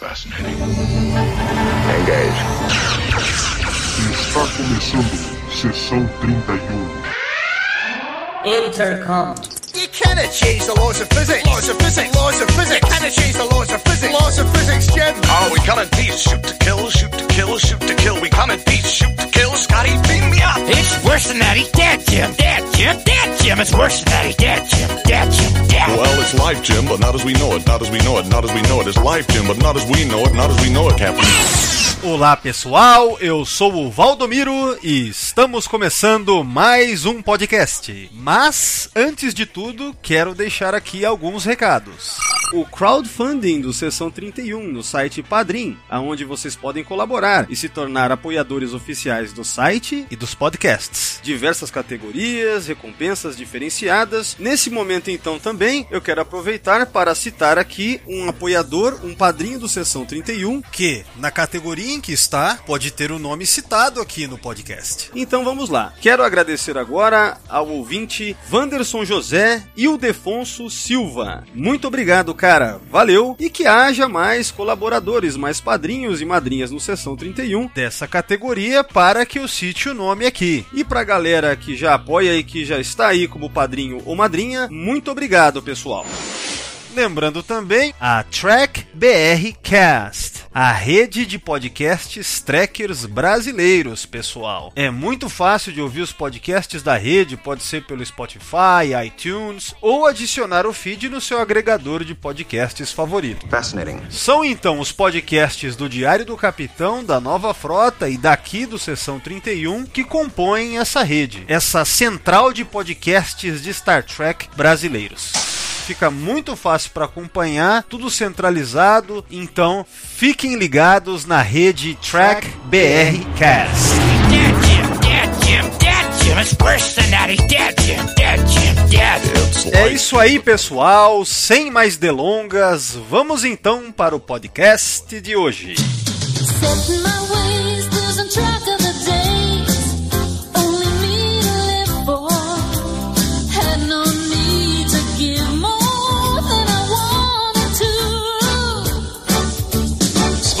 Fascinating. Engage. Está começando sessão 31. Intercom. You cannot change the laws of physics. Laws of physics. Laws of physics. You cannot change the laws of physics. Laws of physics, Jim. Oh, we come in peace. Shoot to kill, shoot to kill, shoot to kill. We come in peace. Shoot to kill. Scotty, beam me up. It's worse than that. He's dead, Jim. Dead, Jim. Dead, Jim. It's worse than that. He's dead, Jim. Dead, Jim. Dead. Well, it's life, Jim, but not as we know it. Not as we know it. Not as we know it. It's life, Jim, but not as we know it. Not as we know it, Captain. Olá pessoal, eu sou o Valdomiro e estamos começando mais um podcast. Mas, antes de tudo, quero deixar aqui alguns recados. O crowdfunding do Sessão 31 no site Padrim, aonde vocês podem colaborar e se tornar apoiadores oficiais do site e dos podcasts. Diversas categorias, recompensas diferenciadas. Nesse momento então também eu quero aproveitar para citar aqui um apoiador, um padrinho do Sessão 31, que na categoria que está pode ter o nome citado aqui no podcast. Então vamos lá. Quero agradecer agora ao ouvinte Wanderson José e o Defonso Silva. Muito obrigado, cara. Valeu e que haja mais colaboradores, mais padrinhos e madrinhas no Sessão 31 dessa categoria para que eu cite o nome aqui. E pra galera que já apoia e que já está aí como padrinho ou madrinha, muito obrigado, pessoal. Lembrando também a Track BR Cast, a rede de podcasts trackers brasileiros, pessoal. É muito fácil de ouvir os podcasts da rede, pode ser pelo Spotify, iTunes ou adicionar o feed no seu agregador de podcasts favorito. Fascinating. São então os podcasts do Diário do Capitão, da Nova Frota e daqui do Sessão 31 que compõem essa rede, essa central de podcasts de Star Trek brasileiros fica muito fácil para acompanhar, tudo centralizado. Então, fiquem ligados na rede Track BR Cast. É isso aí, pessoal. Sem mais delongas, vamos então para o podcast de hoje. Set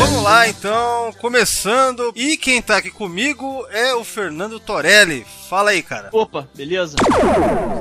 Vamos lá então, começando. E quem tá aqui comigo é o Fernando Torelli. Fala aí, cara. Opa, beleza?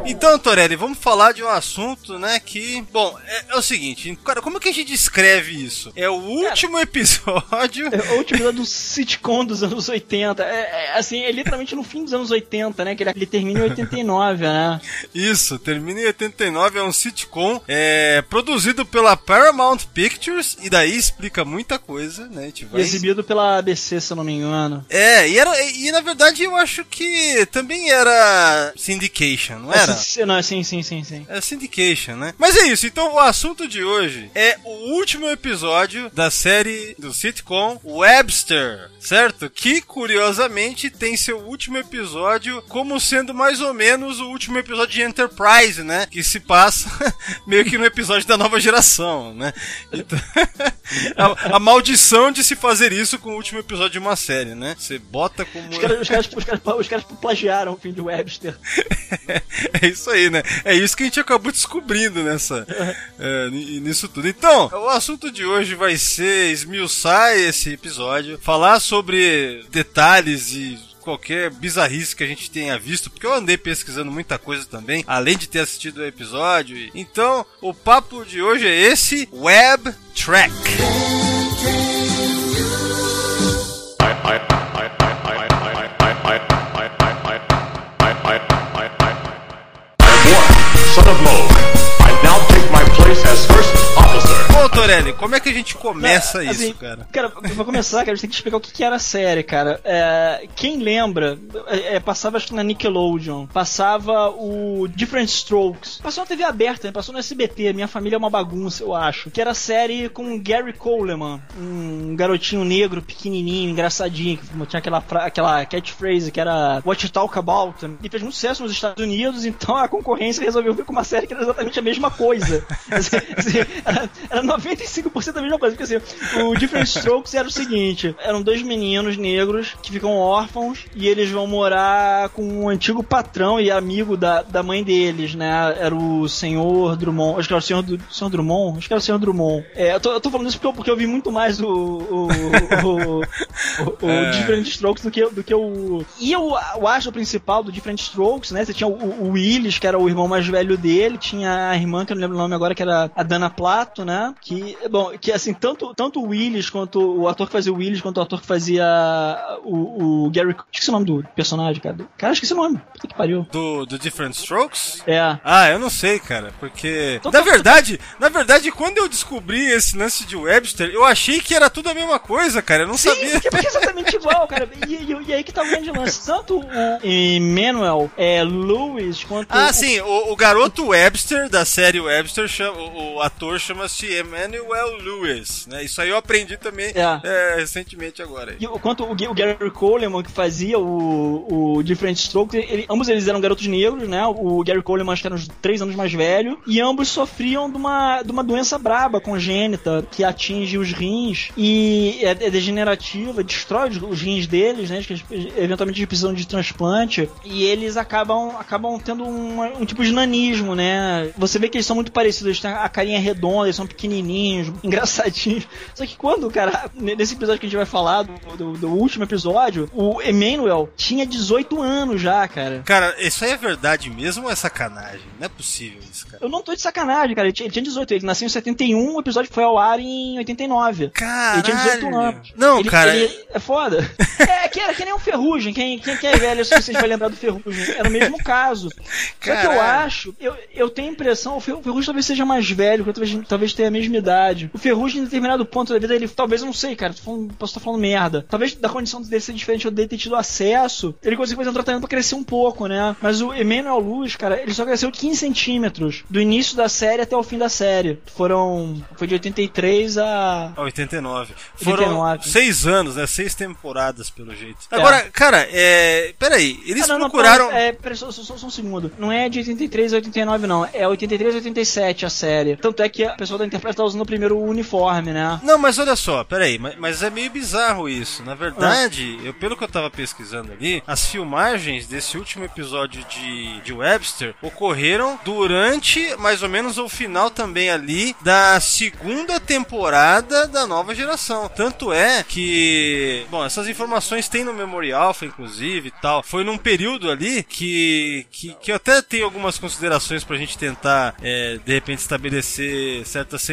Então, Torelli, vamos falar de um assunto, né, que... Bom, é, é o seguinte, cara, como é que a gente descreve isso? É o último episódio... É o último episódio do sitcom dos anos 80. É, é, assim, é literalmente no fim dos anos 80, né? Que ele, ele termina em 89, né? Isso, termina em 89, é um sitcom é, produzido pela Paramount Pictures, e daí explica muita coisa, né, a gente E vai... exibido pela ABC, se eu não me engano. É, e, era, e, na verdade eu acho que também era Syndication, não era? Sim, não, sim, sim, sim, sim. É Syndication, né? Mas é isso, então o assunto de hoje é o último episódio da série do sitcom Webster, certo? Que curiosamente tem seu último episódio como sendo mais ou menos o último episódio de Enterprise, né? Que se passa meio que no episódio da nova geração, né? Então, a, a maldição de se fazer isso com o último episódio de uma série, né? Você bota como. Os caras, os caras, os caras, os caras plagiaram o fim de Webster. é isso aí, né? É isso que a gente acabou descobrindo nessa, é, ni- nisso tudo. Então, o assunto de hoje vai ser esmiuçar esse episódio, falar sobre detalhes e qualquer bizarrice que a gente tenha visto, porque eu andei pesquisando muita coisa também, além de ter assistido o episódio. Então, o papo de hoje é esse Web Track. I, I, Torelli, como é que a gente começa isso, Assim, cara? Cara, pra começar, cara, a gente tem que explicar o que, que era a série, cara. É, quem lembra, é, é, passava acho que na Nickelodeon, passava o Different Strokes. Passou na TV aberta, né? passou no SBT, Minha Família é uma Bagunça, eu acho. Que era a série com o Gary Coleman, um garotinho negro, pequenininho, engraçadinho, que tinha aquela, aquela catchphrase que era What You Talk About. E fez muito sucesso nos Estados Unidos, então a concorrência resolveu vir com uma série que era exatamente a mesma coisa. Era, era 95% 100% a mesma coisa, porque assim, o Different Strokes era o seguinte: eram dois meninos negros que ficam órfãos e eles vão morar com um antigo patrão e amigo da, da mãe deles, né? Era o senhor Drummond. Acho que era o senhor, Du- senhor Drummond? Acho que era o senhor Drummond. É, eu tô, eu tô falando isso porque eu, porque eu vi muito mais o, o, o, o, o É. Different Strokes do que, do que o. E o, o astro principal do Different Strokes, né? Você tinha o, o Willis, que era o irmão mais velho dele, tinha a irmã, que eu não lembro o nome agora, que era a Dana Plato, né? Que, bom, que assim, tanto, tanto o Willis quanto o ator que fazia o Willis, quanto o ator que fazia o, o Gary. Esqueci o nome do personagem, cara. Cara, esqueci o nome. Puta que pariu. Do, do Different Strokes? É. Ah, eu não sei, cara, porque Tô- na tô- verdade, na verdade, quando eu descobri esse lance de Webster, eu achei que era tudo a mesma coisa, cara. Eu não Sim, sabia. porque é exatamente igual, cara. E, e- e aí que tá o grande lance. Tanto o Emmanuel é, Lewis quanto. Ah, o- sim, o, o garoto Webster da série Webster, chama- o, o ator chama-se Emmanuel Lewis, né? Isso aí eu aprendi também É. é, recentemente agora. E o- quanto o, o Gary Coleman, que fazia o, o Different Strokes, ele- ambos eles eram garotos negros, né? O Gary Coleman acho que era uns 3 anos mais velho, e ambos sofriam de uma, de uma doença braba, congênita, que atinge os rins e é, é degenerativa, destrói os, rins deles, né? Que eventualmente eles precisam de transplante, e eles acabam, acabam tendo uma- um tipo de nanismo, né? Você vê que eles são muito parecidos, eles têm a carinha redonda, eles são pequenininhos, engraçadinhos. Só que quando, cara, nesse episódio que a gente vai falar, do, do- do último episódio, o Emmanuel tinha 18 anos já, cara. Cara, isso aí é verdade mesmo ou é sacanagem? Não é possível isso, cara. Eu não tô de sacanagem, cara. Ele tinha, ele tinha 18, ele nasceu em 71, o episódio foi ao ar em 89. Caralho. Ele tinha 18 anos. Não, Ele- cara. ele- é foda. é, que, é que nem um Ferrugem. Quem, quem, quem é velho o suficiente vai lembrar do Ferrugem. Era o mesmo caso. Só que eu Caralho. acho, eu, eu tenho a impressão, o Fer- o Ferrugem talvez seja mais velho, talvez, talvez tenha a mesma idade. O Ferrugem, em determinado ponto da vida, ele talvez, eu não sei, cara, falando- posso estar falando merda. Talvez da condição dele ser diferente, eu dele ter tido acesso, ele conseguiu fazer um tratamento pra crescer um pouco, né? Mas o Emmanuel Luz, cara, ele só cresceu 15 centímetros do início da série até o fim da série. Foram. Foi de 83 a. Ah, 89. Foram 89. seis anos, né? Seis temporadas, pelo jeito. Agora, cara, é. Peraí, eles Ah, não, não, procuraram. pera, é, pera, só, só- só um segundo. Não é de 83 a 89, não. É 83 a 87 a série. Tanto é que a pessoa da Interpreta tá usando primeiro uniforme, né? Não, mas olha só, peraí, mas, mas é meio bizarro isso. Na verdade, eu, pelo que eu tava pesquisando ali, as filmagens desse último episódio de, de Webster ocorreram durante mais ou menos o final também ali da segunda temporada da nova geração. Tanto é que, bom, essas informações tem no Memory Alpha, inclusive e tal. Foi num período ali que, que, que eu até tenho algumas considerações pra gente tentar, é, de repente, estabelecer certas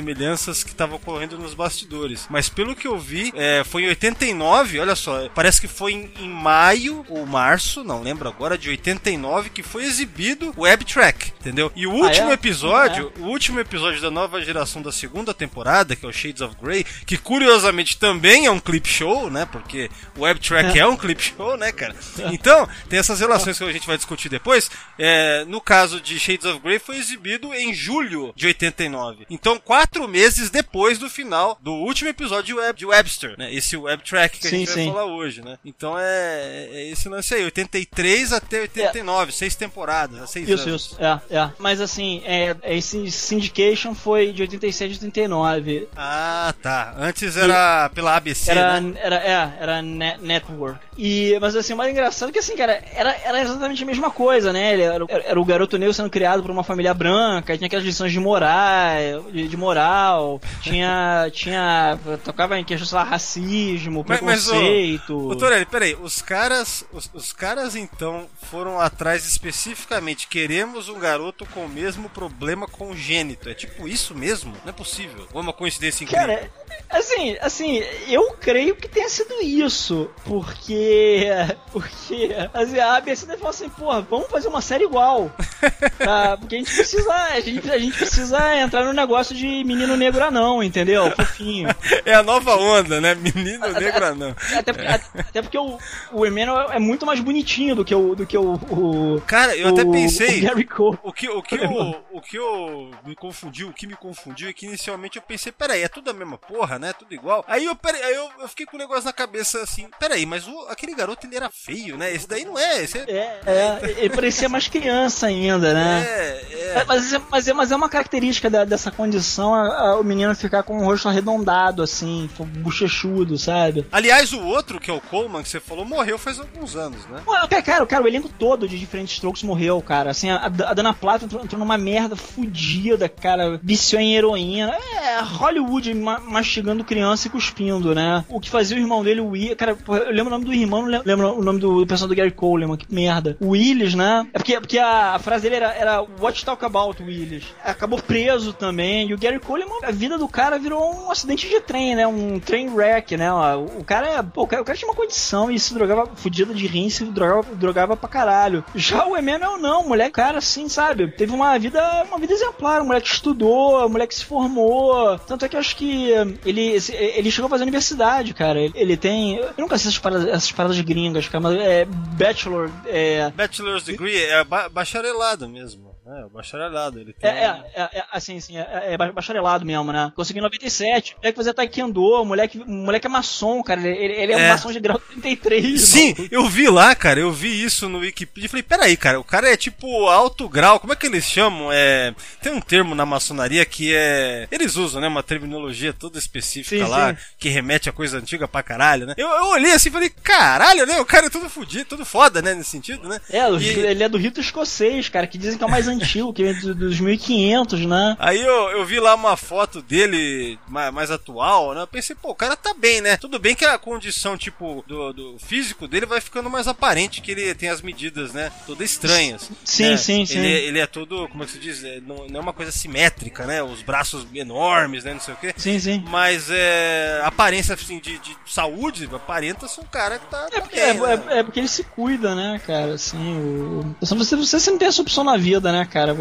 semelhanças que estavam ocorrendo nos bastidores. Mas pelo que eu vi, é, foi em 89, olha só, parece que foi em, em maio ou março, não lembro agora, de 89, que foi exibido o Web Track, entendeu? E o último é? episódio, o último episódio da nova geração da segunda temporada, que é o Shades of Grey, que curiosamente também é um clip show, né? Porque o Web Track é um clip show, né, cara? Então, tem essas relações que a gente vai discutir depois. É, no caso de Shades of Grey, foi exibido em julho de 89. Então, quatro meses depois do final do último episódio de, Web, de Webster, né? Esse Web Track que a Sim, gente vai sim. falar hoje, né? Então é, é esse lance aí, 83 até 89, seis temporadas, seis Isso, anos. isso. É, é. Mas assim, é, esse Syndication foi de 87 a 89. Ah, tá. Antes era pela ABC, Era, né? era, é, era net, Network. E, mas assim, o mais engraçado é que assim, cara, era, era exatamente a mesma coisa, né? Ele era, era o garoto negro sendo criado por uma família branca, tinha aquelas lições de moral, de, de moral, tinha, tinha, tocava em questão, sei lá, racismo, Mas- mas, ô, preconceito. Ô, Torelli, peraí, os caras, os, os caras então foram atrás especificamente, queremos um garoto com o mesmo problema congênito. É tipo isso mesmo? Não é possível. Ou é uma coincidência incrível? Cara, assim, assim, eu creio que tenha sido isso, porque, porque, assim, a ABC falar assim, porra, vamos fazer uma série igual, tá? porque a gente precisa, a gente, a gente precisa entrar no negócio de menino negro anão, entendeu? Fofinho. É a nova onda, né? Menino negro não. Até porque, até porque o, o Emmanuel é muito mais bonitinho do que o, do que o, o Cara, eu até o- pensei. o Gary Cole. O que, o, que eu, o que eu me confundiu, o que me confundiu é que inicialmente eu pensei, peraí, é tudo a mesma porra, né? Tudo igual. Aí eu, peraí, aí eu, eu fiquei com o negócio na cabeça assim, peraí, mas o, aquele garoto ele era feio, né? Esse daí não é, esse é. É, é, ele parecia mais criança ainda, né? É, é. É, Mas, é- mas, é, mas é uma característica da- dessa condição a- a- o menino ficar com o rosto arredondado, assim, com bochechudo, sabe? Aliás, o outro, que é o Coleman, que você falou, morreu faz alguns anos, né? Ué, Cara, cara, cara, o elenco todo de diferentes strokes morreu, cara. Assim, a, a Dana Plata entrou, entrou numa merda fudida, cara. Viciou em heroína. É, Hollywood ma- mastigando criança e cuspindo, né? O que fazia o irmão dele, o Willis. Cara, eu lembro o nome do irmão, não lem- lembro o nome do, do personagem do Gary Coleman, que merda. O Willis, né? É porque, porque a, a frase dele era, era What Talk About, Willis. Acabou preso também. E o Gary Coleman, a vida do cara virou um acidente de trem, né? Um train wreck, né? O cara, é- pô, o cara, o cara tinha uma condição e se drogava fudido de rim, se drogava, drogava pra caralho. Já o Emmanuel não, moleque, cara, assim, sabe? Teve uma vida, uma vida exemplar, um moleque estudou, um moleque se formou. Tanto é que eu acho que ele, ele chegou a fazer universidade, cara. Ele, tem. Eu nunca sei essas paradas, essas paradas gringas, cara, mas é Bachelor, é. Bachelor's Degree é ba- bacharelado mesmo. É, o bacharelado. Ele tem É, é, é, é, assim, assim, é, é bacharelado mesmo, né? Consegui em 97. O moleque fazia taekwondo, moleque, moleque é maçom, cara. Ele, ele é, É. um maçom de grau 33. Sim, maluco. eu vi lá, cara, eu vi isso no Wikipedia e falei, peraí, cara, o cara é tipo alto grau, como é que eles chamam? É, tem um termo na maçonaria que é. Eles usam, né? Uma terminologia toda específica Sim, lá, sim. que remete a coisa antiga pra caralho, né? Eu, eu olhei assim e falei, caralho, né? O cara é tudo fudido, tudo foda, né? Nesse sentido, né? É, E- ele é do rito escocês, cara, que dizem que é o mais antigo, que do- dos 1500, né? Aí eu, eu vi lá uma foto dele mais, mais atual, né? Eu pensei, pô, o cara tá bem, né? Tudo bem que a condição, tipo, do, do físico dele vai ficando mais aparente, que ele tem as medidas, né? Todas estranhas. Sim, né? sim, sim. Ele, ele é todo, como é que se diz? É, não, não é uma coisa simétrica, né? Os braços enormes, né? Não sei o quê. Sim, sim. Mas é. a Aparência, assim, de, de saúde, aparenta ser um cara que tá. É tá porque, bem, é, né? é- é porque ele se cuida, né, cara? Assim, o... você, você sempre tem essa opção na vida, né, cara?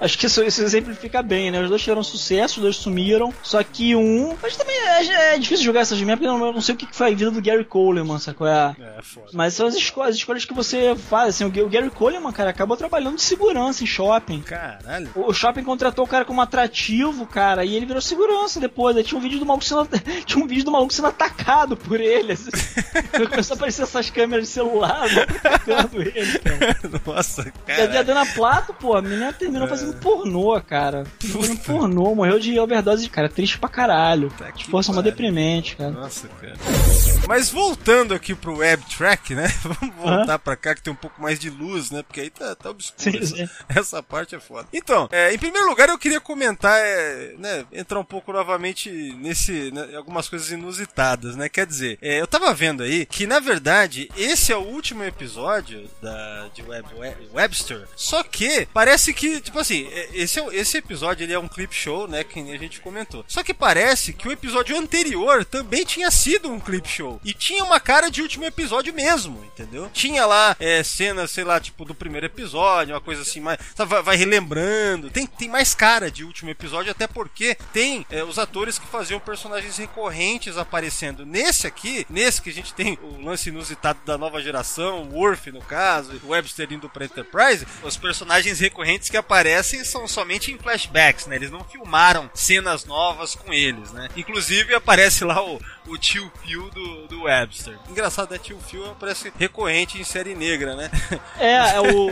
Acho, que isso, isso exemplifica bem, né? Os dois tiveram sucesso, os dois sumiram. Só que um. Mas também é, é difícil jogar essas merdas, porque eu não, sei o que, foi a vida do Gary Coleman, sacou? É, É, foda. mas são as, esco as escolhas que você faz. Assim, o, Ga- o Gary Coleman, cara, acabou trabalhando de segurança em shopping. Caralho. O shopping contratou o cara como atrativo, cara, e ele virou segurança depois. Aí tinha um vídeo do maluco sendo, tinha um vídeo do maluco sendo atacado por ele. assim. Começou a aparecer essas câmeras de celular, atacando ele, cara. Nossa, E a cara. Dana Plato, pô, a menina terminou fazendo pornô, cara. Fazendo pornô, morreu de overdose de cara. Triste pra caralho. que Força uma deprimente, cara. Nossa, cara. Mas voltando aqui pro web track, né? Vamos voltar pra cá que tem um pouco mais de luz, né? Porque aí tá, tá obscuro. Sim, essa, sim. essa parte é foda. Então, é, em primeiro lugar eu queria comentar, é, né? Entrar um pouco novamente nesse, né, algumas coisas inusitadas, né? Quer dizer, é, eu tava vendo aí que na verdade esse é o último episódio da, de web, Web- Webster. Só que parece que, tipo assim, é, esse, é, esse episódio ele é um clip show, né? Que a gente comentou. Só que parece que o episódio anterior também tinha sido um clip show. E tinha uma cara de último episódio mesmo, entendeu? Tinha lá é, cenas, sei lá, tipo, do primeiro episódio, uma coisa assim, mais. sabe, vai, vai relembrando. Tem, tem mais cara de último episódio, até porque tem é, os atores que faziam personagens recorrentes aparecendo. Nesse aqui, nesse que a gente tem o lance inusitado da nova geração, o Worf no caso, o Webster indo pra Enterprise, os personagens recorrentes que aparecem são somente em flashbacks, né? Eles não filmaram cenas novas com eles, né? Inclusive aparece lá o, o tio Phil do, do Webster. Engraçado, né? Tio Phil aparece recorrente em série negra, né? É, é o.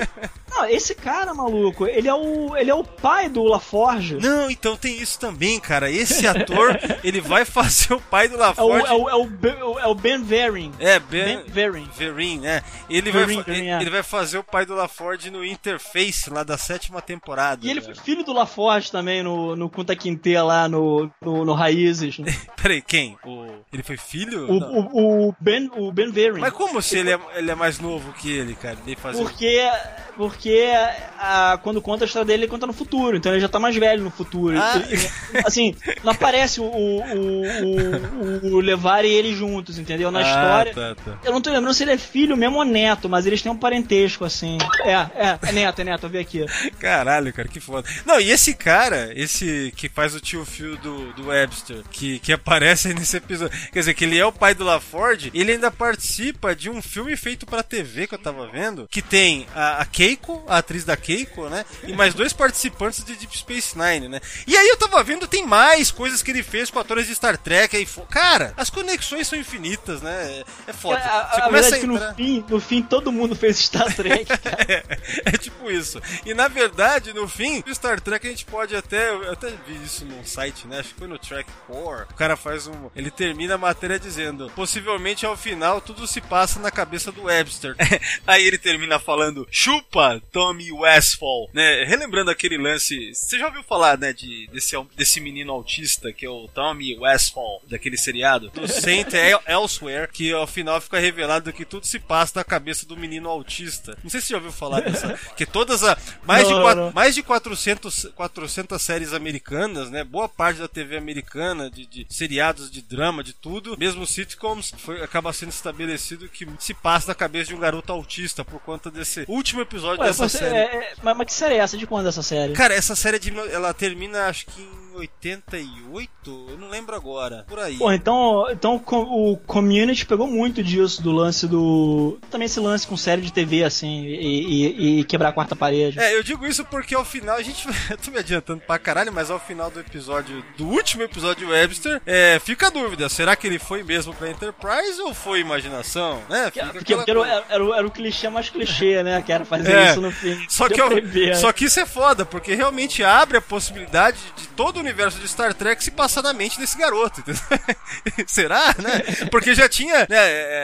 Não, esse cara, maluco, ele é o. ele é o pai do LaForge. Não, então tem isso também, cara. Esse ator, ele vai fazer o pai do É o, LaForge. é, o, é, o, Ben- é o Ben Verin. É, Ben, Ben Verin. Verin, né? Ele, Verin, vai, Verin, ele, é. ele vai fazer o pai do LaForge no Interface, lá da sétima temporada. E ele né? foi filho do LaForge também no, no Kunta Quinte lá no, no, no Raízes. né? Peraí, quem? O... Ele foi filho? O, o, o, Ben, o Ben Verin. Mas como se ele é, ele é mais novo que ele, cara? Ele fazia... Porque, porque a, quando conta a história dele, ele conta no futuro. Então ele já tá mais velho no futuro. Ah. Ele- assim, não aparece o, o, o, o Levar e ele juntos, entendeu? Na Ah, história. tá, tá. Eu não tô lembrando se ele é filho mesmo ou neto, mas eles têm um parentesco, assim. É, é, é neto, é neto, eu vi aqui. Caralho, cara, que foda. Não, e esse cara, esse que faz o tio Phil do, do Webster, que, que aparece aí nesse episódio, Quer dizer, que ele é o pai do LaForge, ele ainda participa de um filme feito pra TV que eu tava vendo, que tem a, a Keiko, a atriz da Keiko, né? E mais dois participantes de Deep Space Nine, né? E aí eu tava vendo, tem mais coisas que ele fez com atores de Star Trek. Aí, cara, as conexões são infinitas, né? É, é foda. A, Você a, a começa verdade a é que no entrar... fim, no fim todo mundo fez Star Trek, cara. É, é tipo isso. E na verdade, no fim, o Star Trek a gente pode até. Eu até vi isso num site, né? Acho que foi no Track Core. O cara faz um. Ele termina a matéria dizendo: possivelmente ao final tudo se passa na cabeça do Webster. Aí ele termina falando, chupa, Tommy Westfall, né? Relembrando aquele lance, você já ouviu falar, né, de, desse, desse menino autista que é o Tommy Westfall, daquele seriado? do Saint El- Elsewhere, que ao final fica revelado que tudo se passa na cabeça do menino autista. Não sei se você já ouviu falar dessa. Que todas as. Mais, Não, de quatro- mais de 400, 400 séries americanas, né? Boa parte da TV americana, de, de seriados de drama, de tudo, mesmo sitcoms, foi, acaba sendo estabelecido que se passa na cabeça de um garoto autista por conta desse último episódio Ué, dessa série. é- é- mas, mas que série é essa? De quando essa série? Cara, essa série é de, ela termina acho que em 88, eu não lembro agora, por aí. Pô, então, então o co- o Community pegou muito disso, do lance do. Também esse lance com série de TV, assim, e, e- e quebrar a quarta parede. É, eu digo isso porque ao final a gente. Eu tô me adiantando pra caralho, mas ao final do episódio, do último episódio de Webster, é, fica a dúvida: será que ele foi mesmo pra Enterprise ou foi imaginação? Né? Fica Porque, porque era, era, o- era o clichê mais clichê, né? Que era fazer É, isso no fim. Só que, Deu eu- ver. só que isso é foda, porque realmente abre a possibilidade de todo o universo de Star Trek se passar na mente desse garoto. Será, né? Porque já tinha, né?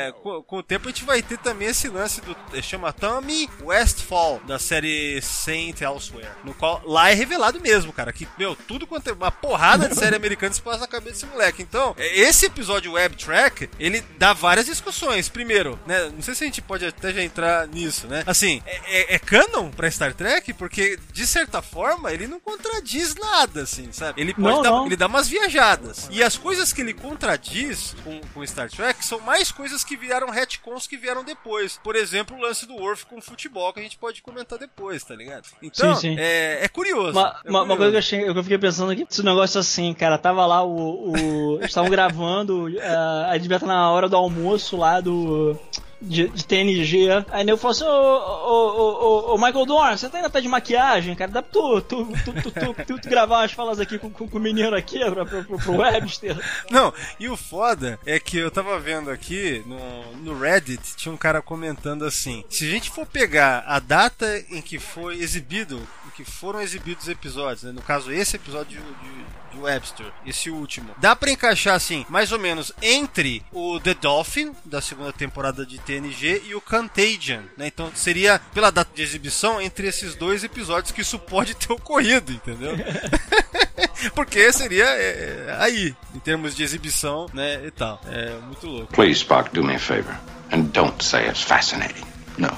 é, com, com o tempo a gente vai ter também esse lance do. é, chama Tommy Westfall, da série Saint Elsewhere. No qual lá é revelado mesmo, cara. Que, meu, tudo quanto é. Uma porrada de série americana se passa na cabeça desse moleque. Então, é, esse episódio Web Track, ele dá várias discussões. Primeiro, né? Não sei se a gente pode até já entrar nisso, né? Assim, é, é, é canon pra Star Trek, porque, de certa forma, ele não contradiz nada, assim, sabe? Ele pode Não, dar, não. ele dá umas viajadas. E as coisas que ele contradiz com, com Star Trek são mais coisas que vieram retcons que vieram depois. Por exemplo, o lance do Worf com futebol, que a gente pode comentar depois, tá ligado? Então, Sim, sim. É, é curioso. Uma, é uma- uma curioso. coisa que eu, achei, que eu fiquei pensando aqui, esse negócio assim, cara, tava lá o. o eles estavam gravando, uh, aí devia estar na hora do almoço lá do. De, de TNG. Aí eu falou assim: Ô, ô, ô, ô, Michael Dorn, você ainda tá de maquiagem, cara? Dá pra tu, tu, tu, tu, gravar umas falas aqui com, com, o menino aqui pra, pro, pro, Webster. Não, e o foda é que eu tava vendo aqui no, no Reddit, tinha um cara comentando assim: se a gente for pegar a data em que foi exibido, em que foram exibidos os episódios, né, no caso esse episódio de, de Webster, esse último, dá pra encaixar assim, mais ou menos entre o The Dolphin da segunda temporada de TNG e o Contagion, né? Então seria pela data de exibição entre esses dois episódios que isso pode ter ocorrido, entendeu? Porque seria é, aí, em termos de exibição, né, e tal. É muito louco. Please, Spock, do me a favor. And don't say it's fascinating. No.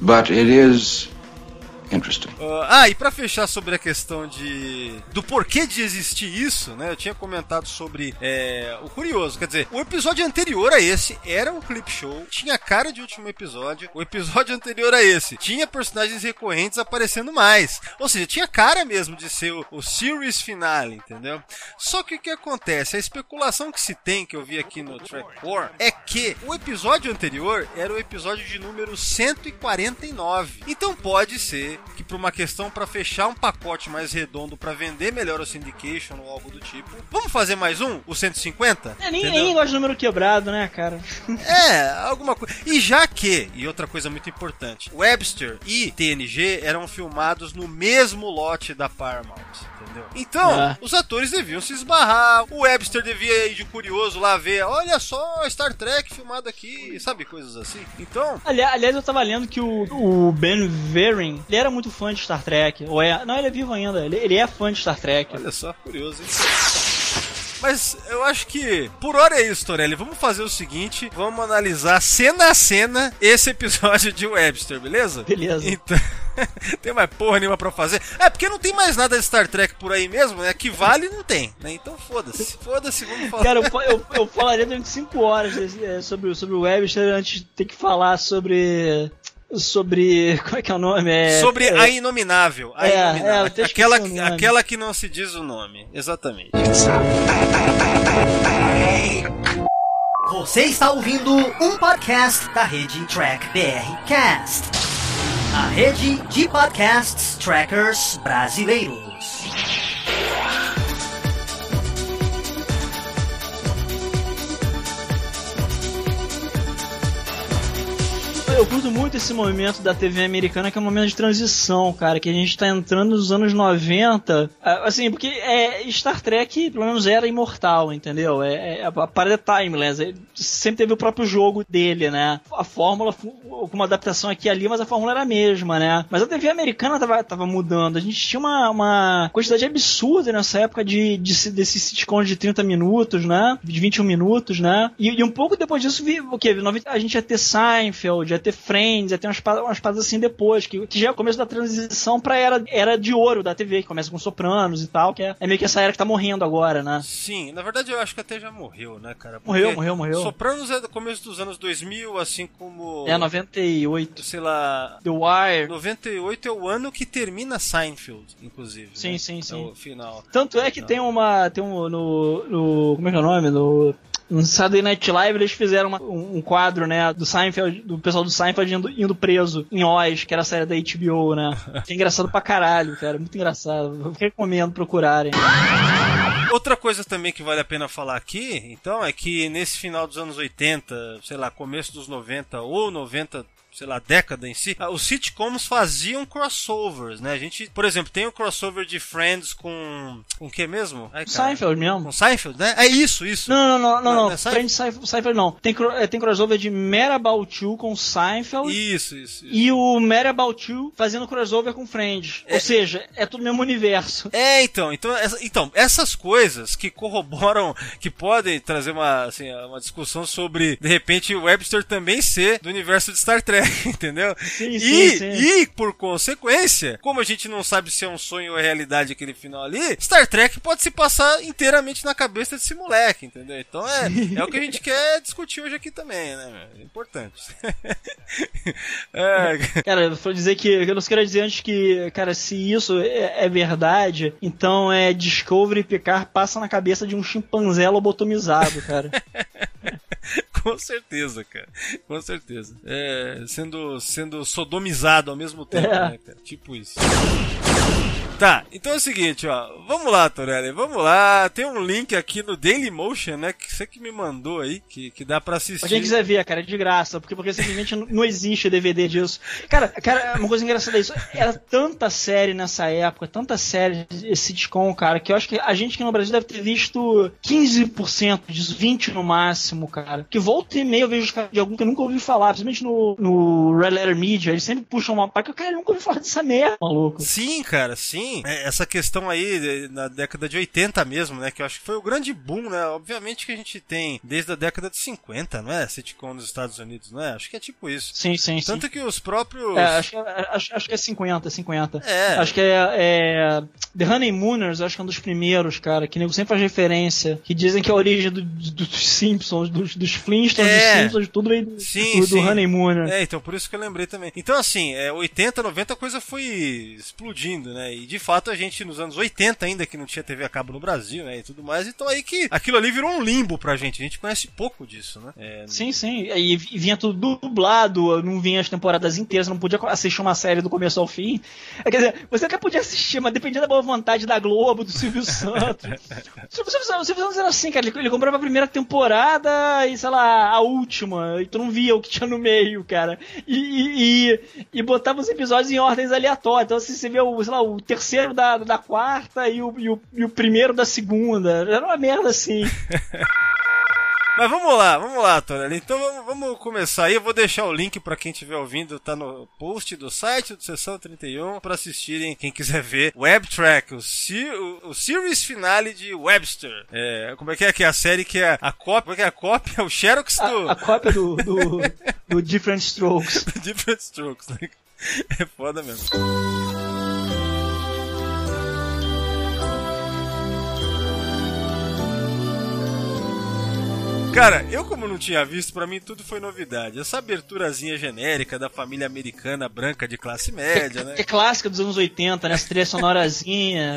But it is interesting. Ah, ah, e pra fechar sobre a questão de do porquê de existir isso, né? Eu tinha comentado sobre é, o curioso, quer dizer, o episódio anterior a esse era um clip show, tinha cara de último episódio. O episódio anterior a esse tinha personagens recorrentes aparecendo mais, ou seja, tinha cara mesmo de ser o, o series finale, entendeu? Só que o que acontece? A especulação que se tem que eu vi aqui no Track Core é que o episódio anterior era o episódio de número 149. Então pode ser que por uma questão para fechar um pacote mais redondo para vender melhor o syndication ou algo do tipo. Vamos fazer mais um, o 150? É, nem, nem gosta de número quebrado, né, cara? É, alguma coisa. E já que, e outra coisa muito importante, Webster e TNG eram filmados no mesmo lote da Paramount, entendeu? Então, É. os atores deviam se esbarrar, o Webster devia ir de curioso lá ver, olha só, Star Trek filmado aqui, sabe, coisas assim. Então, Ali- aliás, eu tava lendo que o, o Ben Verin, ele era muito fã de Star Trek. Ou é, não, ele é vivo ainda, ele, ele é fã de Star Trek. olha só, curioso, hein? Mas eu acho que por hora é isso, Torelli. Vamos fazer o seguinte: vamos analisar cena a cena esse episódio de Webster, beleza? Beleza. Então. tem mais porra nenhuma pra fazer. É, porque não tem mais nada de Star Trek por aí mesmo, né? Que vale, não tem, né? Então foda-se. Foda-se, vamos falar. Cara, eu, eu, eu falaria durante 5 horas desse- é, sobre, o- sobre o Webster antes de ter que falar sobre. Sobre. Como é que é o nome? É, Sobre é, a Inominável. A É, Inominável. é, aquela, aquela que não se diz o nome. Exatamente. Você está ouvindo um podcast da rede Track BR Cast, a rede de podcasts trackers brasileiros. Eu curto muito esse momento da TV americana, que é um momento de transição, cara, que a gente tá entrando nos anos 90. ah, Assim, porque é, Star Trek, pelo menos, era imortal, entendeu? É, é, a parada é timeless. é- sempre teve o próprio jogo dele, né? A fórmula, com uma adaptação aqui e ali, mas a fórmula era a mesma, né? Mas a TV americana tava, tava mudando. A gente tinha uma, uma quantidade absurda nessa época de, de, se- desses sitcoms de 30 minutos, né? De 21 minutos, né? E, e um pouco depois disso, o quê? A gente ia ter Seinfeld, ia ter Friends, ia ter umas, umas paradas assim depois, que, que já é o começo da transição pra era, era de ouro da TV, que começa com Sopranos e tal, que é, é meio que essa era que tá morrendo agora, né? Sim, na verdade eu acho que até já morreu, né, cara? Morreu, Porque morreu, morreu. Sopranos é do começo dos anos 2000, assim como. É 98. Sei lá. The Wire. 98 é o ano que termina Seinfeld, inclusive. Sim, né? sim, É sim. o final. Tanto é que tem uma. Tem um. No, no. Como é que é o nome? No. No Saturday Night Live eles fizeram uma- um, um quadro, né, do Seinfeld, do pessoal do Seinfeld indo, indo preso em Oz, que era a série da HBO, né. Que é engraçado pra caralho, cara, muito engraçado. Eu recomendo procurarem. Outra coisa também que vale a pena falar aqui, então, é que nesse final dos anos 80, sei lá, começo dos 90 ou 90, sei lá, década em si, os sitcoms faziam crossovers, né? A gente, por exemplo, tem o crossover de Friends com com o que mesmo? Ai. Seinfeld mesmo. Com Seinfeld, né? É isso, isso. Não, não, não, não, Não, não. é Seinfeld? Friends Seinfeld, Seinfeld não. Tem, é, tem crossover de Mad About You com Seinfeld. Isso, isso. E o Mad About You fazendo crossover com Friends. Ou seja, é tudo o mesmo universo. É, então, então, essa- então, essas coisas que corroboram, que podem trazer uma, assim, uma discussão sobre, de repente, o Webster também ser do universo de Star Trek, entendeu? Sim, e, sim, sim. e, por consequência, como a gente não sabe se é um sonho ou realidade aquele final ali, Star Trek pode se passar inteiramente na cabeça desse moleque, entendeu? Então é, é o que a gente quer discutir hoje aqui também, né? É importante. é, Cara, eu vou dizer que eu não quero dizer antes que, cara, se isso é, é verdade, então é Discovery e Picard passa na cabeça de um chimpanzé lobotomizado, cara. Com certeza, cara. Com certeza. É, sendo, sendo sodomizado ao mesmo tempo, É. né, cara? Tipo isso. Tá, então é o seguinte, ó. Vamos lá, Torelli, vamos lá. Tem um link aqui no Dailymotion, né? Que você que me mandou aí, que, que dá pra assistir. Pra quem quiser ver, cara, é de graça, porque, porque simplesmente não- existe DVD disso. Cara, cara, uma coisa engraçada é isso. Era tanta série nessa época, tanta série de sitcom, cara, que eu acho que a gente aqui no Brasil deve ter visto 15% disso, 20% no máximo, cara. Que volta e meia eu vejo os caras de algum que eu nunca ouvi falar, principalmente no, no Red Letter Media, eles sempre puxam uma parte que eu, cara, eu nunca ouvi falar dessa merda, maluco. Sim, cara, sim. É, essa questão aí de- na década de 80 mesmo, né? Que eu acho que foi o grande boom, né? Obviamente que a gente tem desde a década de 50, não é? Sitcom nos Estados Unidos, não é? Acho que é tipo isso. Sim, sim, Tanto sim. que os próprios. É, acho, que- acho, acho que é 50, 50. É. Acho que é, é The Honeymooners, acho que é um dos primeiros, cara, que nego sempre faz referência, que dizem que é a origem do- do- dos Simpsons, dos, dos Flintstones, É. dos Simpsons, tudo aí do, Sim, do, do sim. Honeymooner. É, então por isso que eu lembrei também. Então, assim, é, 80, 90 a coisa foi explodindo, né? E de fato a gente nos anos 80 ainda, que não tinha TV a cabo no Brasil, né? E tudo mais, então aí que aquilo ali virou um limbo pra gente. A gente conhece pouco disso, né? É, Sim, sim. E, vinha tudo dublado, não vinha as temporadas inteiras, não podia assistir uma série do começo ao fim. É, Quer dizer, você até podia assistir, mas dependia da boa vontade da Globo, do Silvio Santos. O Silvio Santos, o Silvio Santos era assim, cara. Ele, ele comprava a primeira temporada e, sei lá, a última. E tu não via o que tinha no meio, cara. E, e, e, e botava os episódios em ordens aleatórias. Então, assim, você vê o, sei lá, o terceiro da, da quarta e o, e, o, e o primeiro da segunda. Era uma merda assim. Mas vamos lá, vamos lá, Tonelli. Então vamos, vamos começar aí. Eu vou deixar o link pra quem estiver ouvindo, tá no post do site do Sessão 31 pra assistirem, quem quiser ver. Web Track, o, se- o, o series finale de Webster. É, como é que é que é a série que é a cópia, como é que é a cópia? O Xerox do A cópia do, do, do Different Strokes. Different Strokes. né? É foda mesmo. Cara, eu como não tinha visto, pra mim tudo foi novidade. Essa aberturazinha genérica da família americana branca de classe média, né? Que é clássica dos anos 80, né? Essa trilha sonorazinha,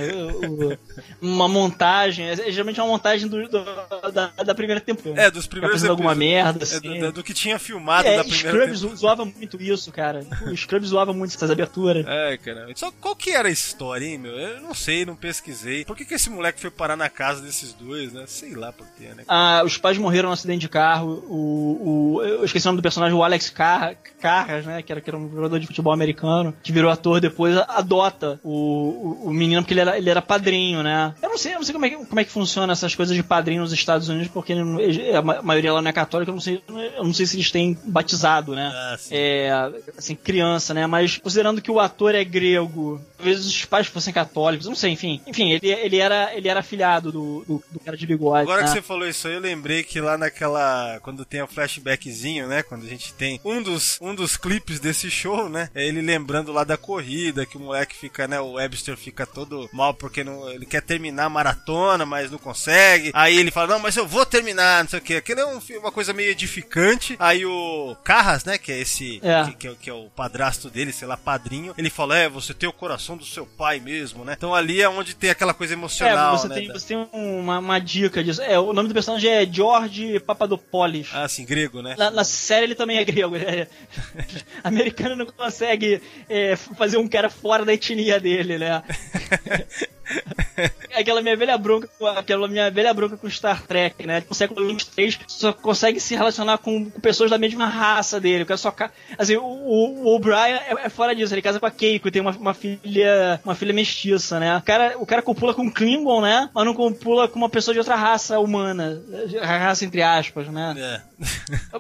uma montagem. é- Geralmente é uma montagem do- do- da, da primeira temporada. É, dos primeiros alguma merda, É, assim. do, do que tinha filmado É, da primeira Scrubs temporada. zoava muito isso, cara. O Scrubs zoava muito essas aberturas. É, cara. Só qual que era a história, hein, meu? Eu não sei, não pesquisei. Por que, que esse moleque foi parar na casa desses dois, né? Sei lá por quê, né? Ah, os pais morreram num acidente de carro. O, o, eu esqueci o nome do personagem, o Alex Car Carras, né? Que era, que era um jogador de futebol americano, que virou ator depois, adota o, o, o menino, porque ele era, ele era padrinho, né? Eu não sei, eu não sei como é, que, como é que funciona essas coisas de padrinho nos Estados Unidos, porque não- a ma- maioria lá não é católica, eu não sei, eu não sei se eles têm batizado, né? Ah. É, assim, criança, né? Mas considerando que o ator é grego, talvez os pais fossem católicos, não sei, enfim. Enfim, ele, ele, era, ele era afilhado do, do, do cara de bigode. Agora né? que você falou isso aí, eu lembrei que lá naquela. Quando tem o flashbackzinho, né? Quando a gente tem um dos, um dos clipes desse show, né? É ele lembrando lá da corrida, que o moleque fica, né? O Webster fica todo mal porque não, ele quer terminar a maratona, mas não consegue. Aí ele fala, não, mas eu vou terminar, não sei o que. Aquilo é um uma coisa meio edificante. Aí o Carras, né? Que é esse. É. Que, que é, o- que é o padrasto dele, sei lá, padrinho. Ele fala, é, você tem o coração do seu pai mesmo, né? Então ali é onde tem aquela coisa emocional, É, você né? tem, da- você tem uma, uma dica disso. É, o nome do personagem é George Papadopoulos. Ah, sim, grego, né? Na, na série ele também é grego. ele é- Americano não consegue é, fazer um cara fora da etnia dele, né? aquela minha velha bronca, com- aquela minha velha bronca com Star Trek, né? No século 23 só consegue se relacionar com, com pessoas da mesma raça dele. O cara só ca- assim, o, O'Brien é, é fora disso, ele casa com a Keiko e tem uma, uma filha, uma filha mestiça, né? O cara, o cara copula com Klingon, né? Mas não copula com uma pessoa de outra raça humana, raça entre aspas, né? É.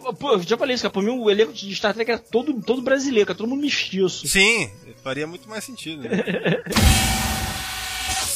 Pô, já falei isso, cara. Por mim, o elenco de Star Trek é todo, todo brasileiro, cara, todo mundo mestiço. Sim, faria muito mais sentido. Né?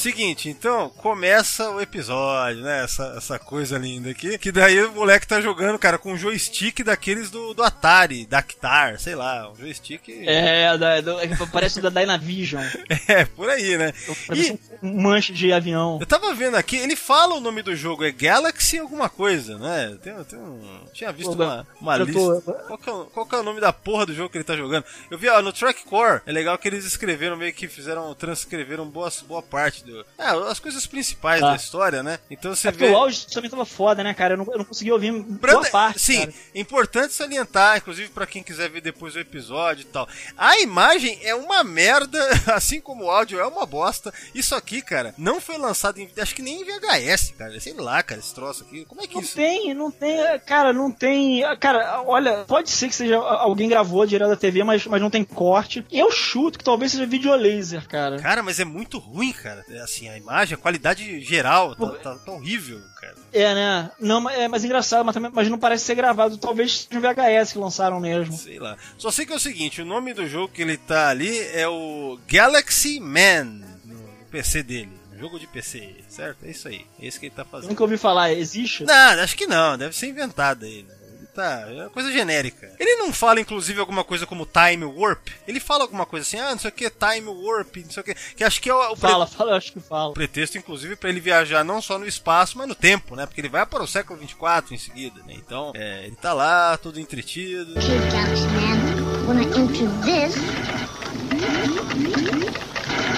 Seguinte, então, começa o episódio, né? Essa, essa coisa linda aqui. Que daí o moleque tá jogando, cara, com um joystick daqueles do, do Atari, Dactar, sei lá, um joystick. É, da, do- é parece o da Dynavision. É, por aí, né? Parece um manche de avião. Eu tava vendo aqui, ele fala o nome do jogo, é Galaxy alguma coisa, né? Tem, tem um. Tinha visto Pô, uma, uma lista. tô- Qual, que é, o- qual que é o nome da porra do jogo que ele tá jogando? Eu vi, ó, no Track Core, é legal que eles escreveram, meio que fizeram, transcreveram boa, boa parte do. Ah, as coisas principais Ah. da história, né? Então você É vê. o áudio também tava foda, né, cara? Eu não, eu não consegui ouvir Pra- boa parte. Sim, cara. importante salientar, inclusive pra quem quiser ver depois o episódio e tal. A imagem é uma merda, assim como o áudio é uma bosta. Isso aqui, cara, não foi lançado em. Acho que nem em VHS, cara. Sei lá, cara, esse troço aqui. Como é que Não isso. tem, não tem, cara, não tem. Cara, olha, pode ser que seja alguém gravou direto da TV, mas, mas não tem corte. Eu chuto que talvez seja videolaser, cara. Cara, mas é muito ruim, cara. É, Assim, a imagem, a qualidade geral tá, tá, tá horrível, cara. É, né? Não, mas é mais engraçado, mas, também, mas não parece ser gravado. Talvez um VHS que lançaram mesmo. Sei lá. Só sei que é o seguinte: o nome do jogo que ele tá ali é o Galaxy Man no PC dele. Jogo de PC, certo? É isso aí. É isso que ele tá Eu fazendo. nunca ouvi falar, existe? Não, acho que não, deve ser inventado aí. né? Tá. É uma coisa genérica. Ele não fala, inclusive, alguma coisa como Time Warp. Ele fala alguma coisa assim, ah, não sei o que, Time Warp, não sei o que. Que acho que é o, o pre- Fala, fala, eu acho que fala. pretexto, inclusive, pra ele viajar não só no espaço, mas no tempo, né? Porque ele vai para o século 24 em seguida, né? Então, é, ele tá lá, todo entretido.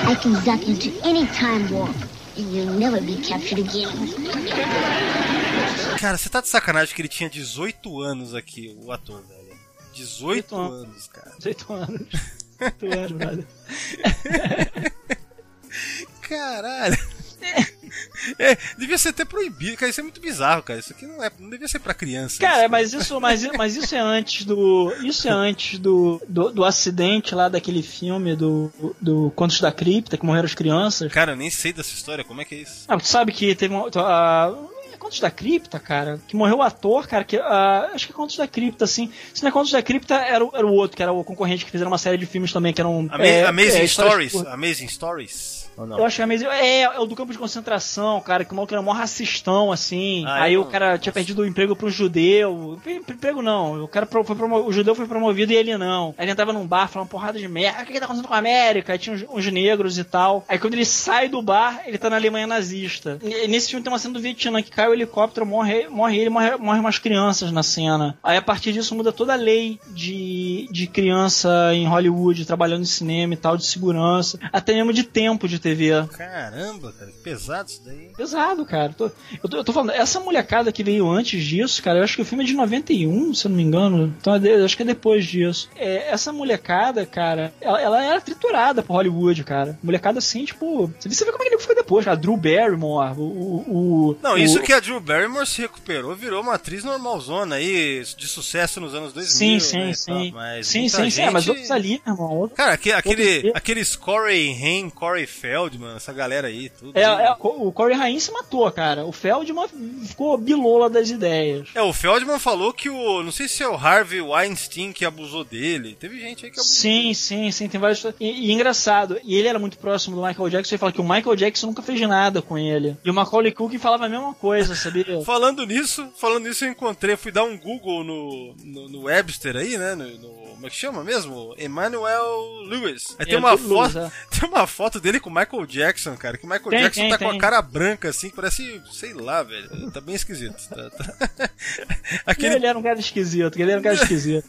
I can zap you to any time warp, and you'll never be captured again. Cara, você tá de sacanagem que ele tinha 18 anos aqui, o ator, velho. 18 anos, cara. 18 anos. 18 anos, brother. Caralho. É, devia ser até proibido, cara. Isso é muito bizarro, cara. Isso aqui não, é, não devia ser pra criança. Cara, mas isso, mas, mas isso é antes do. Isso é antes do, do, do acidente lá daquele filme do, do Contos da Cripta, que morreram as crianças. Cara, eu nem sei dessa história, como é que é isso? Ah, tu sabe que teve uma. a- é Contos da Cripta, cara, que morreu o ator, cara, que. ah, acho que é Contos da Cripta, assim. Se não é Contos da Cripta, era, o- era o outro, que era o concorrente que fizeram uma série de filmes também, que eram. Ama é, Amazing é, Stories. por- Amazing Stories. Eu acho que é mesmo. É, é o do campo de concentração, cara, que o maluco era mó racistão, assim. Ah, aí eu o não- cara tinha perdido o emprego pro judeu. Em- Emprego não. O cara pro- foi promo- o judeu foi promovido e ele não. Aí ele entrava num bar falando porrada de merda. "Ah, O que, que tá acontecendo com a América? Aí tinha uns, uns negros e tal. Aí quando ele sai do bar, ele tá na Alemanha nazista. E nesse filme tem uma cena do Vietnã que cai o helicóptero, morre, morre ele, morre, morre umas crianças na cena. Aí a partir disso muda toda a lei de, de criança em Hollywood, trabalhando em cinema e tal, de segurança. Até mesmo de tempo de Caramba, cara, que pesado isso daí. Pesado, cara. Tô- eu, tô, eu tô falando, essa molecada que veio antes disso, cara, eu acho que o filme é de 91, se eu não me engano. Então é acho que é depois disso. É, essa molecada, cara, ela, ela era triturada por Hollywood, cara. Molecada assim, tipo. Você vê, como é que ele foi depois, cara. Drew Barrymore, o. o, o- Não, o- isso que a Drew Barrymore se recuperou, virou uma atriz normalzona aí, de sucesso nos anos 2000. Sim, sim, né, sim. mas sim, sim, sim. É, mas gente- outros ali, meu irmão. outros- Cara, aque- aquele, aqueles Corey Haim, Corey Feldman, essa galera aí, tudo. É, é, o Corey Haim se matou, cara. O Feldman ficou bilola das ideias. É, o Feldman falou que o. Não sei se é o Harvey Weinstein que abusou dele. Teve gente aí que abusou. Sim, sim, sim, tem vários. E, e engraçado, e ele era muito próximo do Michael Jackson, ele fala que o Michael Jackson nunca fez nada com ele. E o Macaulay Culkin falava a mesma coisa, sabia? Falando nisso, falando nisso, eu encontrei, fui dar um Google no, no, no Webster aí, né? No, no- como é que chama mesmo? Emmanuel Lewis. Aí tem É, uma Lewis, foto. é. Tem uma foto dele com o Michael Jackson, cara. Que o Michael Tem, Jackson tem, tá com a cara branca, assim, parece, sei lá, velho. Tá bem esquisito. Tá- tá- Aquele Ele era um cara esquisito, ele era um cara esquisito.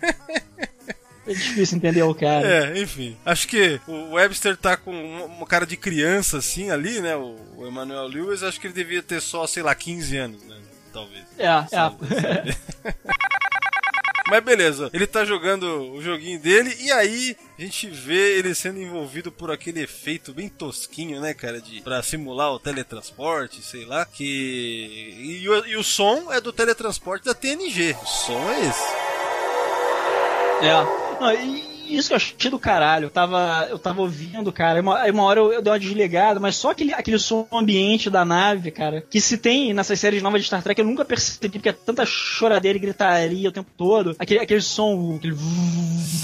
É difícil entender o cara. É, enfim. Acho que o Webster tá com uma cara de criança, assim, ali, né? O, Emmanuel Lewis, acho que ele devia ter só, sei lá, 15 anos, né? Talvez. É, é. Mas beleza, ele tá jogando o joguinho dele e aí a gente vê ele sendo envolvido por aquele efeito bem tosquinho, né, cara, de para simular o teletransporte, sei lá, que e o, e o som é do teletransporte da TNG. O som é esse. É. E isso que eu achei do caralho. Eu tava, eu tava ouvindo, cara. Aí uma, uma hora eu, eu dei uma desligada, mas só aquele, aquele som ambiente da nave, cara, que se tem nessas séries novas de Star Trek, eu nunca percebi, porque é tanta choradeira e gritaria o tempo todo. Aquele, aquele som, aquele.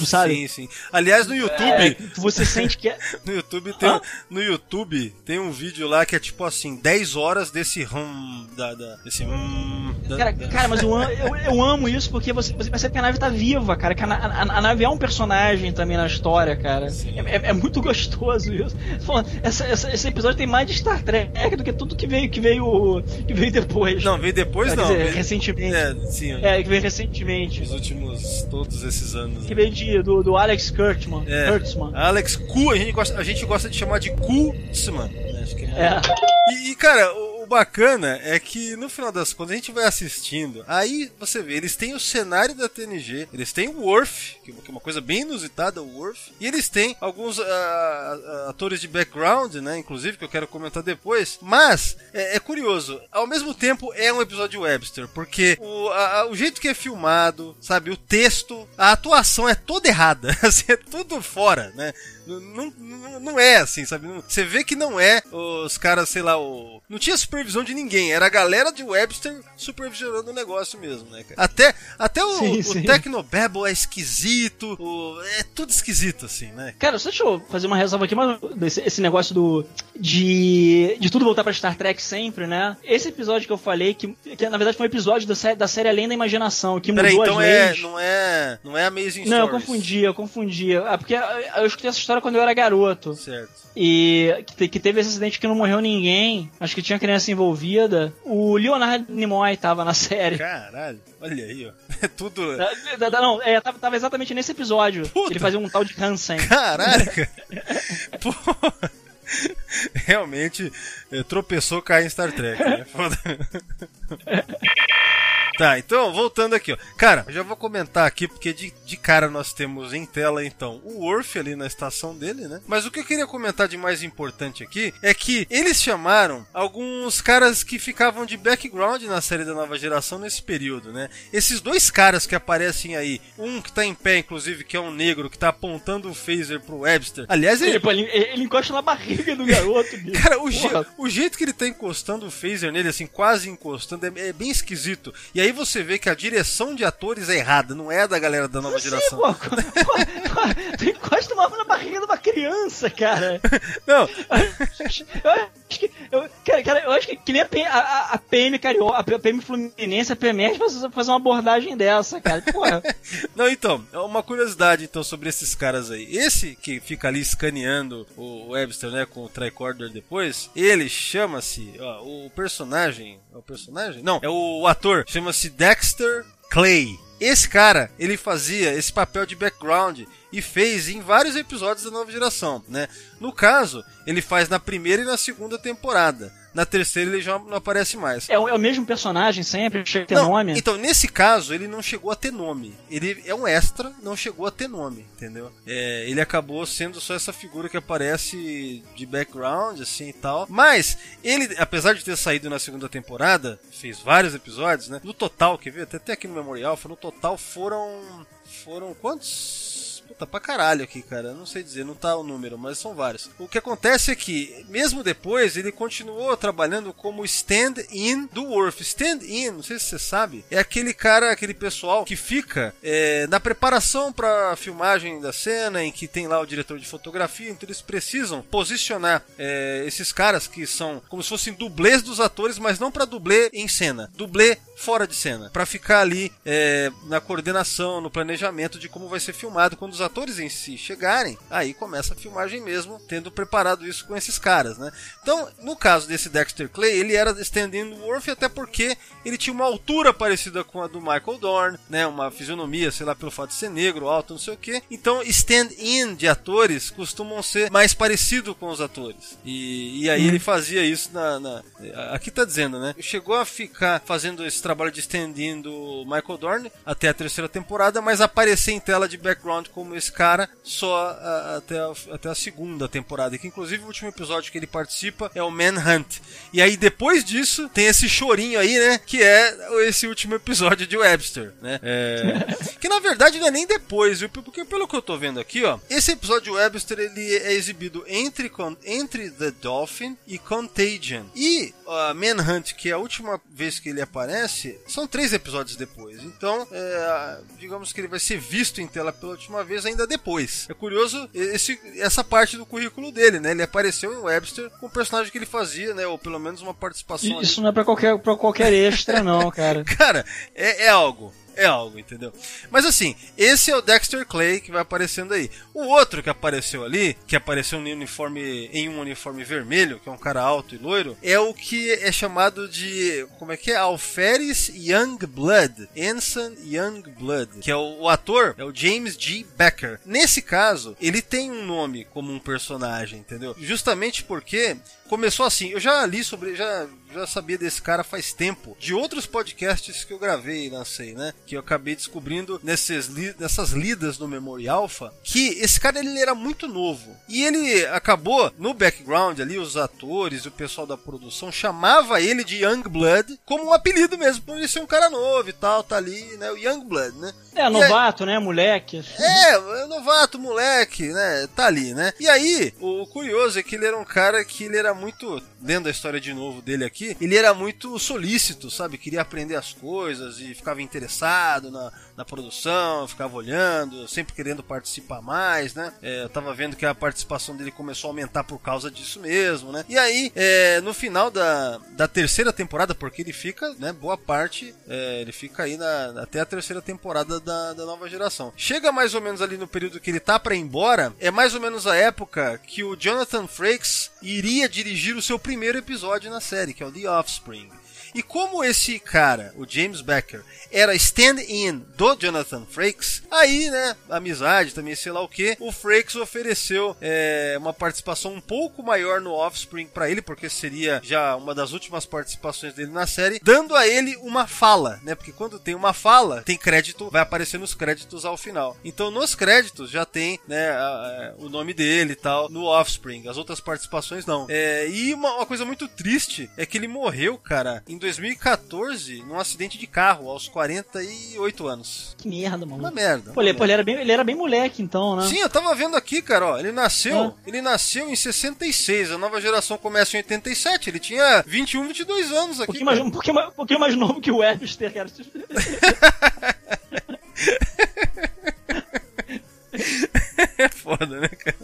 Sabe? Sim, sim. Aliás, no YouTube, É, você sente que é. no YouTube tem no YouTube tem um vídeo lá que é tipo assim, 10 horas desse hum da, da desse hum Cara, cara, mas eu, eu, eu amo isso porque você, você percebe que a nave tá viva, cara. Que a, a- a nave é um personagem também na história, cara. É, é- é muito gostoso isso. Falando, essa- essa- esse episódio tem mais de Star Trek do que tudo que veio, que veio, que veio depois. Não, veio depois Quer não. dizer, veio- recentemente. É, sim. É, que veio recentemente. Os últimos todos esses anos. Que veio de, do, do Alex Kurtzman. É, Kurtzman. Alex Ku, a gente gosta, a gente gosta de chamar de Kurtzman. Né? Acho que É. E, e, cara, bacana é que no final das contas a gente vai assistindo, aí você vê, eles têm o cenário da TNG, eles têm o Worf, que é uma coisa bem inusitada, o Worf, e eles têm alguns ah, atores de background, né, inclusive, que eu quero comentar depois, mas é, é curioso, ao mesmo tempo é um episódio Webster, porque o, a- o jeito que é filmado, sabe, o texto, a atuação é toda errada, assim, é tudo fora, né, não, não, não é assim, sabe? Você vê que não é os caras, sei lá, o. Não tinha supervisão de ninguém, era a galera de Webster supervisionando o negócio mesmo, né, cara? Até, até o, Sim, o sim. Tecnobabble é esquisito, o- é tudo esquisito, assim, né? Cara, só deixa eu fazer uma ressalva aqui, mas desse, esse negócio do. De, de tudo voltar pra Star Trek sempre, né? Esse episódio que eu falei, que, que na verdade foi um episódio da série, da série Além da Imaginação, que mudou Peraí, as então é, leis. não é. Não é Amazing Não, eu Stories. confundi, eu confundi. Ah, porque eu eu escutei essa história quando eu era garoto. Certo. E que, te- que teve esse acidente que não morreu ninguém. Acho que tinha criança envolvida. O Leonard Nimoy tava na série. Caralho, olha aí, ó. É tudo. Da- da- Não, é, tava, tava exatamente nesse episódio. Ele fazia um tal de Hansen. Caralho, cara. Pô. Realmente é, tropeçou cair em Star Trek, né? Foda. Tá, então, voltando aqui, ó. Cara, eu já vou comentar aqui, porque de, de cara nós temos em tela, então, o Worf ali na estação dele, né? Mas o que eu queria comentar de mais importante aqui é que eles chamaram alguns caras que ficavam de background na série da nova geração nesse período, né? Esses dois caras que aparecem aí, um que tá em pé, inclusive, que é um negro, que tá apontando o phaser pro Webster. Aliás, ele, Ele, pô, ele, ele encosta na barriga do garoto, bicho. Cara, o, je- o jeito que ele tá encostando o phaser nele, assim, quase encostando, é, é bem esquisito. E aí você vê que a direção de atores é errada, não é da galera da nova geração. Pô, pô, pô, tu encosta uma mão na barriga de uma criança, cara. Não. Eu acho que, eu, cara, cara, eu acho que, que nem a, P- a, a- PM Carioca, a PM Fluminense, a fazer fazer uma abordagem dessa, cara. Porra. Não, então, é uma curiosidade então sobre esses caras aí. Esse que fica ali escaneando o Webster, né, com o tricorder depois, ele chama-se, o personagem, é o personagem? Não, é o ator, chama-se Dexter Clay. Esse cara, ele fazia esse papel de background e fez em vários episódios da nova geração, né? No caso, ele faz na primeira e na segunda temporada. Na terceira ele já não aparece mais. É, o- é o mesmo personagem sempre, chega a ter Não, nome. Então, nesse caso, ele não chegou a ter nome. Ele é um extra, não chegou a ter nome, entendeu? É, ele acabou sendo só essa figura que aparece de background, assim e tal. Mas, ele, apesar de ter saído na segunda temporada, fez vários episódios, né? No total, quer ver? Até, até aqui no Memorial, no total foram. Foram quantos? Puta, pra caralho aqui, cara. Não sei dizer, não tá o número, mas são vários. O que acontece é que, mesmo depois, ele continuou trabalhando como stand-in do Worf. Stand-in, não sei se você sabe, é aquele cara, aquele pessoal que fica é, na preparação pra filmagem da cena, em que tem lá o diretor de fotografia, então eles precisam posicionar é, esses caras que são como se fossem dublês dos atores, mas não pra dublê em cena, dublê fora de cena, Pra ficar ali é, na coordenação, no planejamento de como vai ser filmado quando os atores em si chegarem, aí começa a filmagem mesmo, tendo preparado isso com esses caras, né? Então, no caso desse Dexter Clay, ele era stand-in do Worf até porque ele tinha uma altura parecida com a do Michael Dorn, né? Uma fisionomia, sei lá, pelo fato de ser negro, alto, não sei o que. Então, stand-in de atores costumam ser mais parecido com os atores. E, e aí ele fazia isso na, na- Aqui tá dizendo, né? Chegou a ficar fazendo esse trabalho de stand-in do Michael Dorn até a terceira temporada, mas aparecer em tela de background como esse cara só a- até, a, até a segunda temporada. Que inclusive o último episódio que ele participa é o Manhunt. E aí depois disso tem esse chorinho aí, né? Que é esse último episódio de Webster, né? É, que na verdade não é nem depois, viu? Porque pelo que eu tô vendo aqui, ó, esse episódio de Webster ele é exibido entre, entre The Dolphin e Contagion. E a Manhunt, que é a última vez que ele aparece, são três episódios depois. Então, é, digamos que ele vai ser visto em tela pela última vez ainda depois. É curioso esse, essa parte do currículo dele, né? Ele apareceu em Webster com o personagem que ele fazia, né? Ou pelo menos uma participação. ali. Isso não é pra qualquer, pra qualquer extra, não, cara. Cara, é, é algo. É algo, entendeu? Mas assim, esse é o Dexter Clay que vai aparecendo aí. O outro que apareceu ali, que apareceu em, uniforme, em um uniforme vermelho, que é um cara alto e loiro, é o que é chamado de. Como é que é? Alferes Youngblood. Ensign Youngblood. Que é o, o ator, é o James G. Becker. Nesse caso, ele tem um nome como um personagem, entendeu? Justamente porque começou assim. Eu já li sobre. Já, já sabia desse cara faz tempo. De outros podcasts que eu gravei lancei, né? Que eu acabei descobrindo nesses, nessas lidas do Memory Alpha. Que esse cara ele era muito novo. E ele acabou, no background ali, os atores e o pessoal da produção chamava ele de Youngblood como um apelido mesmo, por ele ser um cara novo e tal, tá ali, né? O Youngblood, né? É, aí- novato, né, moleque? é novato, moleque, né? Tá ali, né? E aí, o curioso é que ele era um cara que ele era muito, lendo a história de novo dele aqui, ele era muito solícito, sabe? Queria aprender as coisas e ficava interessado na, na produção, ficava olhando, sempre querendo participar mais, né? É, eu tava vendo que a participação dele começou a aumentar por causa disso mesmo, né? E aí, é, no final da, da terceira temporada, porque ele fica, né, boa parte, é, ele fica aí na, até a terceira temporada da, da nova geração. Chega mais ou menos ali no período que ele tá pra ir embora, é mais ou menos a época que o Jonathan Frakes iria dirigir o seu primeiro episódio na série, que é o The Offspring. E como esse cara, o James Becker, era stand-in do Jonathan Frakes, aí, né, amizade também, sei lá o que, o Frakes ofereceu é, uma participação um pouco maior no Offspring pra ele, porque seria já uma das últimas participações dele na série, dando a ele uma fala, né, porque quando tem uma fala, tem crédito, vai aparecer nos créditos ao final. Então, nos créditos já tem, né, a- a- o nome dele e tal, no Offspring, as outras participações não. É, e uma, uma coisa muito triste é que ele morreu, cara, em 2014 num acidente de carro, aos 48 anos. Que merda, mano. Uma merda. Pô, ele, pô, ele era bem, ele era bem moleque, então, né? Sim, eu tava vendo aqui, cara, ó, ele nasceu, Ah. ele nasceu em 66, a nova geração começa em 87, ele tinha 21, 22 anos Um aqui. pouquinho mais, um, pouquinho mais, um pouquinho mais novo que o Webster, cara. É foda, né, cara?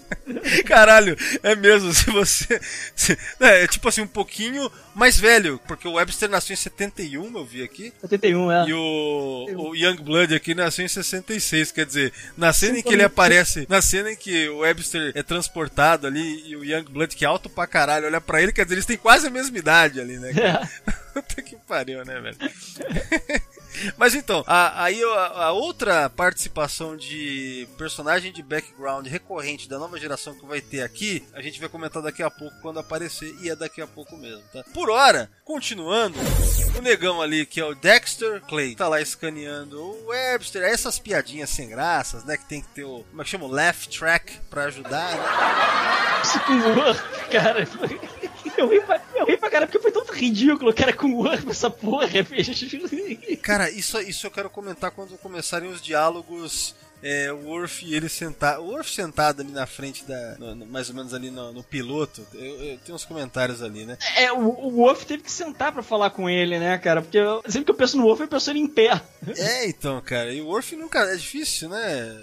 Caralho, é mesmo, se você. se- é, é tipo assim, um pouquinho mais velho, porque o Webster nasceu em 71, eu vi aqui. 71, é. E o, o Youngblood aqui nasceu em 66, quer dizer, na cena em que ele aparece, na cena em que o Webster é transportado ali e o Youngblood, que é alto pra caralho, olha pra ele, quer dizer, eles têm quase a mesma idade ali, né? cara? Puta que pariu, né, velho? Mas então, a- aí a, a outra participação de personagem de background recorrente da nova geração que vai ter aqui, a gente vai comentar daqui a pouco quando aparecer, e é daqui a pouco mesmo, tá? Por hora, continuando, o negão ali, que é o Dexter Clay, tá lá escaneando o Webster, essas piadinhas sem graças, né? Que tem que ter o, como é que chama? O laugh track pra ajudar, né? Cara. Eu ri, pra, eu ri pra cara porque foi tão ridículo, cara, com o Word, essa porra, bicho. Cara, isso, isso eu quero comentar quando começarem os diálogos. É, o Worf e ele sentado. O Worf sentado ali na frente da. no- no- mais ou menos ali no, no piloto. Eu, eu tenho uns comentários ali, né? É, o, o Wolf teve que sentar pra falar com ele, né, cara? Porque eu- sempre que eu penso no Wolf, eu penso ele em pé. É, então, cara. E o Worf nunca. É difícil, né?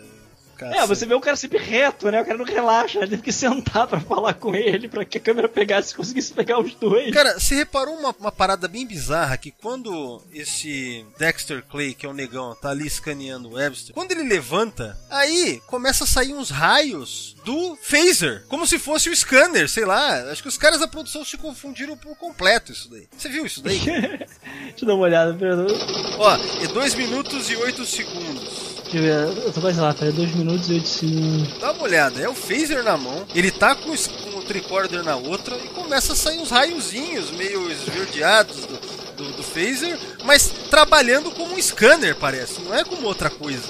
É, você vê o cara sempre reto, né? O cara não relaxa, né? teve que sentar pra falar com ele, pra que a câmera pegasse e conseguisse pegar os dois. Cara, você reparou uma, uma parada bem bizarra que quando esse Dexter Clay, que é o negão, tá ali escaneando o Webster, quando ele levanta, aí começa a sair uns raios do phaser, como se fosse o scanner, sei lá. Acho que os caras da produção se confundiram por completo isso daí. Você viu isso daí? Deixa eu dar uma olhada, pera. Ó, é 2 minutos e 8 segundos. Deixa eu ver, eu tô quase lá, pera, 2 minutos e 8 segundos. Dá uma olhada, é o phaser na mão, ele tá com, com o tricorder na outra e começa a sair uns raiozinhos meio esverdeados do, do, do phaser, mas trabalhando como um scanner, parece, não é como outra coisa?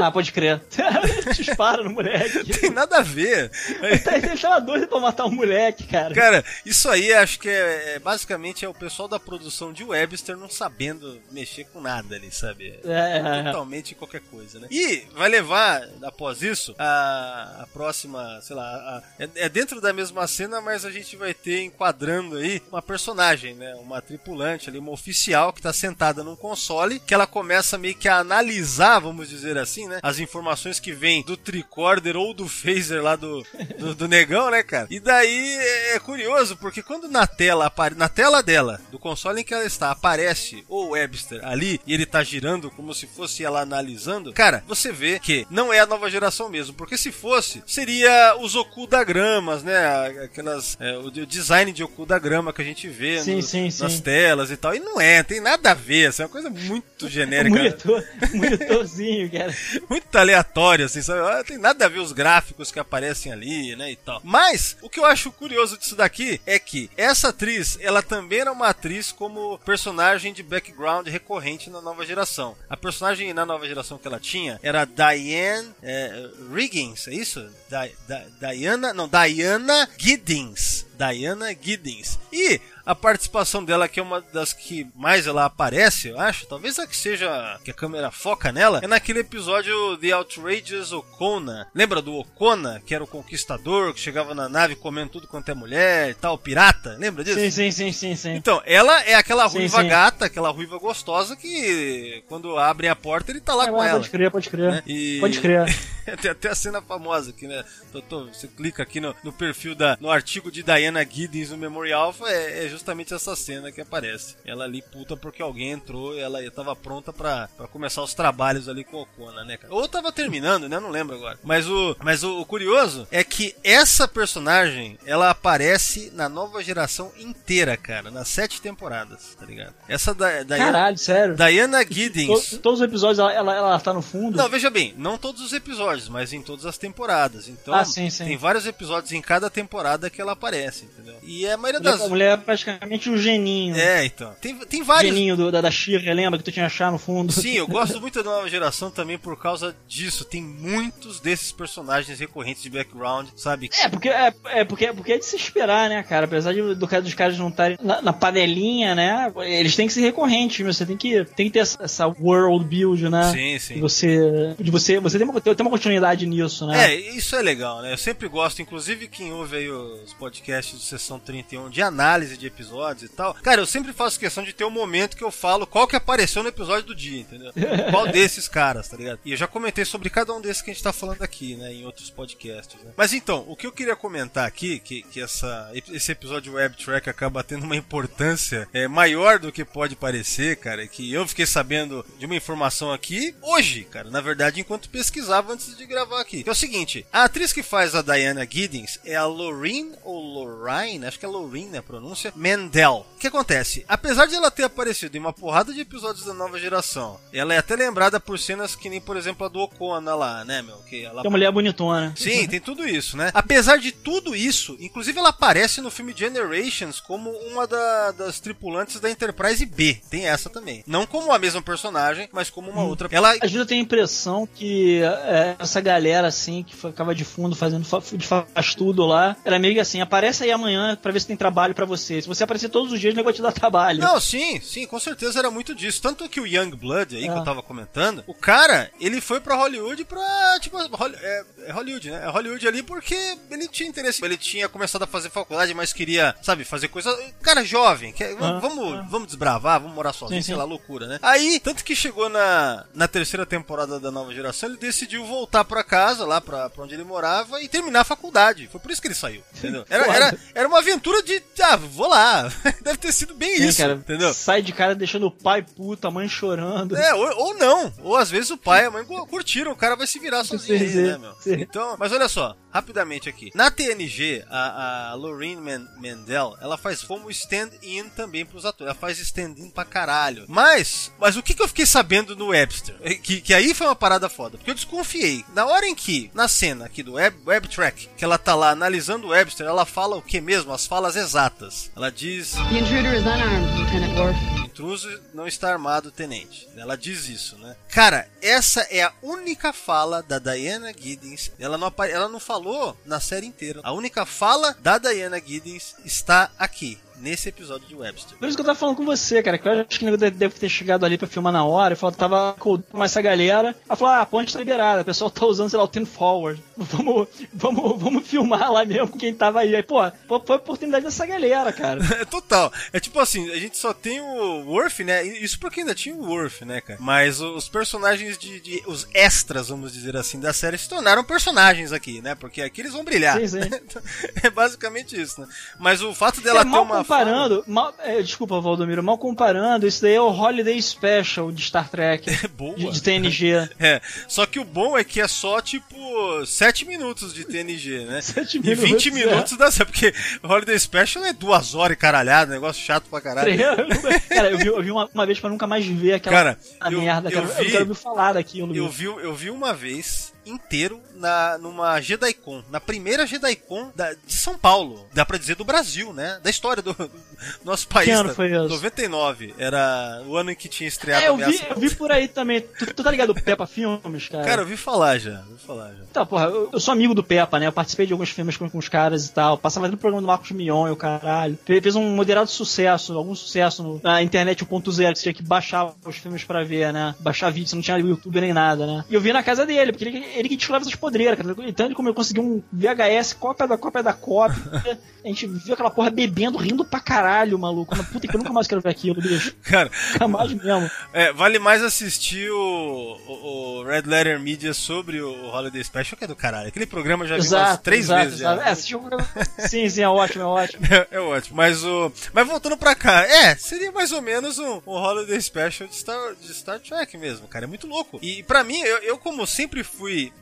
Ah, pode crer. Dispara no moleque. Tem nada a ver. Ele tava doido pra matar um moleque, cara. Cara, isso aí acho que é, é- basicamente é o pessoal da produção de Webster não sabendo mexer com nada ali, sabe? É, é, é. Totalmente qualquer coisa, né? E vai levar, após isso, a, a próxima, sei lá, a- é, é dentro da mesma cena, mas a gente vai ter enquadrando aí uma personagem, né? Uma tripulante ali, uma oficial que tá sentada num console, que ela começa meio que a analisar, vamos dizer assim, né? As informações que vêm do tricorder ou do phaser lá do, do, do negão, né, cara? E daí é curioso, porque quando na tela, apare- na tela dela, do console em que ela está, aparece o Webster ali e ele tá girando como se fosse ela analisando, cara, você vê que não é a nova geração mesmo, porque se fosse, seria os okudagramas, né? Aquelas. é, o de- o design de okudagrama que a gente vê Sim, no- sim, nas sim. telas e tal. E não é, tem nada a ver, assim, é uma coisa muito genérica. Monitor, monitorzinho, cara. muito aleatório, assim, sabe? Ah, Tem nada a ver os gráficos que aparecem ali, né, e tal. Mas, o que eu acho curioso disso daqui é que essa atriz, ela também era uma atriz como personagem de background recorrente na nova geração. A personagem na nova geração que ela tinha era Diane é, Riggins, é isso? Di- Diana, não, Diana Giddings. Diana Giddings. E a participação dela, que é uma das que mais ela aparece, eu acho, talvez a que seja que a câmera foca nela, é naquele episódio The Outrageous Okona. Lembra do Okona, que era o conquistador, que chegava na nave comendo tudo quanto é mulher e tal, pirata? Lembra disso? Sim, sim, sim, sim, sim. Então, ela é aquela Sim, ruiva sim. gata, aquela ruiva gostosa que quando abrem a porta ele tá lá É, com ela. Pode crer, pode crer. né? E- Pode crer. Tem até a cena famosa aqui, né? Tô- você clica aqui no, no perfil da. no artigo de Diana Giddens no Memorial é, é justamente essa cena que aparece. Ela ali puta porque alguém entrou e ela tava pronta pra começar os trabalhos ali com o Okona, né, cara? Ou tava terminando, né? Não lembro agora. Mas o, mas o, o curioso é que essa personagem, ela aparece na nova geração inteira, cara. Nas sete temporadas, tá ligado? Essa da, da Caralho, sério. Diana Giddens. To- todos os episódios ela, ela, ela tá no fundo. Não, veja bem, não todos os episódios. mas em todas as temporadas. Então, Ah, sim, sim. tem vários episódios em cada temporada que ela aparece, entendeu? E a maioria A das. mulher é praticamente o geninho. É, então. Tem, tem vários. Geninho do, da, da Shira, lembra que tu tinha achar no fundo? Sim, eu gosto muito da nova geração também por causa disso. Tem muitos desses personagens recorrentes de background, sabe? É, porque é, é porque, porque é de se esperar, né, cara? Apesar de, do, dos caras não estarem na, na panelinha, né? Eles têm que ser recorrentes. Você tem que, tem que ter essa, essa world build, né? Sim, sim. De você, de você, você tem uma, tem uma continuidade nisso, né? É, isso é legal, né? Eu sempre gosto, inclusive quem ouve aí os podcasts do Sessão 31 de análise de episódios e tal. Cara, eu sempre faço questão de ter um momento que eu falo qual que apareceu no episódio do dia, entendeu? qual desses caras, tá ligado? E eu já comentei sobre cada um desses que a gente tá falando aqui, né? Em outros podcasts, né? Mas então, o que eu queria comentar aqui, que, que essa, esse episódio Web Track acaba tendo uma importância é, maior do que pode parecer, cara, que eu fiquei sabendo de uma informação aqui hoje, cara, na verdade, enquanto pesquisava antes de gravar aqui. Que é o seguinte, a atriz que faz a Diana Giddens é a Lorraine ou Lorraine, acho que é Lorraine a pronúncia, Mendel. O que acontece? Apesar de ela ter aparecido em uma porrada de episódios da nova geração, ela é até lembrada por cenas que nem, por exemplo, a do Okona lá, né, meu? Que ela Que a mulher bonitona. Sim, tem tudo isso, né? Apesar de tudo isso, inclusive ela aparece no filme Generations como uma da- das tripulantes da Enterprise B. Tem essa também. Não como a mesma personagem, mas como uma outra. Ela. Às vezes eu tenho a impressão que é, essa galera, assim, que ficava de fundo fazendo fa- de faz tudo lá, era meio que assim, aparece aí amanhã pra ver se tem trabalho pra você. Você aparecer todos os dias, não vai te dar trabalho. Não, sim, sim, com certeza era muito disso. Tanto que o Young Blood aí que Ah. eu tava comentando, o cara, ele foi pra Hollywood pra. Tipo, é, é Hollywood, né? É Hollywood ali porque ele tinha interesse. Ele tinha começado a fazer faculdade, mas queria, sabe, fazer coisa. Cara jovem, quer- Ah, vamos, vamos desbravar, vamos morar sozinho, Sim, sei sim. lá, loucura, né? Aí, tanto que chegou na, na terceira temporada da nova geração, ele decidiu voltar pra casa, lá pra, pra onde ele morava, e terminar a faculdade. Foi por isso que ele saiu, entendeu? Era, era, era uma aventura de. Ah, vou lá. Deve ter sido bem Sim, isso, cara, entendeu? Sai de cara deixando o pai puto, a mãe chorando. É, ou, ou não. Ou às vezes o pai e a mãe cu- curtiram, o cara vai se virar sozinho aí, né, meu? sim. Então, mas olha só, rapidamente aqui. Na TNG, a, a Lorraine Man- Mandel, ela faz como stand-in também pros atores. Ela faz stand-in pra caralho. Mas, mas o que, que eu fiquei sabendo no Webster? É Que, que aí foi uma parada foda. Porque eu desconfiei. Na hora em que, na cena aqui do Web, Web Track, que ela tá lá analisando o Webster, ela fala o que mesmo? As falas exatas. Ela diz. The intruder is unarmed, Lieutenant Worf. Intruso não está armado, tenente. Ela diz isso, né? Cara, essa é a única fala da Diana Giddens. Ela não, ela não falou na série inteira. A única fala da Diana Giddens está aqui. Nesse episódio de Webster. Por isso que eu tava falando com você, cara, que eu acho que o deve- ter chegado ali pra filmar na hora e falou, tava com mais essa galera. Ela falou, ah, a ponte tá liberada, o pessoal tá usando, sei lá, o Ten Forward. Vamos, vamos, vamos filmar lá mesmo com quem tava aí. Aí, pô, foi a oportunidade dessa galera, cara. É total. É tipo assim, a gente só tem o Worf, né? Isso porque ainda tinha o Worf, né, cara? Mas os personagens de, de- Os extras, vamos dizer assim, da série se tornaram personagens aqui, né? Porque aqui eles vão brilhar. Sim, sim. é basicamente isso, né? Mas o fato dela É, ter uma. Comparando, mal- é, desculpa, Valdomiro, mal comparando, isso daí é o Holiday Special de Star Trek. boa. De, de TNG. É, só que o bom é que é só, tipo, 7 minutos de TNG, né? 7 e minutos, 20 é. minutos da série, porque Holiday Special é duas horas e caralhado, negócio chato pra caralho. cara, eu vi, eu vi uma, uma vez pra nunca mais ver aquela Cara, a eu- merda. eu cara. Eu, vi- quero ouvir falar daquilo. Eu vi, eu vi uma vez inteiro na, numa JediCon, na primeira JediCon da, de São Paulo, dá pra dizer do Brasil, né? Da história do, do nosso país. Que ano tá? foi isso? 99, era o ano em que tinha estreado É, eu vi, eu vi por aí também. Tu, tu tá ligado do Peppa Filmes, cara? Cara, eu vi falar já, ouvi falar já. Tá, porra, eu, eu sou amigo do Peppa, né? Eu participei de alguns filmes com, com os caras e tal. Passava no programa do Marcos Mion e o caralho. Fez um moderado sucesso, algum sucesso no- na internet 1.0, que você tinha que baixar os filmes pra ver, né? Baixar vídeo, você não tinha YouTube nem nada, né? E eu vi na casa dele, porque ele, ele que descolava essas podreiras, cara. Então ele como eu consegui um VHS, cópia da cópia da cópia. A gente viu aquela porra bebendo, rindo pra caralho, maluco. Mas, Puta que eu nunca mais quero ver aquilo, bicho. Cara, Nunca mais mesmo. É, vale mais assistir o, o, o Red Letter Media sobre o Holiday Special, Trek é do caralho. Aquele programa já vi umas Exato, três exato, vezes. exato. já. É, assistiu programa- sim, sim, é ótimo, é ótimo. É, é ótimo. Mas o. Mas voltando pra cá, é, seria mais ou menos um, um Holiday Special de Star, de Star Trek mesmo, cara. É muito louco. E pra mim, eu, eu como sempre fui. Lee.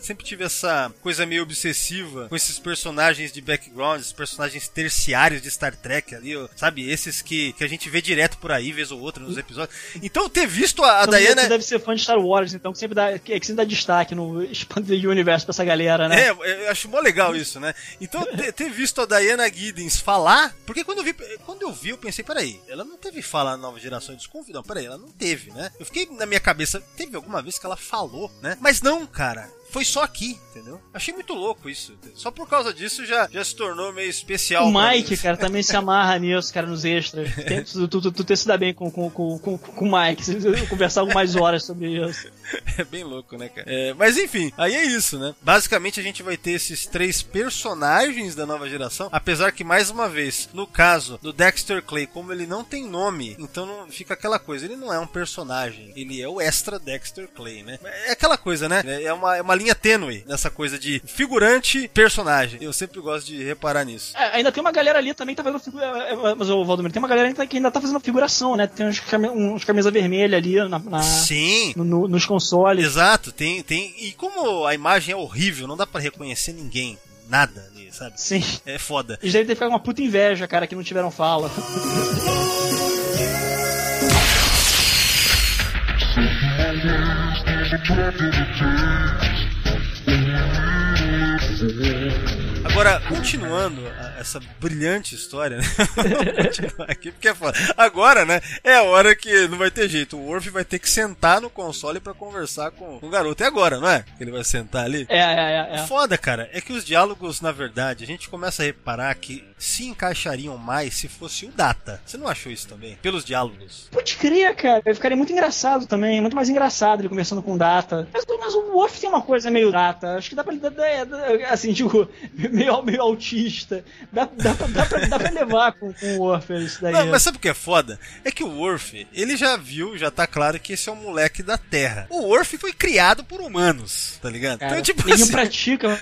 Sempre tive essa coisa meio obsessiva com esses personagens de background, esses personagens terciários de Star Trek ali, sabe? Esses que, que a gente vê direto por aí, vez ou outra, nos episódios. Então, ter visto a, a Então, Diana. Você deve ser fã de Star Wars, então, que sempre dá, que, que sempre dá destaque no Expanded Universe pra essa galera, né? É, eu acho mó legal isso, né? Então, ter, ter visto a Diana Giddens falar, porque quando eu vi, quando eu vi, eu pensei, peraí, ela não teve fala na nova geração, eu desconfio, não, peraí, ela não teve, né? Eu fiquei na minha cabeça, teve alguma vez que ela falou, né? Mas não, cara. Foi só aqui, entendeu? Achei muito louco isso. Só por causa disso já, já se tornou meio especial. O Mike, cara, também se amarra nisso, cara, nos extras. Tem- Tu, tu, tu, tu se dar bem com, com, com, com, com o Mike, conversar algumas horas sobre isso. É bem louco, né, cara? É, mas enfim, aí é isso, né? Basicamente a gente vai ter esses três personagens da nova geração, apesar que, mais uma vez, no caso do Dexter Clay, como ele não tem nome, então não fica aquela coisa, ele não é um personagem, ele é o extra Dexter Clay, né? É aquela coisa, né? É uma, é uma linha tênue nessa coisa de figurante personagem. Eu sempre gosto de reparar nisso. É, ainda tem uma galera ali também que tá fazendo figura. é, é, Mas, ô Valdomiro, tem uma galera que, que ainda tá fazendo figuração, né? Tem uns, cami uns camisa vermelha ali na, na- Sim. no- no- nos consoles. Exato, tem, tem. E como a imagem é horrível, não dá pra reconhecer ninguém. Nada ali, sabe? Sim. É foda. Eles devem ter ficado com uma puta inveja, cara, que não tiveram fala. Agora, continuando essa brilhante história, né? Vamos continuar aqui, porque é foda. Agora, né? É a hora que não vai ter jeito. O Worf vai ter que sentar no console pra conversar com o garoto. É agora, não é? Que ele vai sentar ali. É, é, é. é. Foda, cara, é que os diálogos, na verdade, a gente começa a reparar que se encaixariam mais se fosse o Data. Você não achou isso também? Pelos diálogos. Pode crer, cara. Ficaria muito engraçado também, muito mais engraçado ele conversando com o Data. Mas, mas o Wolf tem uma coisa meio Data. Acho que dá pra. dá- Assim, digo, meio, meio autista. Dá, dá, pra- dá, pra, dá pra levar com, com o Wolf isso daí. Não, mas sabe o que é foda? É que o Worf, ele já viu, já tá claro que esse é um moleque da Terra. O Worf foi criado por humanos, tá ligado? Cara, então, tipo assim... pratica,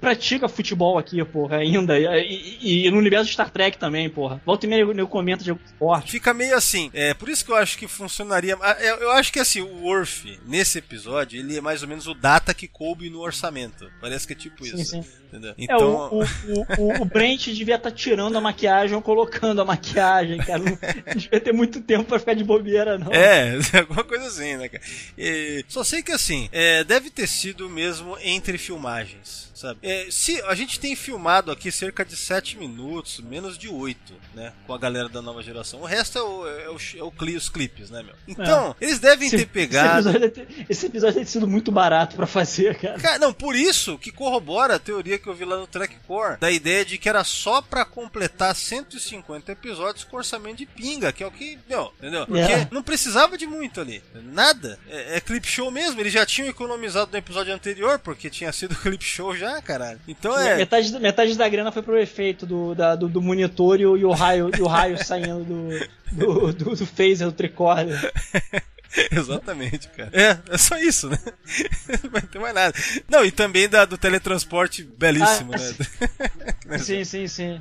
pratica futebol aqui, porra, ainda. E, e- e no universo de Star Trek também, porra. Volta e meia eu comento de esporte. Fica meio assim. É por isso que eu acho que funcionaria. ah, Eu, eu acho que assim, o Worf, nesse episódio, ele é mais ou menos o data que coube no orçamento. Parece que é tipo isso. Sim, sim. Entendeu? É, Então. o, o, o, o- Brent devia estar tirando a maquiagem ou colocando a maquiagem, cara. Não, não devia ter muito tempo pra ficar de bobeira, não. É, alguma coisa assim, né, cara? E só sei que assim, é, deve ter sido mesmo entre filmagens, sabe? É, se a gente tem filmado aqui cerca de 7 minutos, menos de 8, né? Com a galera da nova geração. O resto é, o, é, o, é o cli- os clipes, né, meu? Então, É. eles devem Esse- ter pegado. Esse episódio, deve ter, esse episódio deve ter sido muito barato pra fazer, cara. Cara, não, por isso que corrobora a teoria que eu vi lá no Track Core, da ideia de que era só pra completar 150 episódios com orçamento de pinga, que é o que, meu, entendeu? Porque É. não precisava de muito ali, nada. É, é clip show mesmo, eles já tinham economizado no episódio anterior, porque tinha sido clip show já, caralho. Então é. Metade, da- metade da grana foi pro efeito do, da- do, do monitor e o, e o raio, e o raio saindo do, do, do, do phaser, do tricorder. Exatamente, cara. É, é só isso, né? Não vai ter mais nada. Não, e também da, do teletransporte belíssimo, Ah, né? Sim, sim, sim.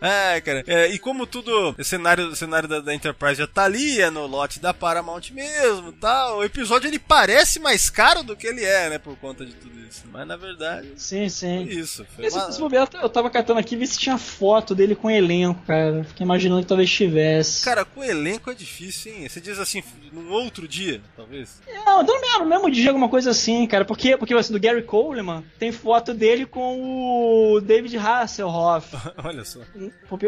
Ah, cara. É, e como tudo, o cenário, o cenário da, da Enterprise já tá ali, é no lote da Paramount mesmo tal. O episódio ele parece mais caro do que ele é, né? Por conta de tudo isso. Mas na verdade. Sim, sim. Foi isso. Foi Esse, uma- esse bobeira, eu tava catando aqui ver se tinha foto dele com elenco, cara. Fiquei imaginando que talvez tivesse. Cara, com o elenco é difícil, hein? Você diz assim, num outro dia, talvez. Não, no mesmo, no mesmo dia, alguma coisa assim, cara. Porque, porque assim, do Gary Coleman tem foto dele com o David Hasselhoff. Olha só.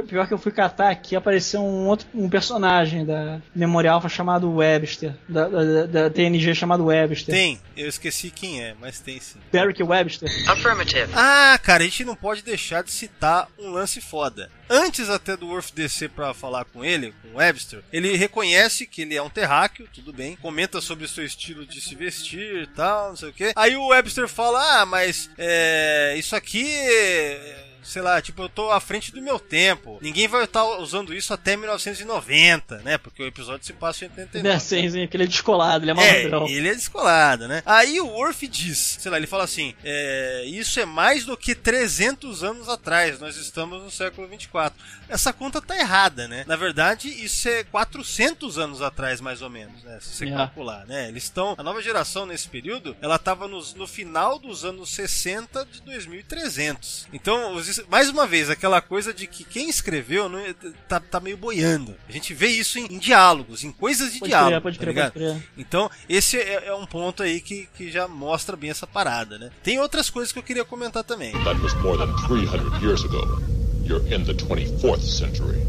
Pior que eu fui catar aqui, apareceu um outro um personagem da Memória Alpha chamado Webster, da, da, da TNG chamado Webster. Tem, eu esqueci quem é, mas tem sim. Derek Webster. Affirmative. Ah, cara, a gente não pode deixar de citar um lance foda. Antes até do Worf descer pra falar com ele, com o Webster, ele reconhece que ele é um terráqueo, tudo bem, comenta sobre o seu estilo de se vestir e tal, não sei o que. Aí o Webster fala: Ah, mas é, isso aqui. é, sei lá, tipo, eu tô à frente do meu tempo. Ninguém vai estar usando isso até 1990, né? Porque o episódio se passa em 89. É, sim, sim, porque ele é descolado, ele é É, malandrão. ele é descolado, né? Aí o Worf diz, sei lá, ele fala assim: é, Isso é mais do que 300 anos atrás, nós estamos no século 24. Essa conta tá errada, né? Na verdade, isso é 400 anos atrás, mais ou menos, né? Se você É. calcular, né? Eles estão. A nova geração nesse período, ela tava nos- no final dos anos 60 de 2300. Então, os- mais uma vez, aquela coisa de que quem escreveu não é- tá, tá meio boiando. A gente vê isso em, em diálogos, em coisas de Pode diálogo. crer, pode tá pode crer. Então, esse é, é um ponto aí que, que já mostra bem essa parada, né? Tem outras coisas que eu queria comentar também. That was more than 300 years ago. You're in the 24th century.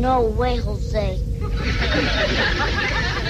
No way, Jose.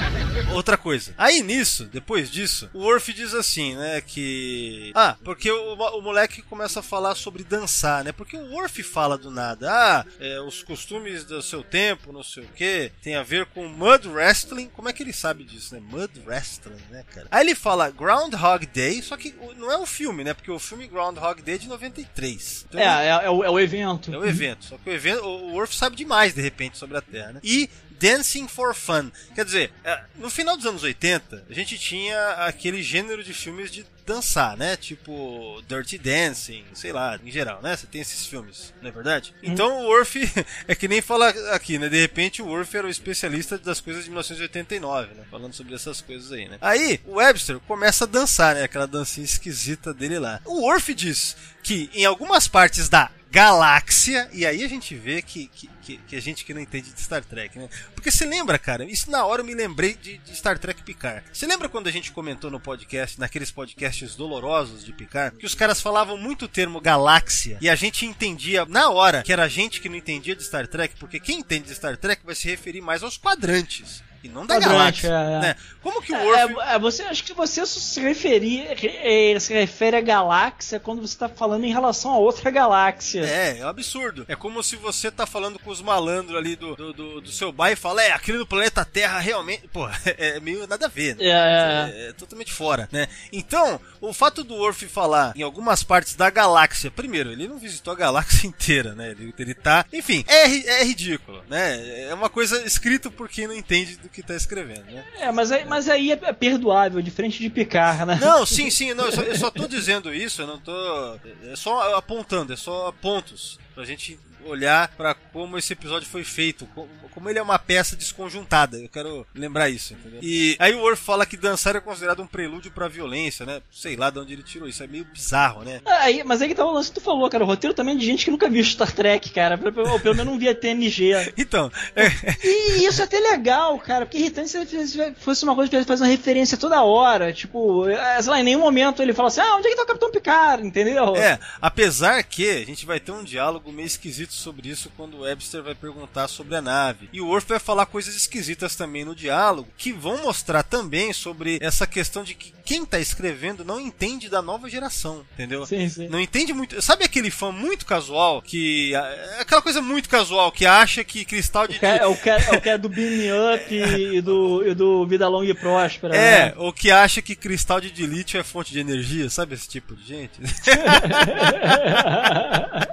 Outra coisa. Aí nisso, depois disso, o Worf diz assim, né, que... Ah, porque o, o moleque começa a falar sobre dançar, né? Porque o Worf fala do nada. Ah, é, os costumes do seu tempo, não sei o que, tem a ver com Mud Wrestling. Como é que ele sabe disso, né? Mud Wrestling, né, cara? Aí ele fala Groundhog Day, só que o- não é o filme, né? Porque o filme Groundhog Day é de 93. Então, É, é, é o, é o evento. é o evento. Só que o evento, o Worf sabe demais, de repente, sobre a Terra, né? E Dancing for Fun. Quer dizer, é, no final dos anos 80, a gente tinha aquele gênero de filmes de dançar, né? Tipo Dirty Dancing, sei lá, em geral, né? Você tem esses filmes, não é verdade? Então o Worf é que nem fala aqui, né? De repente o Worf era o especialista das coisas de 1989, né? Falando sobre essas coisas aí, né? Aí o Webster começa a dançar, né? Aquela dancinha esquisita dele lá. O Worf diz que em algumas partes da galáxia, e aí a gente vê que, que, que, a gente que não entende de Star Trek, né? Porque você lembra, cara, isso na hora eu me lembrei de, de Star Trek Picard. Você lembra quando a gente comentou no podcast, naqueles podcasts dolorosos de Picard, que os caras falavam muito o termo galáxia e a gente entendia na hora que era a gente que não entendia de Star Trek, porque quem entende de Star Trek vai se referir mais aos quadrantes. E não da Quadrante, galáxia. é, é. Né? Como que o Worf. É, é, você, acho que você se referir, re- é, se refere à galáxia quando você está falando em relação a outra galáxia. É, é um absurdo. É como se você tá falando com os malandros ali do, do, do, do seu bairro e fala, é, aquele do planeta Terra realmente. Pô, é meio nada a ver, né? É, é, É totalmente fora, né? Então, o fato do Worf falar em algumas partes da galáxia, primeiro, ele não visitou a galáxia inteira, né? Ele, ele tá. Enfim, é, é ridículo, né? É uma coisa escrita por quem não entende do que tá escrevendo, né? É, mas aí, mas aí é perdoável, diferente de Picard, né? Não, sim, sim, não, eu, só, eu só tô dizendo isso, eu não tô. É só apontando, é só pontos. Pra gente olhar pra como esse episódio foi feito, como, ele é uma peça desconjuntada. Eu quero lembrar isso, entendeu? E aí o Worf fala que dançar é considerado um prelúdio pra violência, né? Sei lá de onde ele tirou isso, é meio bizarro, né? Aí, mas aí que tá o lance que tu falou, cara. O roteiro também é de gente que nunca viu Star Trek, cara. Ou pelo menos não via TNG. Então, é, E isso é até legal, cara. Porque irritante se ele fosse uma coisa que ele faz uma referência toda hora. Tipo, é, sei lá, em nenhum momento ele fala assim: ah, onde é que tá o Capitão Picard? Entendeu? É, apesar que a gente vai ter um diálogo meio esquisito sobre isso quando o Webster vai perguntar sobre a nave. E o Worf vai falar coisas esquisitas também no diálogo, que vão mostrar também sobre essa questão de que quem tá escrevendo não entende da nova geração, entendeu? Sim, sim. Não entende muito. Sabe aquele fã muito casual que. é Aquela coisa muito casual que acha que cristal de. O cara, é, o cara, é o cara do Beam Up e do, e do Vida Longa e Próspera. É, né? ou que acha que cristal de lítio é fonte de energia, sabe esse tipo de gente?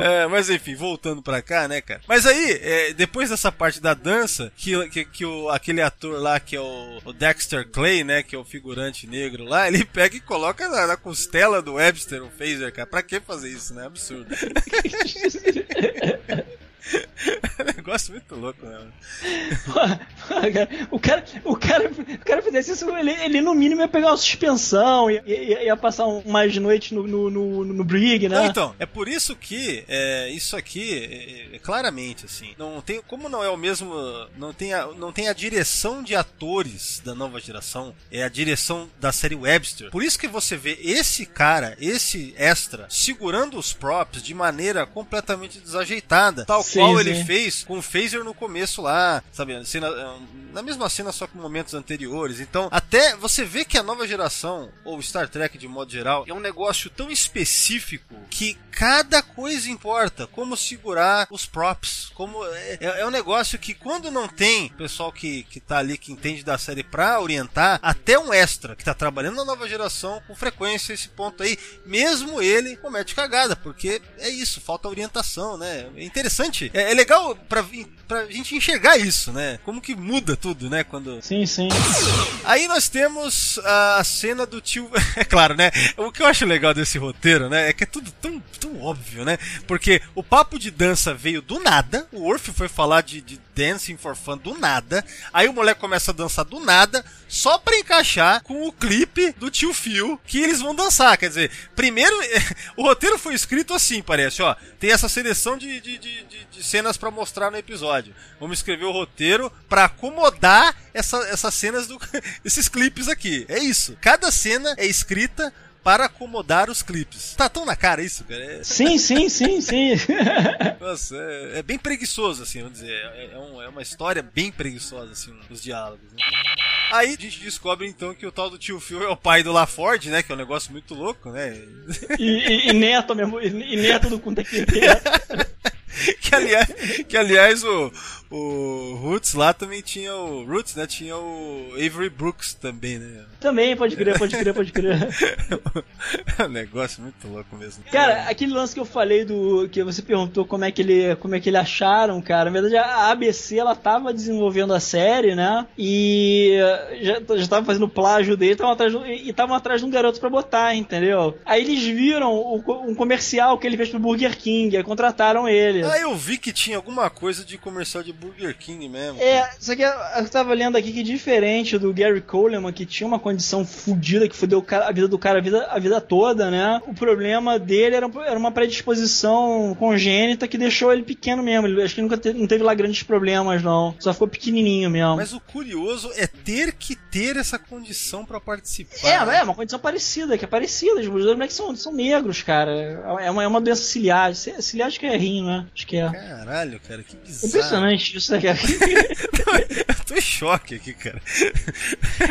É, mas enfim, voltando pra cá, né, cara? Mas aí, é, depois dessa parte da dança, que, que, que o, aquele ator lá, que é o, o Dexter Clay, né, que é o figurante negro lá, ele pega e coloca na, na costela do Webster o phaser, cara. Pra que fazer isso, né? Absurdo. É negócio muito louco, né? o cara, o cara, o cara fizesse isso, ele, ele no mínimo ia pegar uma suspensão, ia, ia, ia passar umas noites no, no, no, no Brig, né? Não, então, é por isso que é, isso aqui, é, é, claramente, assim, não tem, como não é o mesmo, não tem, a, não tem a direção de atores da nova geração, é a direção da série Webster. Por isso que você vê esse cara, esse extra, segurando os props de maneira completamente desajeitada, tal Sim, qual ele fez com um phaser no começo lá, sabe? Cena, na mesma cena, só com momentos anteriores. Então, até você vê que a nova geração, ou Star Trek de modo geral, é um negócio tão específico que cada coisa importa. Como segurar os props. Como é, é um negócio que quando não tem o pessoal que, que tá ali, que entende da série pra orientar, até um extra que tá trabalhando na nova geração, com frequência esse ponto aí, mesmo ele comete cagada, porque é isso, falta orientação, né? É interessante. É, é legal pra, pra gente enxergar isso, né? Como que muda tudo, né? Quando... Sim, sim. Aí nós temos a cena do tio. É claro, né? O que eu acho legal desse roteiro, né? É que é tudo tão, tão óbvio, né? Porque o papo de dança veio do nada. O Orf foi falar de, de Dancing for Fun do nada. Aí o moleque começa a dançar do nada, só pra encaixar com o clipe do tio Phil que eles vão dançar. Quer dizer, primeiro, o roteiro foi escrito assim, parece, ó. Tem essa seleção de, de, de, de, de cenas pra mostrar no episódio. Vamos escrever o roteiro pra acomodar essa, essas cenas do. esses clipes aqui. É isso. Cada cena é escrita para acomodar os clipes. Tá tão na cara isso, cara. É... Sim, sim, sim, sim. Nossa, é, é, bem preguiçoso, assim, vamos dizer. É, é, um, é, uma história bem preguiçosa, assim, os diálogos. Né? Aí a gente descobre então que o tal do tio Phil é o pai do LaFord, né? Que é um negócio muito louco, né? E, e, e neto mesmo, e neto do Kunta que aliás, que aliás o, o Roots lá também tinha o Roots, né? Tinha o Avery Brooks também, né? Também, pode crer, pode crer, pode crer. é um negócio muito louco mesmo. Cara, aquele lance que eu falei do que você perguntou como é que ele, como é que ele acharam, cara. Na verdade, a ABC ela tava desenvolvendo a série, né? E já, já tava fazendo plágio dele, tavam atrás, e estavam atrás de um garoto para botar, entendeu? Aí eles viram o, um comercial que ele fez pro Burger King, aí contrataram ele. Ah, eu vi que tinha alguma coisa de comercial de Burger King mesmo. É, só que eu tava lendo aqui que diferente do Gary Coleman, que tinha uma condição fodida que fudeu a vida do cara a vida, a vida toda, né? O problema dele era, era uma predisposição congênita que deixou ele pequeno mesmo. Ele, acho que nunca te, não teve lá grandes problemas, não. Só ficou pequenininho mesmo. Mas o curioso é ter que ter essa condição para participar. É, é uma condição parecida, que é parecida. Os dois moleques são, são negros, cara. É uma, é uma doença ciliar. Ciliar acho que é rim, né? Acho que é. Caralho, cara, que bizarro. Impressionante isso, né, cara? eu tô em choque aqui, cara.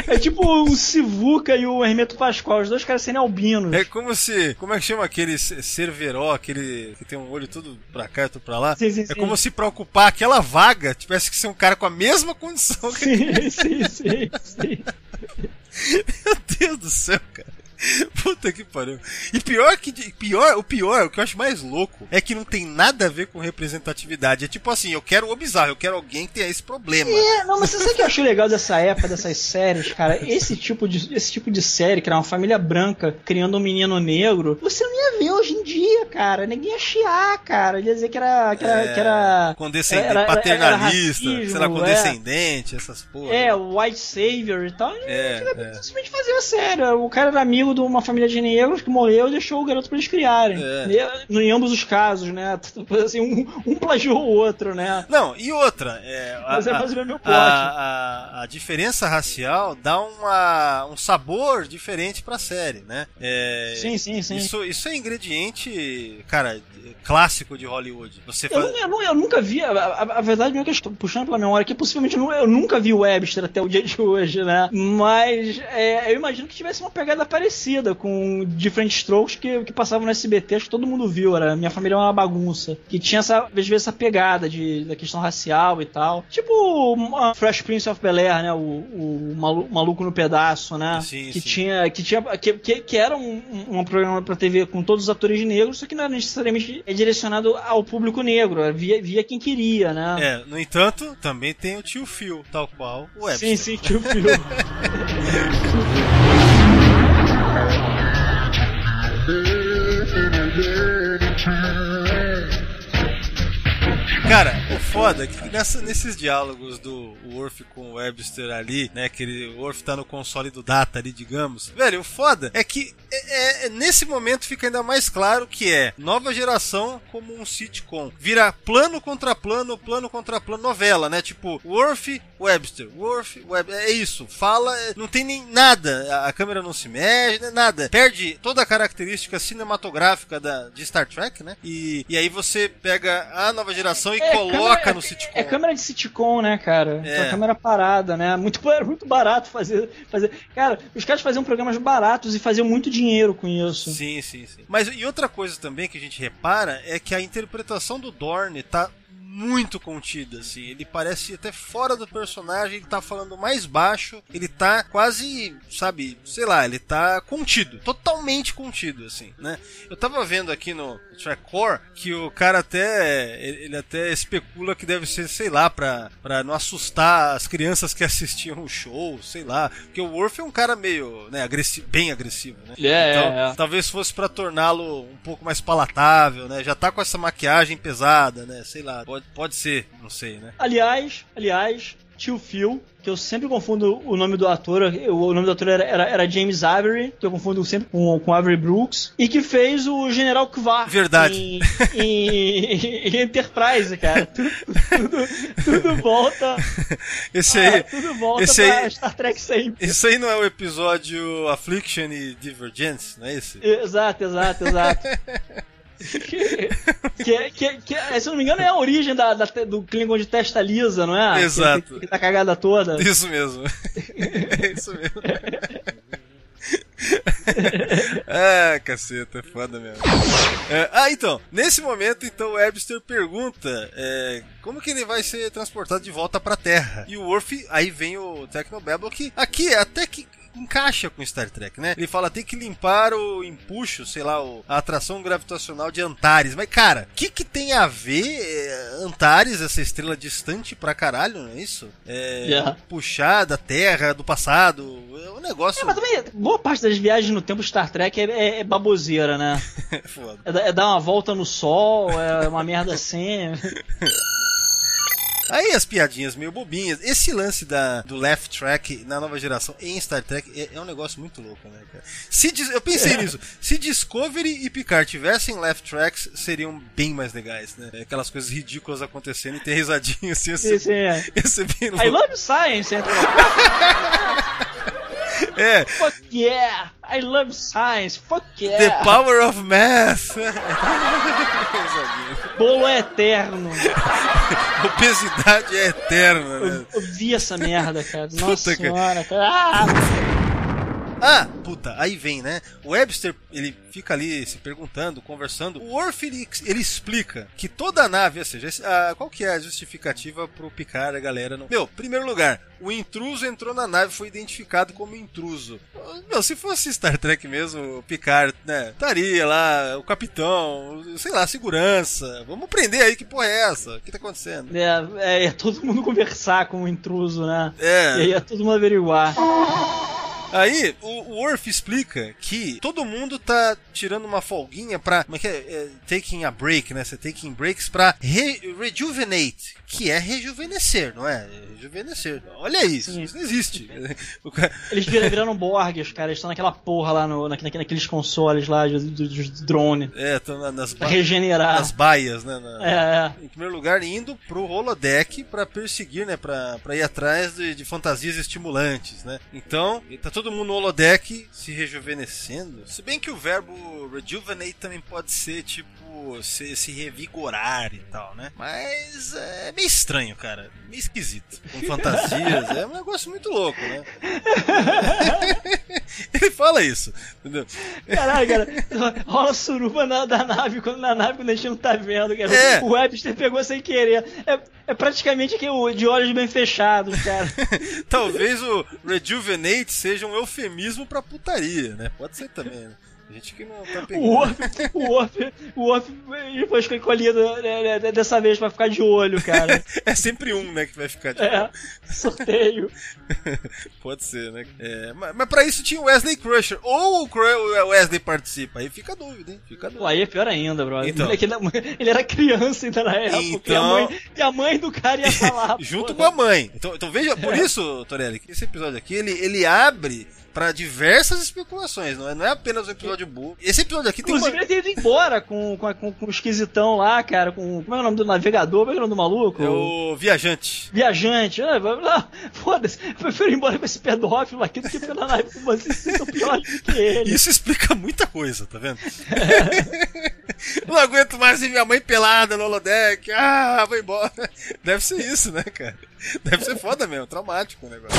É tipo o Sivuca e o Hermeto Pascoal, os dois caras serem albinos. É como se. Como é que chama aquele Cerveró, aquele que tem um olho tudo pra cá e tudo pra lá? Sim, sim, é sim. como se pra ocupar aquela vaga tivesse que ser um cara com a mesma condição que Sim, sim, sim, sim. Meu Deus do céu, cara. Puta que pariu. E pior que pior, o pior, o que eu acho mais louco é que não tem nada a ver com representatividade. É tipo assim, eu quero o bizarro, eu quero alguém que tenha esse problema. É, não, mas você sabe o que eu achei legal dessa época, dessas séries, cara? Esse tipo de, esse tipo de série, que era uma família branca criando um menino negro, você não ia ver hoje em dia, cara. Ninguém ia chiar, cara. Ia dizer que era. Que era, É, que era condescendente, era- era- era paternalista, racismo, sei lá, condescendente, essas porra. É, o White Savior e tal. É, é. simplesmente fazia sério. O cara era amigo de uma família de negros que morreu e deixou o garoto pra eles criarem. É. E, em ambos os casos, né? Assim, um, um plagiou o outro, né? Não, e outra, é, a, Mas é a- mais ou menos meu a, plot. a- a diferença racial dá uma, um sabor diferente pra série, né? É, Sim, sim, sim. Isso, isso é ingrediente, cara, clássico de Hollywood. Você Eu, faz... eu eu nunca vi, a, a- a verdade é que eu estou puxando pela memória aqui, possivelmente eu, eu nunca vi o Webster até o dia de hoje, né? Mas é, eu imagino que tivesse uma pegada parecida com Different Strokes que, que passavam no SBT, acho que todo mundo viu, era Minha Família é uma Bagunça, que tinha essa, às vezes, essa pegada de, da questão racial e tal. Tipo Fresh Prince of Bel-Air, né? O, o malu- Maluco no Pedaço, né? Sim, que sim. tinha, que tinha, que, que, que era um, um programa pra TV com todos os atores negros, só que não era necessariamente direcionado ao público negro, via, via quem queria, né? É, no entanto, também tem o tio Phil, tal qual o Webster. Sim, sim, tio Phil. Cara, o foda é que nessa- nesses diálogos do Worf com o Webster ali, né? Que ele, o Worf tá no console do Data ali, digamos. Velho, o foda é que é- é- nesse momento fica ainda mais claro que é nova geração como um sitcom. Vira plano contra plano, plano contra plano, novela, né? Tipo, Worf, Webster, Worf, Webster. É isso. Fala, é, não tem nem nada. A- câmera não se mexe, né, nada. Perde toda a característica cinematográfica da, de Star Trek, né? E, e aí você pega a nova geração e É, coloca. foca no sitcom. É câmera de sitcom, né, cara? É. Então, câmera parada, né? Muito, muito barato fazer, fazer. Cara, os caras faziam programas baratos e faziam muito dinheiro com isso. Sim, sim, sim. Mas e outra coisa também que a gente repara é que a interpretação do Dorne tá muito contida, assim. Ele parece até fora do personagem, ele tá falando mais baixo, ele tá quase, sabe, sei lá, ele tá contido, totalmente contido, assim, né? Eu tava vendo aqui no Track Core que o cara até, ele até especula que deve ser, sei lá, pra, pra não assustar as crianças que assistiam o show, sei lá. Porque o Worf é um cara meio, né, agressivo, bem agressivo, né? É, então, é, é. talvez fosse pra torná-lo um pouco mais palatável, né? Já tá com essa maquiagem pesada, né? Sei lá, pode, pode ser, não sei, né? Aliás, aliás, tio Phil, que eu sempre confundo o nome do ator, eu- o nome do ator era, era, era James Avery, que eu confundo sempre com, com Avery Brooks, e que fez o General Kvar. Verdade. Em, em- em Enterprise, cara. Tudo, tudo, tudo volta. Esse aí, ah, tudo volta esse pra aí- Star Trek sempre. Esse aí não é o episódio Affliction e Divergence, não é esse? Exato, exato, exato. que, que, que, que, se eu não me engano, é a origem da, da- do Klingon de testa lisa, não é? Exato. Que, que tá cagada toda. Isso mesmo. é isso mesmo. ah, caceta, é foda mesmo. É, ah, então, nesse momento, então, o Webster pergunta é, como que ele vai ser transportado de volta pra Terra. E o Worf, aí vem o Technobabble, que aqui até que encaixa com Star Trek, né? Ele fala, tem que limpar o empuxo, sei lá, a atração gravitacional de Antares. Mas, cara, o que que tem a ver é, Antares, essa estrela distante pra caralho, não é isso? É, Yeah. puxar da Terra, do passado, é um negócio... É, mas também, boa parte das viagens no tempo Star Trek é, é, é baboseira, né? É, é dar uma volta no sol, é uma merda assim. Aí as piadinhas meio bobinhas. Esse lance da, do left track na nova geração em Star Trek é, é um negócio muito louco, né, cara? Se eu pensei É. nisso. Se Discovery e Picard tivessem left tracks, seriam bem mais legais, né? Aquelas coisas ridículas acontecendo e ter risadinha assim. Sim, sim, é. ia ser bem I louco. love science, É. Fuck yeah! I love science, fuck yeah! The power of math. Bolo é eterno. Obesidade é eterna, né? Eu, eu vi essa merda, cara. Nossa Puta, cara. senhora, cara. Ah! Ah, puta, aí vem, né? O Webster, ele fica ali se perguntando, conversando. O Worf, ele, ele explica que toda a nave, ou seja, a- qual que é a justificativa pro Picard, a galera não... Meu, primeiro lugar, o intruso entrou na nave e foi identificado como intruso. Meu, se fosse Star Trek mesmo, o Picard, né, estaria lá, o capitão, sei lá, segurança. Vamos prender aí, que porra é essa? O que tá acontecendo? É, é, ia todo mundo conversar com o intruso, né? É. E aí ia todo mundo averiguar. Aí, o, o Worf explica que todo mundo tá tirando uma folguinha pra. Como é que é? É, taking a break, né? Você taking breaks pra re- rejuvenate, que é rejuvenescer, não é? Rejuvenescer. Olha isso, isso não existe. Cara- Eles viram, viraram Borges, cara. Eles estão naquela porra lá, no, naque- naqueles consoles lá dos dos drone. É, estão na- nas, ba- regenerar. nas baias, né? na- É, Em primeiro lugar, indo pro holodeck pra perseguir, né? Pra, pra ir atrás de, de fantasias estimulantes, né? Então, tá todo mundo no holodeck se rejuvenescendo. Se bem que o verbo rejuvenate também pode ser tipo se, se revigorar e tal, né? Mas é meio estranho, cara. Meio esquisito. Com fantasias. é um negócio muito louco, né? Ele fala isso, entendeu? Caralho, cara, rola suruba na, da nave, quando, na nave quando a gente não tá vendo, cara. É. O Webster pegou sem querer. É, é praticamente aqui o de olhos bem fechados, cara. Talvez o rejuvenate seja um eufemismo pra putaria, né? Pode ser também, né? Gente que não tá pegando. O Orf, o Orf, o Orf foi escolhido né, né, dessa vez pra ficar de olho, cara. É sempre um, né, que vai ficar de É, sorteio. Pode ser, né? É, mas, mas pra isso tinha o Wesley Crusher. Ou o Wesley participa. Aí fica a dúvida, hein? Fica a dúvida. Pô, aí é pior ainda, brother. Então. Ele, é que ele- era criança ainda na época. E, a Então- mãe, e a mãe do cara ia falar. Junto porra. com a mãe. Então, então veja, por isso, Torelli, que esse episódio aqui, ele, ele abre pra diversas especulações. Não é, não é apenas um episódio bobo. Esse episódio aqui tem uma... Inclusive, ele ter ido embora com, com, com, com o esquisitão lá, cara. Com, como é o nome do navegador? Como é o nome do maluco? É o Viajante. Viajante. Ah. Foda-se. Eu prefiro ir embora com esse pedófilo aqui do que na nave com vocês. Vocês são piores do que ele. Isso explica muita coisa, tá vendo? Não aguento mais ver minha mãe pelada no holodeck. Ah, vou embora. Deve ser isso, né, cara? Deve ser foda mesmo, traumático o negócio.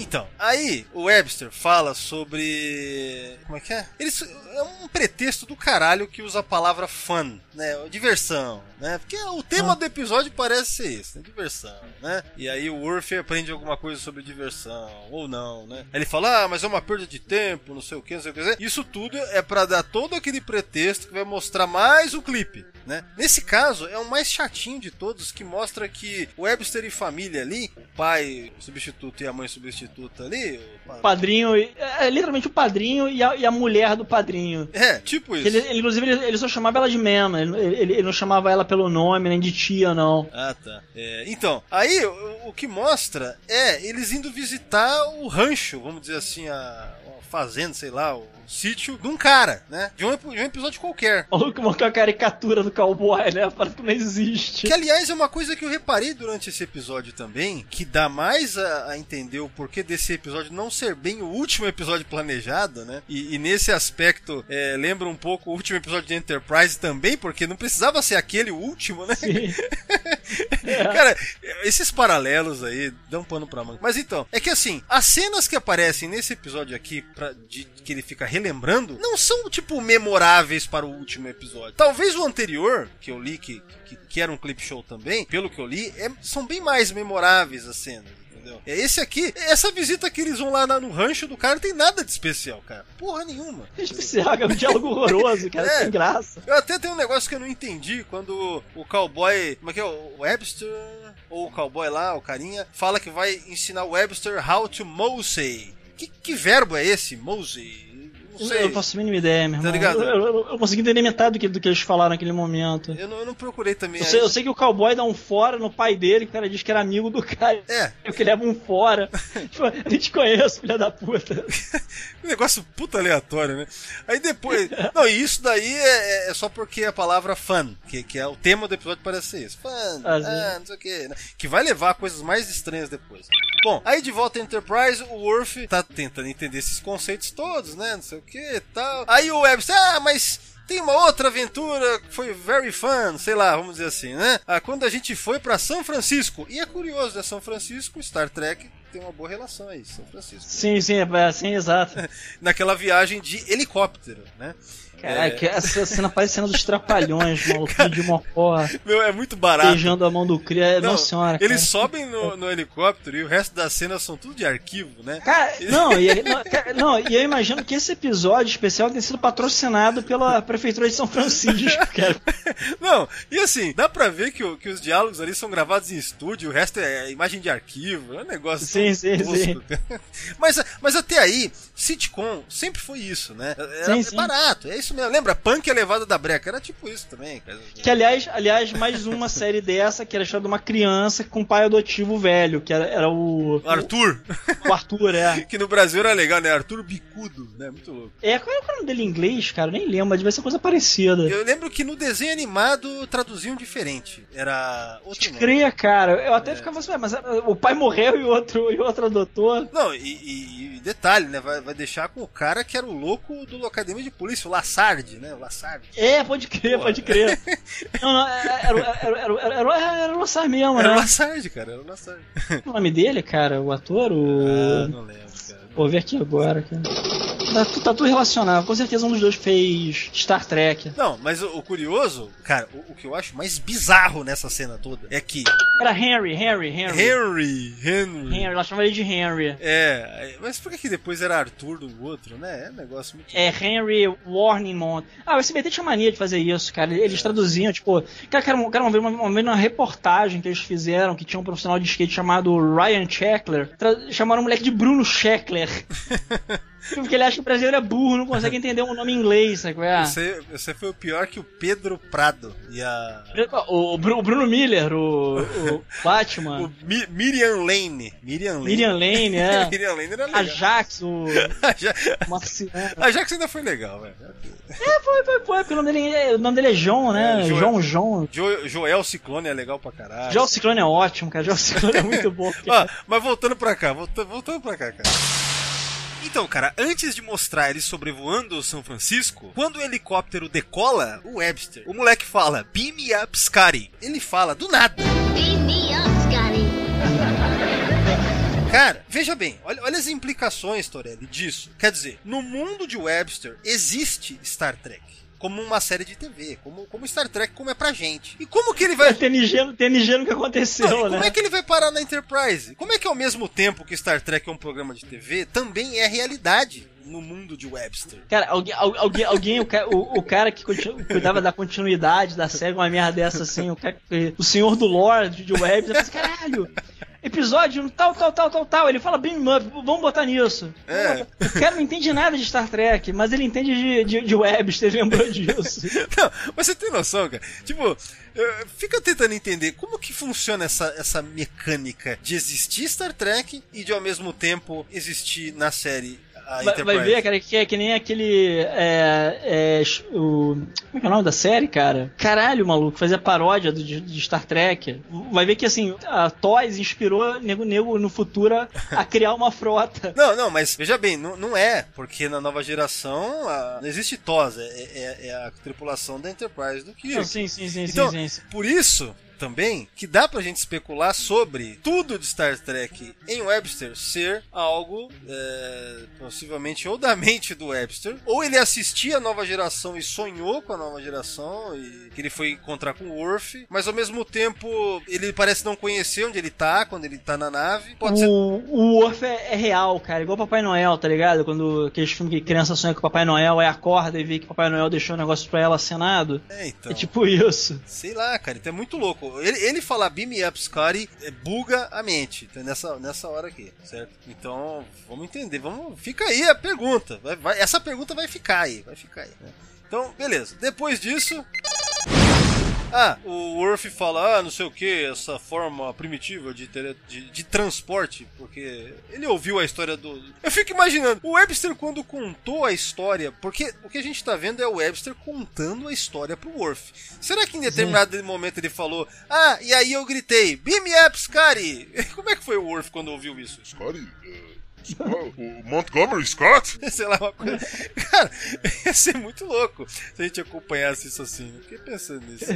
Então, aí o Webster fala sobre. Como é que é? Eles, é um pretexto do caralho que usa a palavra fun, né? Diversão, né? Porque o tema do episódio parece ser isso, né? Diversão, né? E aí o Worf aprende alguma coisa sobre diversão, ou não, né? Aí ele fala, ah, mas é uma perda de tempo, não sei o que, não sei o que. Isso tudo é pra dar todo aquele pretexto que vai mostrar mais o clipe, né? Nesse caso, é o mais chatinho de todos, que mostra que o Webster e família ali, o pai substituto e a mãe substituta ali, o pa- Padrinho, é, é literalmente o padrinho e a, e a mulher do padrinho. É, tipo isso. Ele, ele, inclusive, ele, ele só chamava ela de Mema, ele, ele- ele não chamava ela pelo nome, nem de tia, não. Ah, tá. É, então, aí o, o que mostra é eles indo visitar o rancho, vamos dizer assim, a, a fazenda, sei lá, o sítio de um cara, né? De um, de um episódio qualquer. O maluco montou a caricatura do cowboy, né? Parece que não existe. Que, aliás, é uma coisa que eu reparei durante esse episódio também, que dá mais a, a entender o porquê desse episódio não ser bem o último episódio planejado, né? E, e nesse aspecto, é, lembra um pouco o último episódio de Enterprise também, porque não precisava ser aquele o último, né? Cara, esses paralelos aí dão pano pra manga. Mas então, é que assim, as cenas que aparecem nesse episódio aqui, pra, de, que ele fica relembrando, não são, tipo, memoráveis para o último episódio. Talvez o anterior, que eu li, que, que, que era um clip show também, pelo que eu li, é- são bem mais memoráveis as cenas. entendeu? É esse aqui, essa visita que eles vão lá no rancho do cara não tem nada de especial, cara. Porra nenhuma. Especial, é um diálogo horroroso, cara, É. sem graça. Eu até tenho um negócio que eu não entendi quando o cowboy. Como é que é? O Webster. Ou o cowboy lá, o carinha, fala que vai ensinar o Webster how to mosey. Que, que verbo é esse? Mosey? Sei. Eu não faço a mínima ideia, meu Tá irmão. ligado? Eu, eu, eu consegui entender metade do que, do que eles falaram naquele momento. Eu não, eu não procurei também. Eu sei, eu sei que o cowboy dá um fora no pai dele, que o cara diz que era amigo do cara. É. Que leva um fora. tipo, a gente conhece, filha da puta. Um negócio puta aleatório, né? Aí depois. Não, e isso daí é, é só porque a palavra fun, que, que é o tema do episódio, parece ser isso. Fun, Ah, ah, não sei o que. Né? Que vai levar a coisas mais estranhas depois. Bom, aí de volta à Enterprise, o Worf tá tentando entender esses conceitos todos, né? Não sei o que e tal. Aí o Webster, ah, mas. Tem uma outra aventura que foi very fun, sei lá, vamos dizer assim, né? Ah, quando a gente foi pra São Francisco. E é curioso, né? São Francisco, Star Trek tem uma boa relação aí, São Francisco. Sim, sim, é assim, exato. Naquela viagem de helicóptero, né? Caraca, essa cena parece cena dos trapalhões, maluco, de Mocó. Meu, é muito barato. Beijando a mão do Cria. Não, Nossa senhora. eles cara. sobem no, no helicóptero e o resto das cenas são tudo de arquivo, né? Cara, não, e, não, cara, não, e eu imagino que esse episódio especial tenha sido patrocinado pela Prefeitura de São Francisco, cara. Não, e assim, dá pra ver que, que os diálogos ali são gravados em estúdio, o resto é imagem de arquivo, é um negócio Sim, tão sim, tosco, sim. Mas, mas até aí, sitcom sempre foi isso, né? Era Sim, é sim. barato, é isso mesmo. Lembra? Punk elevado da breca, era tipo isso também. cara. Que aliás, aliás, mais uma série dessa que era a história de uma criança com um pai adotivo velho, que era, era o. Arthur. O Arthur, é. Que no Brasil era legal, né? Arthur Bicudo, né? Muito louco. É, qual era o nome dele em inglês, cara? Eu nem lembro, mas devia ser coisa parecida. Eu lembro que no desenho animado traduziam diferente. Era outro. Cria, cara. Eu até ficava assim, "Ué, mas ah, o pai morreu e o outro, e o outro adotou. Não, e, e- e detalhe, né? Vai, vai deixar com o cara que era o louco do Academia de Polícia, o Lassard, né? O Lassard. É, pode crer, pode crer. Não, não, era, era, era, era, era, era o Lassar mesmo, Era né? o Lassard, cara, era o Lassard. O nome dele, cara, o ator, o. Ah, não lembro, cara. Vou ver aqui agora, cara. Tá, tá tudo relacionado. Com certeza um dos dois fez Star Trek. Não, mas o, o curioso, cara, o, o que eu acho mais bizarro nessa cena toda é que Era Henry, Henry, Henry. Henry, Henry. Henry, ela chamava ele de Henry. É, mas por que, que depois era Arthur do outro, né? É um negócio muito. É Henry Warningmont. Ah, o SBT tinha mania de fazer isso, cara. Eles traduziam, tipo. Cara, cara, cara uma, vez, uma, uma vez numa reportagem que eles fizeram, que tinha um profissional de skate chamado Ryan Sheckler. tra- Chamaram o moleque de Bruno Sheckler. Porque ele acha que o brasileiro é burro, não consegue entender um nome em inglês, sabe qual é? Você, você foi o pior que o Pedro Prado e a. O, o Bruno Miller, o, o Batman. O Mi- Miriam Lane. Miriam Lane. Miriam Lane, é. Miriam Lane era legal. A Jax, o A Ja-. A Jax ainda foi legal, velho. É, foi, foi, foi, porque o nome dele é, o nome dele é João, né? É, Joel- João, João. Jo- Joel Ciclone é legal pra caralho. João Ciclone é ótimo, cara. João Ciclone é muito bom. Ó, mas voltando pra cá, voltando, voltando pra cá, cara. Então, cara, antes de mostrar ele sobrevoando São Francisco, quando o helicóptero decola, O Webster, o moleque fala: Beam me up, Scotty. ele fala do nada. Beam me up, Scotty. Cara, veja bem, olha, olha as implicações, Torelli, disso. Quer dizer, no mundo de Webster existe Star Trek. Como uma série de TV, como, como Star Trek, como é pra gente. E como que ele vai. TNG, TNG no que aconteceu, Não, né? como é que ele vai parar na Enterprise? Como é que ao mesmo tempo que Star Trek é um programa de TV, também é realidade no mundo de Webster? Cara, alguém, al- alguém, alguém o, o, o cara que cuidava da continuidade da série, uma merda dessa assim, o, cara, que- o senhor do lore de Web, ele fala assim, caralho, episódio tal, tal, tal, tal, tal. Ele fala bem, vamos botar nisso. É. O cara não entende nada de Star Trek, mas ele entende de, de, de Webster, lembrou disso. Não, mas você tem noção, cara? Tipo, fica tentando entender como que funciona essa, essa mecânica de existir Star Trek e de ao mesmo tempo existir na série a Enterprise. vai ver, cara, que é que nem aquele. É, é, o, como é que é o nome da série, cara? Caralho, maluco, fazia paródia do, de, de Star Trek. Vai ver que assim, a Toys inspirou Nego Nego no futuro a, criar uma frota. Não, não, mas veja bem, não, não é, porque na nova geração a- não existe TOS, é, é- é a tripulação da Enterprise do Kirk. Não, sim, sim, sim, Então, sim, sim. por isso também que dá pra gente especular sobre tudo de Star Trek em Webster ser algo é, possivelmente ou da mente do Webster, ou ele assistia a nova geração e sonhou com a nova geração e que ele foi encontrar com o Worf, mas ao mesmo tempo ele parece não conhecer onde ele tá quando ele tá na nave. Pode ser O, o Worf é, é real, cara, igual Papai Noel, tá ligado? Quando aqueles filmes que criança sonha com o Papai Noel, aí acorda e vê que Papai Noel deixou o negócio pra ela assinado. É, então. É tipo isso. Sei lá, cara, então é muito louco. Ele, ele falar Beam Me Up Scotty é, buga a mente tá? nessa, nessa hora aqui, certo? Então, vamos entender. Vamos, fica aí a pergunta. Vai- vai- essa pergunta vai ficar aí, vai ficar aí. né? Então, beleza. Depois disso. Ah, o Worf fala, ah, não sei o que, essa forma primitiva de, tele- de, de transporte, porque ele ouviu a história do. Eu fico imaginando, o Webster, quando contou a história, porque o que a gente tá vendo é o Webster contando a história pro Worf. Será que em determinado momento ele falou, ah, e aí eu gritei, Beam me up, Scotty! Como é que foi o Worf quando ouviu isso? Scotty, o Montgomery Scott? Sei lá, uma coisa. Cara, ia ser muito louco se a gente acompanhasse isso assim. Eu Fiquei pensando nisso.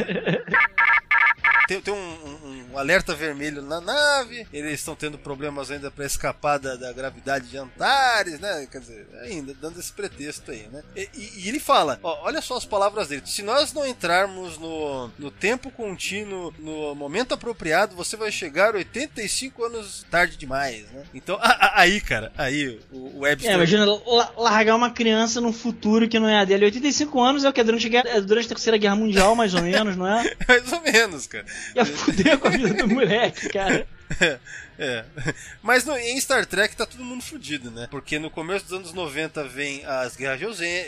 Tem, tem um, um- um alerta vermelho na nave, eles estão tendo problemas ainda para escapar da, da gravidade de Antares, né? Quer dizer, ainda dando esse pretexto aí, né? E, e- e ele fala: ó, olha só as palavras dele, se nós não entrarmos no, no tempo contínuo, no momento apropriado, você vai chegar 85 anos tarde demais, né? Então, a- a- aí, cara, aí o, o Webster. É, imagina la- largar uma criança num futuro que não é a dele. 85 anos é o que? É durante, a guerra- é durante a Terceira Guerra Mundial, mais ou menos, não é? Mais ou menos, cara. Ia fuder com a vida do moleque, cara. É. Mas no- em Star Trek tá todo mundo fudido, né? Porque no começo dos anos 90 vem as guerras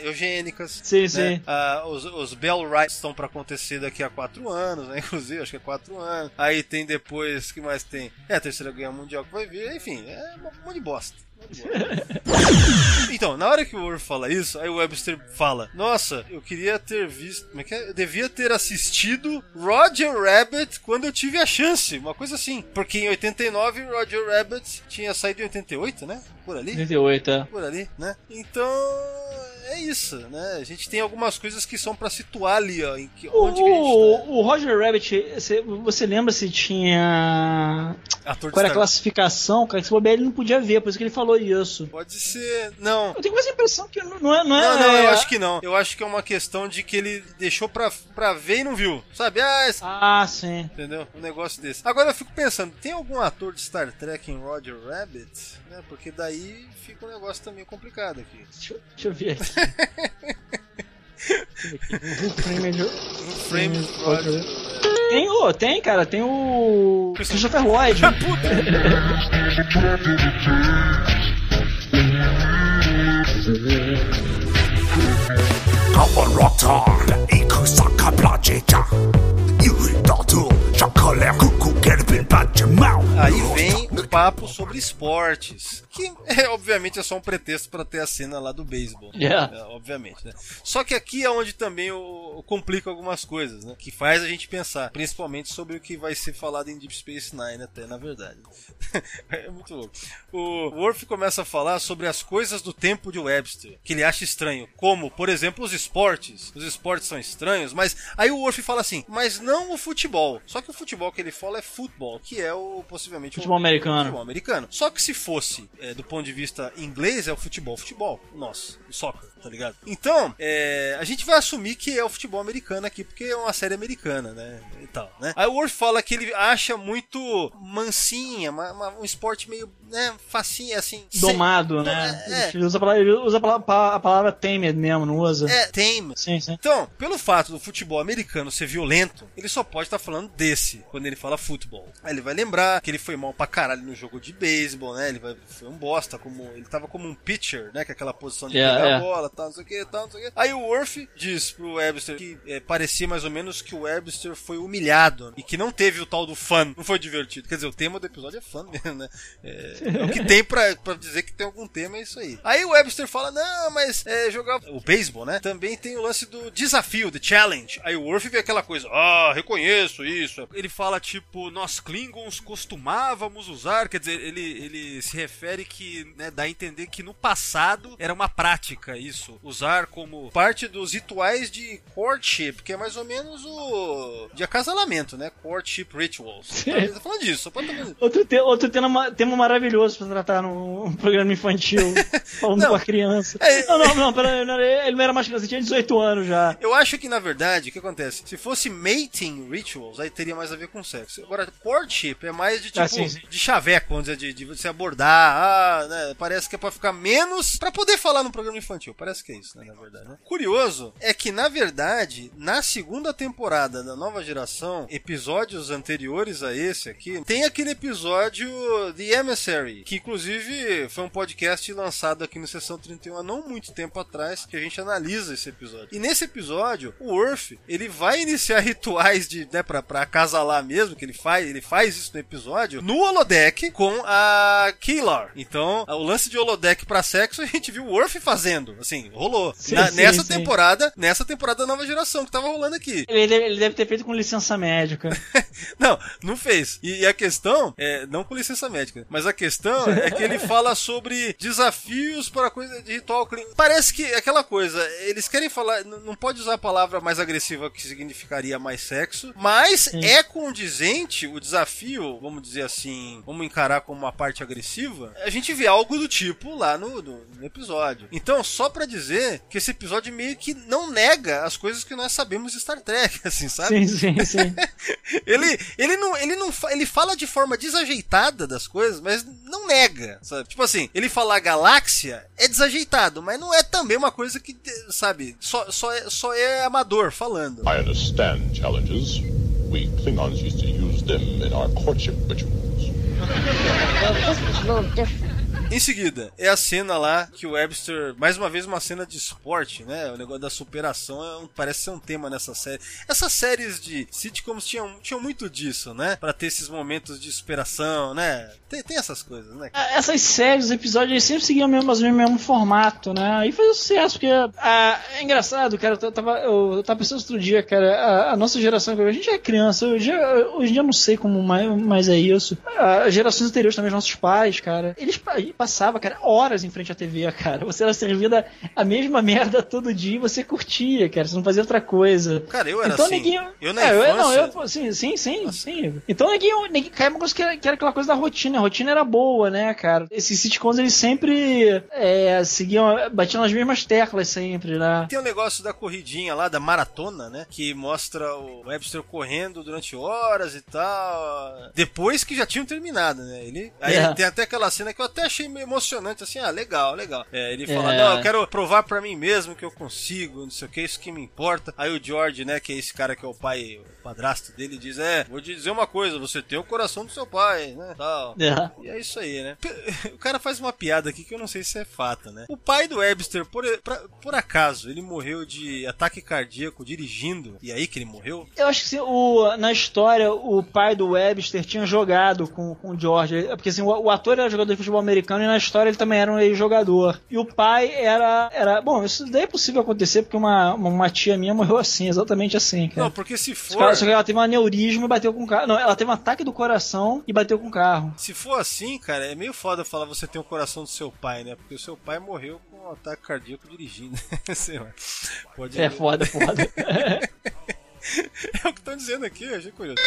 eugênicas. Sim, né? sim. Ah, os, os Bell Rights estão pra acontecer daqui a quatro anos, né? Inclusive, acho que é quatro anos. Aí tem depois, que mais tem? É a Terceira Guerra Mundial que vai vir. Enfim, é um monte de bosta. Então, na hora que o Worf fala isso, aí o Webster fala: Nossa, eu queria ter visto. Como é que é? Eu devia ter assistido Roger Rabbit quando eu tive a chance. Uma coisa assim. Porque em 89 Roger Rabbit tinha saído em 88, né? Por ali. 88, é. Por ali, né? Então. É isso, né? A gente tem algumas coisas que são pra situar ali, ó. Em que, O, onde que a gente tá. o Roger Rabbit, você, você lembra se tinha. Ator de Qual era a classificação, cara? Que se bobear ele não podia ver, por isso que ele falou isso. Pode ser. Não. Eu tenho quase a impressão que não é. Não, é, Não, não, eu é- acho que não. Eu acho que é uma questão de que ele deixou pra, pra ver e não viu. Sabe? Ah, esse- Ah, sim. Entendeu? Um negócio desse. Agora eu fico pensando, tem algum ator de Star Trek em Roger Rabbit? Né? Porque daí fica um negócio também complicado aqui. Deixa, eu- deixa eu ver aqui. Who Framed Frame Tem, ô, tem, cara, tem o. Christopher Lloyd. Aí vem o papo sobre esportes, que é, obviamente é só um pretexto para ter a cena lá do beisebol. Yeah. É, obviamente, né? Só que aqui é onde também o, complica algumas coisas, né? Que faz a gente pensar, principalmente sobre o que vai ser falado em Deep Space Nine, até na verdade. é muito louco. O Worf começa a falar sobre as coisas do tempo de Webster, que ele acha estranho, como, por exemplo, os esportes. Os esportes são estranhos, mas aí o Worf fala assim, mas não o futebol. Só que o futebol que ele fala é futebol, que é o possivelmente Futebol o, americano. futebol americano. Só que se fosse é, do ponto de vista inglês, é o futebol, futebol. Nossa, o soccer, tá ligado? Então, é, a gente vai assumir que é o futebol americano aqui, porque é uma série americana, né? E tal, né? Aí o Worf fala que ele acha muito mansinha, uma- uma- um esporte meio, né, facinho, assim. Domado, sem- né? É, Ele usa a palavra, ele usa a palavra, a palavra tamed mesmo, não usa? é, tame. Sim, sim. Então, pelo fato do futebol americano ser violento, ele só pode estar falando desse, quando ele fala futebol. Aí ele vai lembrar que ele foi mal pra caralho no jogo de beisebol, né? Ele vai, foi um bosta, como ele tava como um pitcher, né? Que é aquela posição de É, pegar é. a bola, tal, não sei o que, tal, não sei o que. Aí o Worf diz pro Webster que é, parecia mais ou menos que o Webster foi humilhado e que não teve o tal do fun, não foi divertido. Quer dizer, o tema do episódio é fun mesmo, né? É, é o que tem pra, pra dizer que tem algum tema, é isso aí. Aí o Webster fala, não, mas é, jogar o beisebol, né? Também tem o lance do desafio, the challenge. Aí o Worf vê aquela coisa, ah, reconheço isso. Ele fala tipo, nós Klingons costumávamos usar, quer dizer, ele, ele se refere que, né, dá a entender que no passado era uma prática isso, usar como Parte dos rituais de courtship, que é mais ou menos o de acasalamento, né? Courtship rituals. Tá falando disso, só pode estar Outro, te- outro tema, tema maravilhoso pra tratar num programa infantil, falando com a criança. Não, não, não, pera, não, ele não era mais criança, ele tinha 18 anos já. Eu acho que, na verdade, o que acontece? Se fosse mating rituals, aí teria mais a ver com sexo. Agora, courtship é mais de tipo, Ah, sim, sim. de chaveco, vamos dizer, de, de você abordar, ah, né? Parece que é pra ficar menos, pra poder falar no programa infantil. Parece que é isso, né, na verdade, né? Curioso é que, na verdade, na segunda temporada da nova geração, episódios anteriores a esse aqui, tem aquele episódio The Emissary, que inclusive foi um podcast lançado aqui no Sessão 31 há não muito tempo atrás, que a gente analisa esse episódio. E nesse episódio, o Worf, ele vai iniciar rituais de, né, pra, pra acasalar mesmo, que ele faz, ele faz isso no episódio, no holodeck com a Kilar. Então, o lance de holodeck pra sexo a gente viu o Worf fazendo, assim, rolou. Sim, Na- sim, nessa sim. temporada, nessa temporada da nova geração que tava rolando aqui. Ele deve, ele deve ter feito com licença médica. Não, não fez. E, e a questão, é, não com licença médica, mas a questão é que ele fala sobre desafios para coisa de ritual clean. Parece que aquela coisa, eles querem falar, não pode usar a palavra mais agressiva que significaria mais sexo, mas é condizente o desafio, vamos dizer assim, vamos encarar como uma parte agressiva, a gente vê algo do tipo lá no, no- no episódio. Então, só pra dizer que esse episódio meio que não nega as coisas que nós sabemos de Star Trek, assim, sabe? Sim, sim, sim. ele, ele não, ele não, ele fala de forma desajeitada das coisas, mas não nega, sabe? Tipo assim, ele falar galáxia é desajeitado, mas não é também uma coisa que, sabe, só, só, é, só é amador falando. I understand challenges. We Klingons used to use them in our courtship rituals. Well, this was a little different. Em seguida, é a cena lá que o Webster, mais uma vez uma cena de esporte, né? O negócio da superação é um- parece ser um tema nessa série. Essas séries de sitcoms tinham, tinham muito disso, né? Pra ter esses momentos de superação, né? Tem, tem essas coisas, né? Ah, Essas séries, os episódios, sempre seguiam mesmo, mais ou menos o mesmo formato, né? E fazia sucesso, porque ah, é engraçado, cara. Eu tava, eu tava pensando outro dia, cara, a, a nossa geração, a gente é criança, hoje, hoje em dia eu não sei como mais, mais é isso. Ah, As gerações anteriores também, os nossos pais, cara, eles pa- passavam, cara, horas em frente à TV, cara. Você era servida a mesma merda todo dia e você curtia, cara. Você não fazia outra coisa. Cara, eu era então, assim. Ninguém, Eu na é, eu, não, infância- eu, sim, sim, sim, sim. Então ninguém, ninguém caiu uma coisa que era, que era aquela coisa da rotina. A rotina era boa, né, cara? Esses sitcoms, eles sempre é, seguiam, batiam nas mesmas teclas sempre, né? Tem o negócio da corridinha lá, da maratona, né? Que mostra o Webster correndo durante horas e tal. Depois que já tinham terminado, né? Ele, aí É. tem até aquela cena que eu até achei emocionante, assim, ah, legal, legal. É, ele fala, É. não, eu quero provar pra mim mesmo que eu consigo, não sei o que, isso que me importa. Aí o George, né, que é esse cara que é o pai, padrasto dele, diz, é, vou te dizer uma coisa, você tem o coração do seu pai, né, tal. É. E é isso aí, né. O cara faz uma piada aqui que eu não sei se é fato, né. O pai do Webster, por, pra- por acaso, ele morreu de ataque cardíaco dirigindo, e aí que ele morreu? Eu acho que assim, o, na história o pai do Webster tinha jogado com, com o George. Porque assim, o, o ator era jogador de futebol americano e na história ele também era um ex-jogador. E o pai era, era. Bom, isso daí é possível acontecer porque uma, uma, uma tia minha morreu assim, exatamente assim, cara. Não, porque se for... Só que ela teve um aneurisma e bateu com o carro. Não, ela teve um ataque do coração e bateu com o carro. Se for assim, cara, é meio foda falar você tem o coração do seu pai, né? Porque o seu pai morreu com um ataque cardíaco dirigindo. Sei lá. Pode É foda, foda. é o que estão dizendo aqui, eu achei curioso.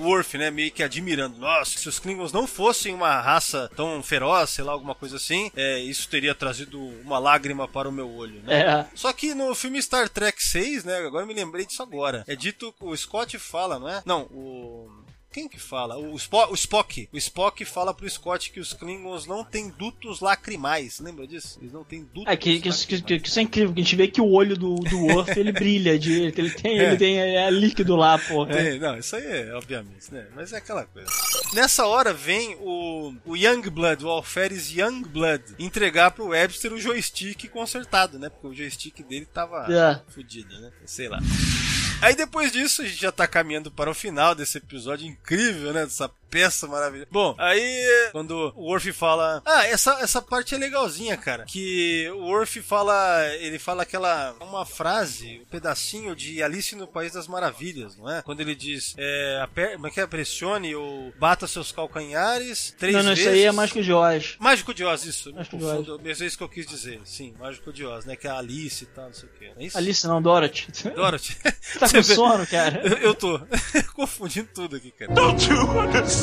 O Worf, né, meio que admirando. Nossa, se os Klingons não fossem uma raça tão feroz, sei lá, alguma coisa assim, é, isso teria trazido uma lágrima para o meu olho, né? É. Só que no filme Star Trek 6, né, agora eu me lembrei disso agora. É dito, o Scott fala, não é? Não, o... Quem que fala? O, Spo- o Spock. O Spock fala pro Scott que os Klingons não têm dutos lacrimais. Lembra disso? Eles não têm dutos É que, que, que, que- que isso é incrível, que a gente vê que o olho do, do Worf ele brilha, de, ele tem, É. ele tem é, líquido lá, porra. Tem, não, isso aí é, obviamente, né? Mas é aquela coisa. Nessa hora vem o, o Youngblood, o Alferes Youngblood, entregar pro Webster o joystick consertado, né? Porque o joystick dele tava É. fudido, né? Sei lá. Aí depois disso, a gente já tá caminhando para o final desse episódio incrível, né? Dessa peça maravilhosa. Bom, aí quando o Worf fala: Ah, essa, essa parte é legalzinha, cara. Que o Worf fala. Ele fala aquela. Uma frase, um pedacinho de Alice no País das Maravilhas, não é? Quando ele diz: é, aper- Como é que é? Pressione ou bata seus calcanhares três Não, não, vezes. isso aí é Mágico de Oz. Mágico de Oz, isso. Mágico de Oz. Mas é isso que eu quis dizer. Sim, Mágico de Oz, né? Que é a Alice e tal, não sei o que. É isso? Alice não, Dorothy. Dorothy. Tá com sono, cara? Eu, eu tô confundindo tudo aqui, cara. Don't you understand?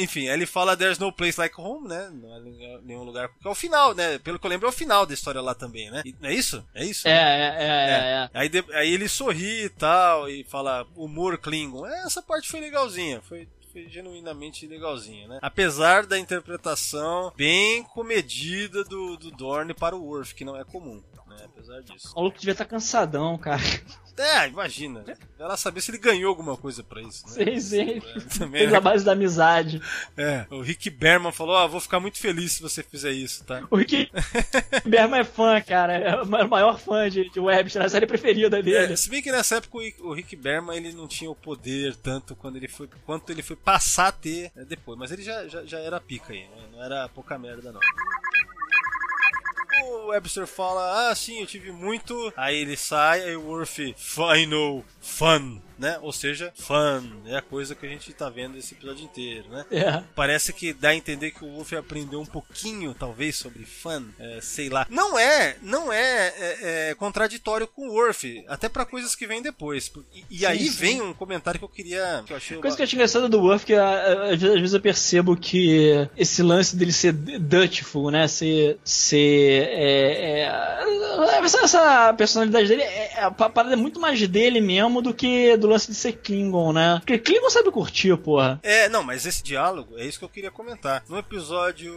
Enfim, aí ele fala There's no place like home, né? Não é nenhum lugar. Que é o final, né? Pelo que eu lembro, é o final da história lá também, né? E- é isso? É isso? É, é, é, é, é. Aí, de- aí ele sorri e tal, e fala humor Klingon. É, essa parte foi legalzinha, foi. Foi genuinamente legalzinha, né? Apesar da interpretação bem comedida do, do Dorne para o Worf, que não é comum, né? Apesar disso. O maluco devia estar cansadão, cara. É, imagina. Vai lá saber se ele ganhou alguma coisa pra isso, né? Sim, sim. Também, Fez né? a base da amizade. É, o Rick Berman falou, ó, vou ficar muito feliz se você fizer isso, tá? O Rick Berman é fã, cara. É o maior fã de, de Webster, a série preferida dele. É, se bem que nessa época o Rick- o Rick Berman ele não tinha o poder tanto quando ele foi, quanto ele foi passar a ter né, depois, mas ele já, já, já era pica aí, né? não era pouca merda não. O Webster fala, ah sim, eu tive muito. Aí ele sai, aí o Worf, final fun, né? Ou seja, fun, é a coisa que a gente tá vendo esse episódio inteiro, né? É. Parece que dá a entender que o Wolf aprendeu um pouquinho, talvez, sobre fun, é, sei lá. Não é, não é, é, é contraditório com o Worf, até pra coisas que vêm depois. E, e Sim, aí sim. vem um comentário que eu queria, que eu achei Coisa que eu acho engraçada do Worf, que ah, ah, às vezes eu percebo que esse lance dele ser Dutchful, né? Ser. ser é, é, essa, essa personalidade dele, é, a parada é muito mais dele mesmo do que do lance de ser Klingon, né? Porque Klingon sabe curtir, porra. É, não, mas esse diálogo é isso que eu queria comentar. No episódio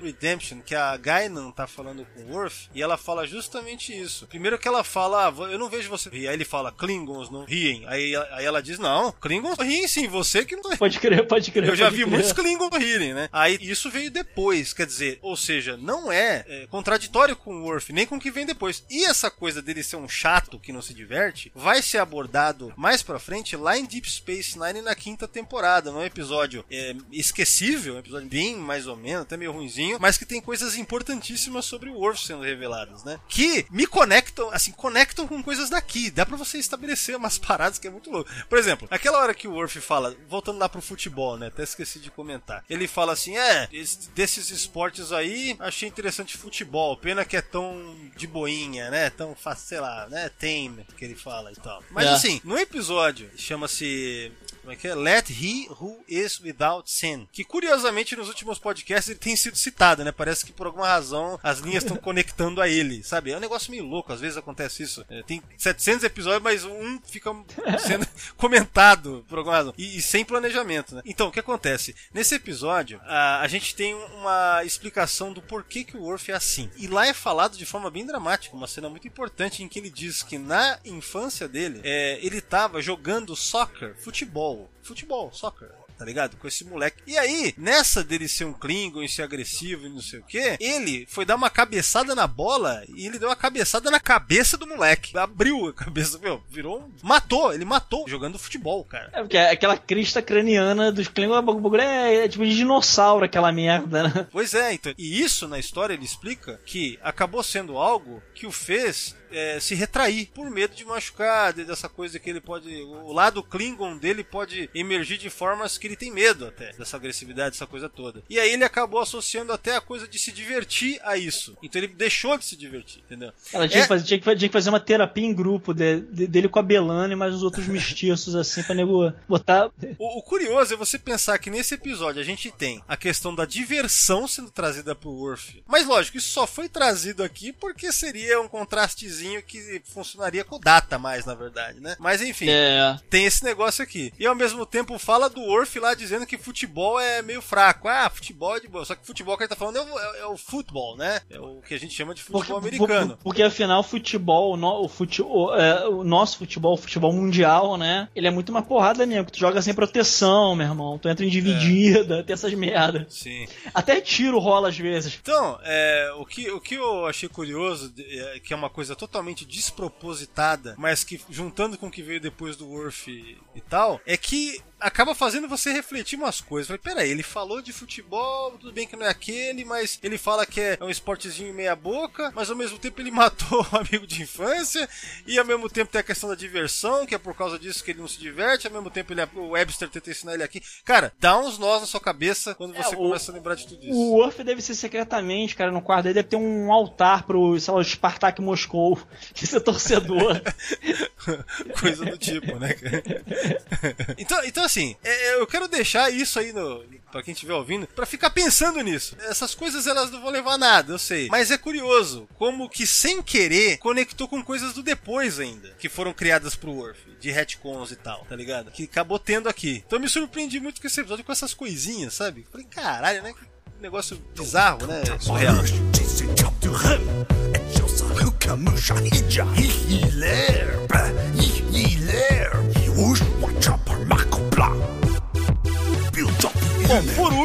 Redemption, que a Gainan tá falando com o Worf, e ela fala justamente isso. Primeiro que ela fala, ah, eu não vejo você rir. Aí ele fala, Klingons não riem. Aí, aí ela diz, não, Klingons riem sim, você que não Pode crer, pode crer. Eu já vi crer. muitos Klingons rirem, né? Aí isso veio depois, quer dizer, ou seja, não é, é, contraditório com o Worf, nem com o que vem depois. E essa coisa dele ser um chato que não se diverte, vai ser abordado mais pra frente lá em Deep Space Nine na quinta temporada, num episódio é, esquecível, um episódio bem mais ou menos, até meio ruinzinho, mas que tem coisas importantíssimas sobre o Worf sendo reveladas, né? Que me conectam, assim, conectam com coisas daqui. Dá pra você estabelecer umas paradas que é muito louco. Por exemplo, aquela hora que o Worf fala, voltando lá pro futebol, né? Até esqueci de comentar. Ele fala assim: é, esse- desses esportes aí, achei interessante futebol. Pena que é tão de boinha, né? Tão fácil, sei lá, né? Tame, que ele fala e tal. Mas É. assim, no episódio, chama-se Como é que é? Let he who is without sin. Que curiosamente nos últimos podcasts ele tem sido citado, né? Parece que por alguma razão as linhas estão conectando a ele, sabe? É um negócio meio louco, às vezes acontece isso. É, tem 700 episódios, mas um fica sendo comentado por alguma razão. E, e sem planejamento, né? Então, o que acontece? Nesse episódio, a, a gente tem uma explicação do porquê que o Worf é assim. E lá é falado de forma bem dramática, uma cena muito importante em que ele diz que na infância dele, é, ele tava jogando soccer, futebol. Futebol, soccer tá ligado? Com esse moleque. E aí, nessa dele ser um Klingon e ser agressivo e não sei o que, ele foi dar uma cabeçada na bola e ele deu uma cabeçada na cabeça do moleque. Abriu a cabeça, meu, virou um... Matou, ele matou jogando futebol, cara. É porque aquela crista craniana dos Klingon é, é tipo de dinossauro, aquela merda, né? Pois é, então. E isso na história ele explica que acabou sendo algo que o fez é, se retrair por medo de machucar, de- dessa coisa que ele pode. O lado Klingon dele pode emergir de formas que ele tem medo até, dessa agressividade, dessa coisa toda. E aí ele acabou associando até a coisa de se divertir a isso. Então ele deixou de se divertir, entendeu? Ela tinha, É- que fazer, tinha, que, tinha que fazer uma terapia em grupo de- de- dele com a Belane e mais os outros mestiços, assim, pra nego botar. O, o curioso é você pensar que nesse episódio a gente tem a questão da diversão sendo trazida pro Worf. Mas lógico, isso só foi trazido aqui porque seria um contrastezinho que funcionaria com o Data mais, na verdade, né? Mas enfim, É. tem esse negócio aqui. E ao mesmo tempo fala do Worf lá dizendo que futebol é meio fraco. Ah, futebol é de boa. Só que futebol que ele tá falando é o, é- é o futebol, né? É o que a gente chama de futebol americano. Por- Porque afinal, futebol, o, no- o, fute- o, é, o nosso futebol, o futebol mundial, né? Ele é muito uma porrada mesmo. que Tu joga sem proteção, meu irmão. Tu entra em dividida, tem essas merdas. Sim. Até tiro rola às vezes. Então, é, o, que, o que eu achei curioso, é, que é uma coisa totalmente despropositada, mas que juntando com o que veio depois do Worf e, e tal, é que acaba fazendo você refletir umas coisas. Falei, peraí, ele falou de futebol, tudo bem que não é aquele, mas ele fala que é um esportezinho meia boca, mas ao mesmo tempo ele matou um amigo de infância, e ao mesmo tempo tem a questão da diversão, que é por causa disso que ele não se diverte, ao mesmo tempo ele, é, o Webster tenta ensinar ele aqui. Cara, dá uns nós na sua cabeça quando você É, o- começa a lembrar de tudo isso. O Worf deve ser secretamente, cara, no quarto dele deve ter um altar pro, sei lá, o Spartak Moscou, de ser torcedor. Coisa do tipo, né? então, então assim, é, eu quero deixar isso aí no, pra quem estiver ouvindo, pra ficar pensando nisso. Essas coisas elas não vão levar a nada, eu sei. Mas é curioso, como que sem querer conectou com coisas do depois ainda, que foram criadas pro Worf, de retcons e tal, tá ligado? Que acabou tendo aqui. Então eu me surpreendi muito com esse episódio, com essas coisinhas, sabe? Falei, caralho, né? Que negócio bizarro, né? Surreal.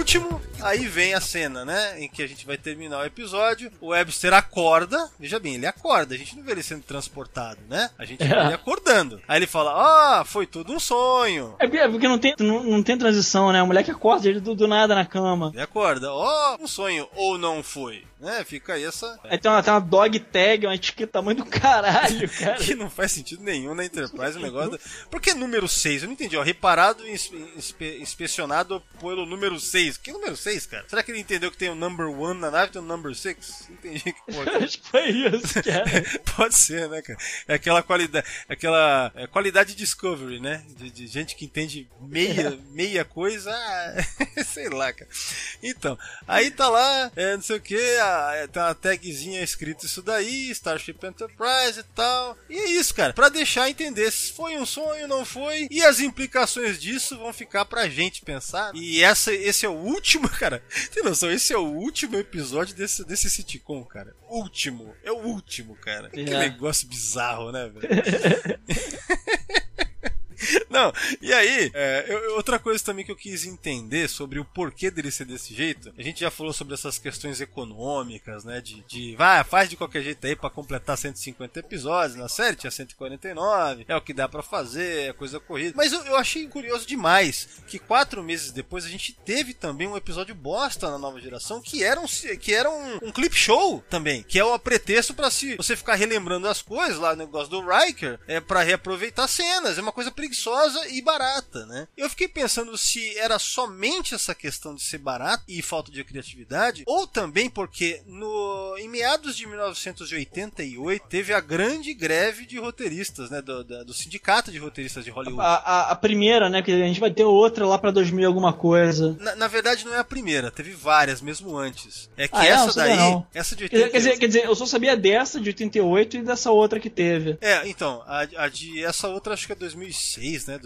Último, aí vem a cena, né? Em que a gente vai terminar o episódio. O Webster acorda. Veja bem, ele acorda. A gente não vê ele sendo transportado, né? A gente vê É. ele acordando. Aí ele fala: Ah, foi tudo um sonho. É porque, é porque não, tem, não, não tem transição, né? O moleque acorda ele do, do nada na cama. Ele acorda, ó, um sonho ou não foi, né? Fica aí essa. Aí tem uma, tem uma dog tag, uma etiqueta tamanho do caralho, cara. Que não faz sentido nenhum na Enterprise o negócio. do- Por que número 6? Eu não entendi, ó. Reparado e inspe- inspecionado pelo número 6. Que número 6, cara? Será que ele entendeu que tem o number 1 na nave e tem o number 6? Não entendi que porra. é. Acho que foi isso, cara. Pode ser, né, cara? É aquela qualidade, aquela é, qualidade Discovery, né? De, de gente que entende meia, meia coisa, ah, sei lá, cara. Então, aí tá lá, é, não sei o que, tá uma tagzinha escrito isso daí, Starship Enterprise e tal. E é isso, cara. Pra deixar entender se foi um sonho, não foi, e as implicações disso vão ficar pra gente pensar. E essa, esse é o último, cara. Tem noção? Esse é o último episódio desse, desse sitcom, cara. Último. É o último, cara. Que É. negócio bizarro, né, velho? Não, e aí, é, eu- outra coisa também que eu quis entender sobre o porquê dele ser desse jeito, a gente já falou sobre essas questões econômicas, né? De, de vai, faz de qualquer jeito aí pra completar 150 episódios, na série tinha 149, é o que dá pra fazer, é coisa corrida. Mas eu, eu achei curioso demais que quatro meses depois a gente teve também um episódio bosta na nova geração que era um, que era um, um clip show também, que é o pretexto pra se você ficar relembrando as coisas lá, o negócio do Riker, é pra reaproveitar cenas, é uma coisa preguiçosa famosa e barata, né? Eu fiquei pensando se era somente essa questão de ser barato e falta de criatividade, ou também porque no, em meados de 1988 teve a grande greve de roteiristas, né? Do, do sindicato de roteiristas de Hollywood. A, a- a primeira, né? Que a gente vai ter outra lá pra 2000 e alguma coisa. Na, na verdade, não é a primeira, teve várias mesmo antes. É que Ah, é? Não essa daí, não. essa de Quer, 88. quer dizer, quer dizer, eu só sabia dessa de 88 e dessa outra que teve. É, então, a, a de essa outra acho que é 2006, né?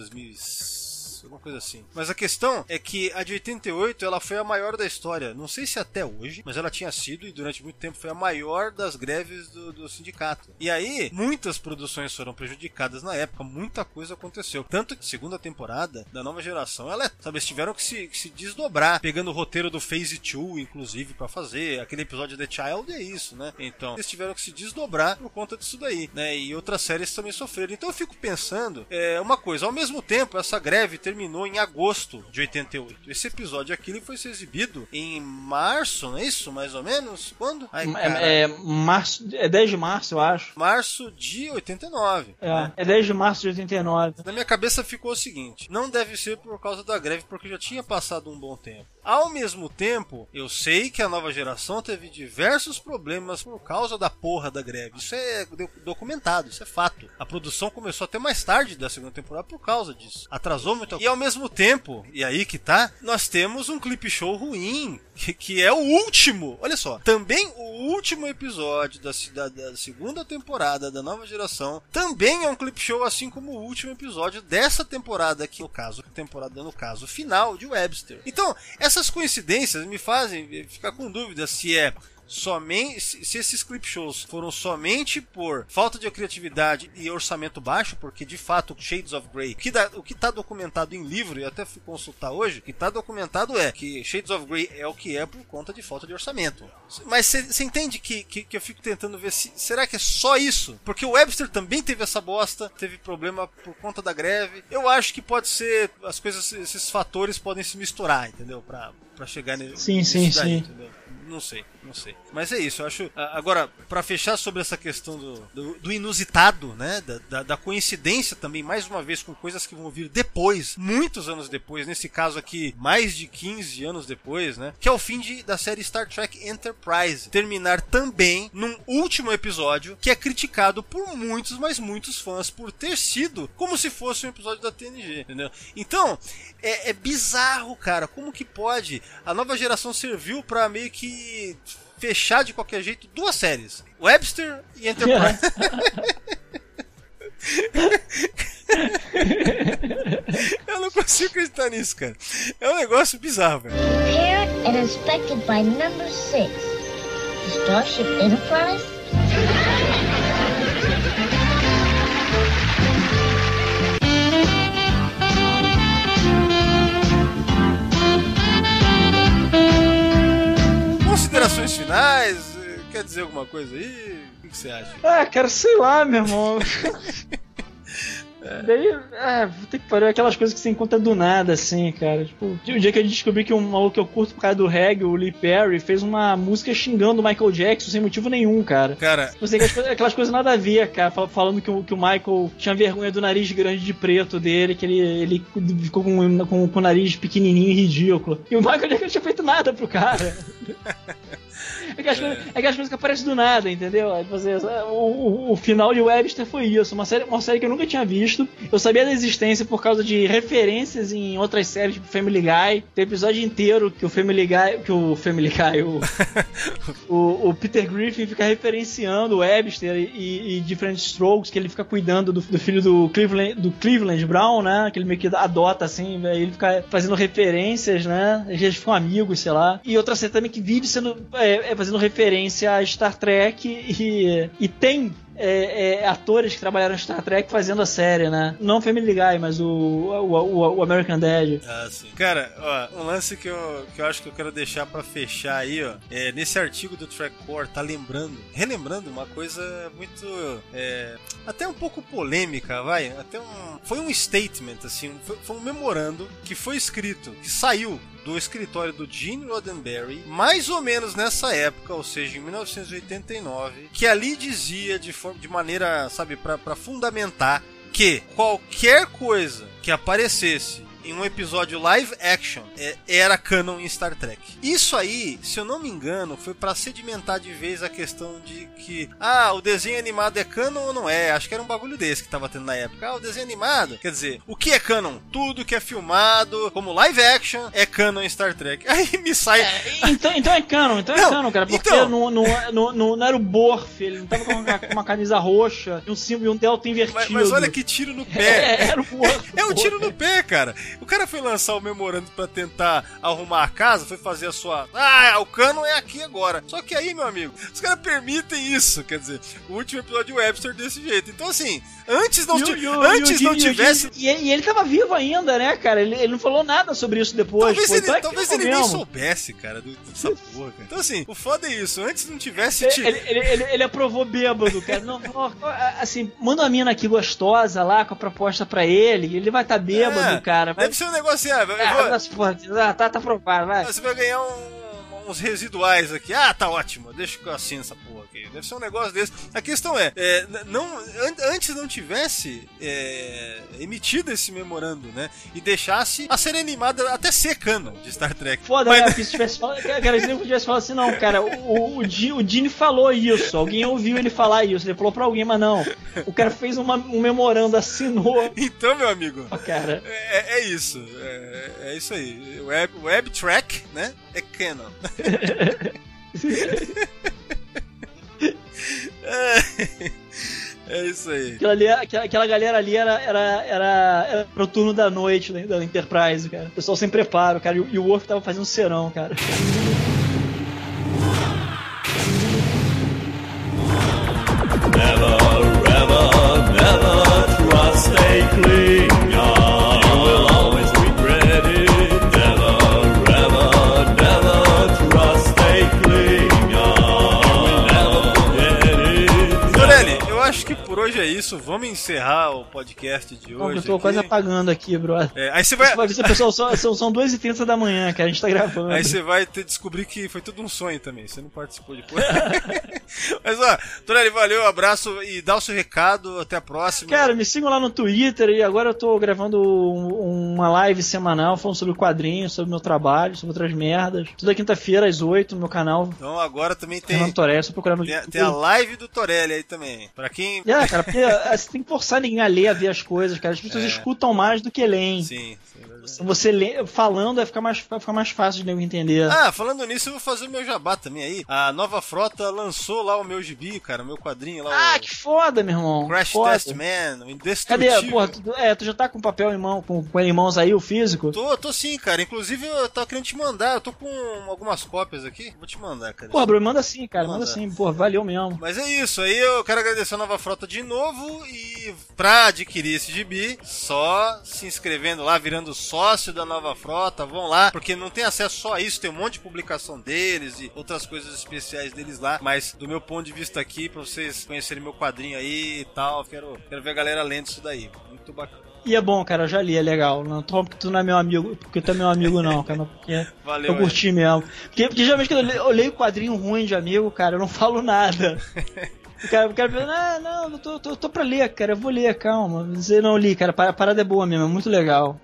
2000 alguma coisa assim. Mas a questão é que a de 88 ela foi a maior da história. Não sei se até hoje, mas ela tinha sido e durante muito tempo foi a maior das greves do, do sindicato. E aí, muitas produções foram prejudicadas na época, muita coisa aconteceu. Tanto que segunda temporada da nova geração, ela, é- sabe, eles tiveram que se, que se desdobrar, pegando o roteiro do Phase 2, inclusive, pra fazer. Aquele episódio The Child é isso, né? Então, eles tiveram que se desdobrar por conta disso daí, né? E outras séries também sofreram. Então eu fico pensando, é, uma coisa, ao mesmo tempo, essa greve terminou em agosto de 88. Esse episódio aqui ele foi ser exibido em março, não é isso? Mais ou menos? Quando? Ai. É, é março, é 10 de março, eu acho. Março de 89. É, é 10 de março de 89. Na minha cabeça ficou o seguinte: não deve ser por causa da greve, porque já tinha passado um bom tempo. Ao mesmo tempo, eu sei que a nova geração teve diversos problemas por causa da porra da greve. Isso é do- documentado, isso é fato. A produção começou até mais tarde da segunda temporada por causa disso. Atrasou muito. E ao mesmo tempo, e aí que tá, nós temos um clipe show ruim, que, é o último. Olha só, também o último episódio da, da- da segunda temporada da nova geração também é um clip show, assim como o último episódio dessa temporada aqui, no caso, temporada no caso final de Webster. Então, essas coincidências me fazem ficar com dúvida se é somente se se esses clip shows foram somente por falta de criatividade e orçamento baixo, porque de fato Shades of Grey, o que, dá- o que tá documentado em livro, e até fui consultar hoje, o que tá documentado é que Shades of Grey é o que é por conta de falta de orçamento. Mas você entende que, que, que eu fico tentando ver se será que é só isso? Porque o Webster também teve essa bosta, teve problema por conta da greve. Eu acho que pode ser as coisas, esses fatores podem se misturar, entendeu? Pra, pra chegar nele. Sim, sim, sim. entendeu? Não sei, não sei. Mas é isso, eu acho. Agora, pra fechar sobre essa questão do, do, do inusitado, né? Da, da, da coincidência também, mais uma vez, com coisas que vão vir depois, muitos anos depois, nesse caso aqui, mais de 15 anos depois, né? Que é o fim de, da série Star Trek Enterprise. Terminar também num último episódio que é criticado por muitos, mas muitos fãs, por ter sido como se fosse um episódio da TNG, entendeu? Então, é, é bizarro, cara. Como que pode? A nova geração serviu pra meio que fechar de qualquer jeito duas séries: Webster e Enterprise. Eu não consigo acreditar nisso, cara. É um negócio bizarro, velho. Prepared and inspected by number six. The Starship Enterprise? Considerações finais? Quer dizer alguma coisa aí? O que você acha? Ah, cara, sei lá, meu irmão. Daí, é, vou ter que parar aquelas coisas que você encontra do nada, assim, cara. Tipo, o dia que eu descobri que um maluco que eu curto por causa do reggae, o Lee Perry, fez uma música xingando o Michael Jackson sem motivo nenhum, cara. Cara, Você aquelas, coisas- aquelas coisas nada a ver, cara. fal- Falando que o, que o Michael tinha vergonha do nariz grande de preto dele, que ele, ele ficou com, com, com o nariz pequenininho e ridículo. E o Michael Jackson não tinha feito nada pro cara. É aquelas, coisas, é coisas que aparecem do nada, entendeu? Aí você- o, o, o final de Webster foi isso. Uma série, uma série que eu nunca tinha visto. Eu sabia da existência por causa de referências em outras séries, tipo Family Guy. Tem episódio inteiro que o Family Guy. Que o Family Guy, o, o, o Peter Griffin fica referenciando o Webster e, e Different Strokes, que ele fica cuidando do, do filho do Cleveland, do Cleveland Brown, né? Que ele meio que adota assim, ele fica fazendo referências, né? Eles ficam amigos, sei lá. E outra série também que vive sendo é, é fazendo referência a Star Trek e, e tem é, é, atores que trabalharam em Star Trek fazendo a série, né? Não Family Guy, mas o, o, o, o American Dad. Ah, sim. Cara, ó, um lance que eu, que eu acho que eu quero deixar pra fechar aí, ó. É, nesse artigo do Trackcore, tá lembrando, relembrando uma coisa muito. é, até um pouco polêmica, vai. Até um. Foi um statement, assim, foi, foi um memorando que foi escrito, que saiu do escritório do Gene Roddenberry, mais ou menos nessa época, ou seja, em 1989, que ali dizia de, forma, de maneira, sabe, para fundamentar que qualquer coisa que aparecesse em um episódio live action é, era canon em Star Trek. Isso aí, se eu não me engano, foi pra sedimentar de vez a questão de que ah, o desenho animado é canon ou não é? Acho que era um bagulho desse que tava tendo na época. Ah, o desenho animado, quer dizer, o que é canon? Tudo que é filmado como live action é canon em Star Trek. Aí me sai Então, então é canon, então é Não, canon, cara. Porque então- não, não, não, não, não era o Borf, ele não tava com uma, com uma camisa roxa e um símbolo e um delta invertido. Mas, mas olha que tiro no pé. É, era o Borf. É um tiro no pé, cara. O cara foi lançar o memorando pra tentar arrumar a casa, foi fazer a sua. Ah, o cano é aqui agora. Só que aí, meu amigo, os caras permitem isso. Quer dizer, o último episódio de Webster desse jeito. Então, assim, antes não, E ti- antes e não tivesse. E, e ele tava vivo ainda, né, cara? Ele, ele não falou nada sobre isso depois. Talvez pô, ele, então é talvez ele nem soubesse, cara, do- dessa porra, cara. Então, assim, o foda é isso. Antes não tivesse. Ele, ti- ele, ele, ele- ele aprovou bêbado, cara. Não, assim, manda uma mina aqui gostosa lá com a proposta pra ele. Ele vai estar tá bêbado, É, cara. Um negócio assim, ah, eu ah, vou- mas, porra, ah, tá, tá aprovado, vai. Você vai ganhar um- uns residuais aqui. Ah, tá ótimo. Deixa assino essa porra aqui. Deve ser um negócio desse. A questão é, é, não, an- antes não tivesse é, emitido esse memorando, né? E deixasse a série animada até ser canon de Star Trek. Foda, Mas- né? Se tivesse falado, cara, se ele tivesse falado assim, não, cara, o, o, o Dini falou isso, alguém ouviu ele falar isso, ele falou pra alguém, mas não. O cara fez uma- um memorando, assinou. Então, meu amigo, Cara, é, é isso. É, é isso aí. Web, web track, né? É canon. é, isso aí. aquela, ali, aquela, aquela galera ali era, era, era, era pro turno da noite né, da Enterprise, cara. O pessoal sem preparo, cara, e, o- e o Worf tava fazendo serão, cara. Dorelli, que por hoje é isso. Vamos encerrar o podcast de Não, hoje. eu tô aqui. quase apagando aqui, brother. É, aí você vai. Vai ver, pessoal, só- são, são 2h30 da manhã, cara, a gente tá gravando. Aí você vai ter descobrir que foi tudo um sonho também. Você não participou depois. Mas ó, Torelli, valeu, abraço e dá o seu recado. Até a próxima. Cara, me sigam lá no Twitter e agora eu tô gravando um- uma live semanal falando sobre quadrinhos, sobre meu trabalho, sobre outras merdas. Toda quinta-feira às 8 no meu canal. Então agora também tem, só procurar no tem, tem a live do Torelli aí também. Pra quem. É, cara, porque ah, você tem que forçar ninguém a ler, a ver as coisas, cara. As pessoas É. escutam mais do que leem. Sim, sim, é verdade. Você lê, falando vai ficar, mais, vai ficar mais fácil de nego entender. Ah, falando nisso, eu vou fazer o meu jabá também aí. A nova frota lançou lá o meu gibi, cara, o meu quadrinho lá. Ah, o que foda, meu irmão. Crash foda. Test Man, o Indestrutível. Cadê? Porra, tu, é, tu já tá com papel em mão, com, com ele em mãos aí, o físico? Tô, tô sim, cara. Inclusive, eu tava querendo te mandar. Eu tô com algumas cópias aqui. Vou te mandar, cara. Porra, Bruno, manda sim, cara, manda mandar. sim. Porra, valeu mesmo. Mas é isso, aí eu quero agradecer a Nova Frota de novo e pra adquirir esse gibi, só se inscrevendo lá, virando sócio da Nova Frota, vão lá, porque não tem acesso só a isso, tem um monte de publicação deles e outras coisas especiais deles lá, mas do meu ponto de vista aqui, pra vocês conhecerem meu quadrinho aí e tal, quero, quero ver a galera lendo isso daí, muito bacana. E é bom, cara, eu já li, é legal. Não tô porque tu não é meu amigo, porque tu é meu amigo, não, cara. Porque Valeu, eu curti mesmo. Porque, porque geralmente quando eu leio quadrinho ruim de amigo, cara, eu não falo nada. O cara, o cara pensa, ah, não, eu tô, tô, tô pra ler, cara, eu vou ler, calma. Você não li, cara, a parada é boa mesmo, é muito legal.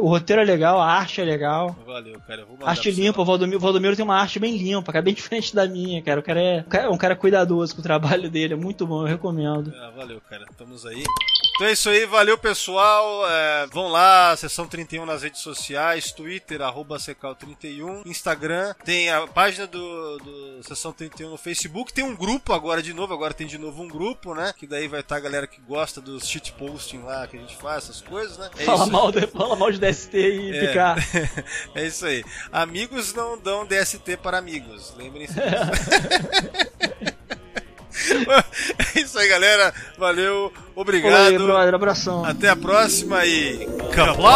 O roteiro é legal, a arte é legal. Valeu, cara, eu vou Arte limpa, o Valdomiro, o Valdomiro tem uma arte bem limpa, cara, bem diferente da minha, cara. O cara é, é um cara cuidadoso com o trabalho dele, é muito bom, eu recomendo. Ah, valeu, cara. Estamos aí. Então é isso aí, valeu pessoal. É, vão lá, sessão 31 nas redes sociais, Twitter, arroba Secal31, Instagram, tem a página do, do Sessão 31 no Facebook, tem um grupo agora de novo, agora tem de novo um grupo, né? Que daí vai estar a galera que gosta dos shit posting lá que a gente faz, essas coisas, né? É fala, mal de, fala mal de DST e É. picar. é isso aí. Amigos não dão DST para amigos. Lembrem-se disso. é isso aí, galera. Valeu. Obrigado. Aí, brother, abração. Até a próxima e. Caplau!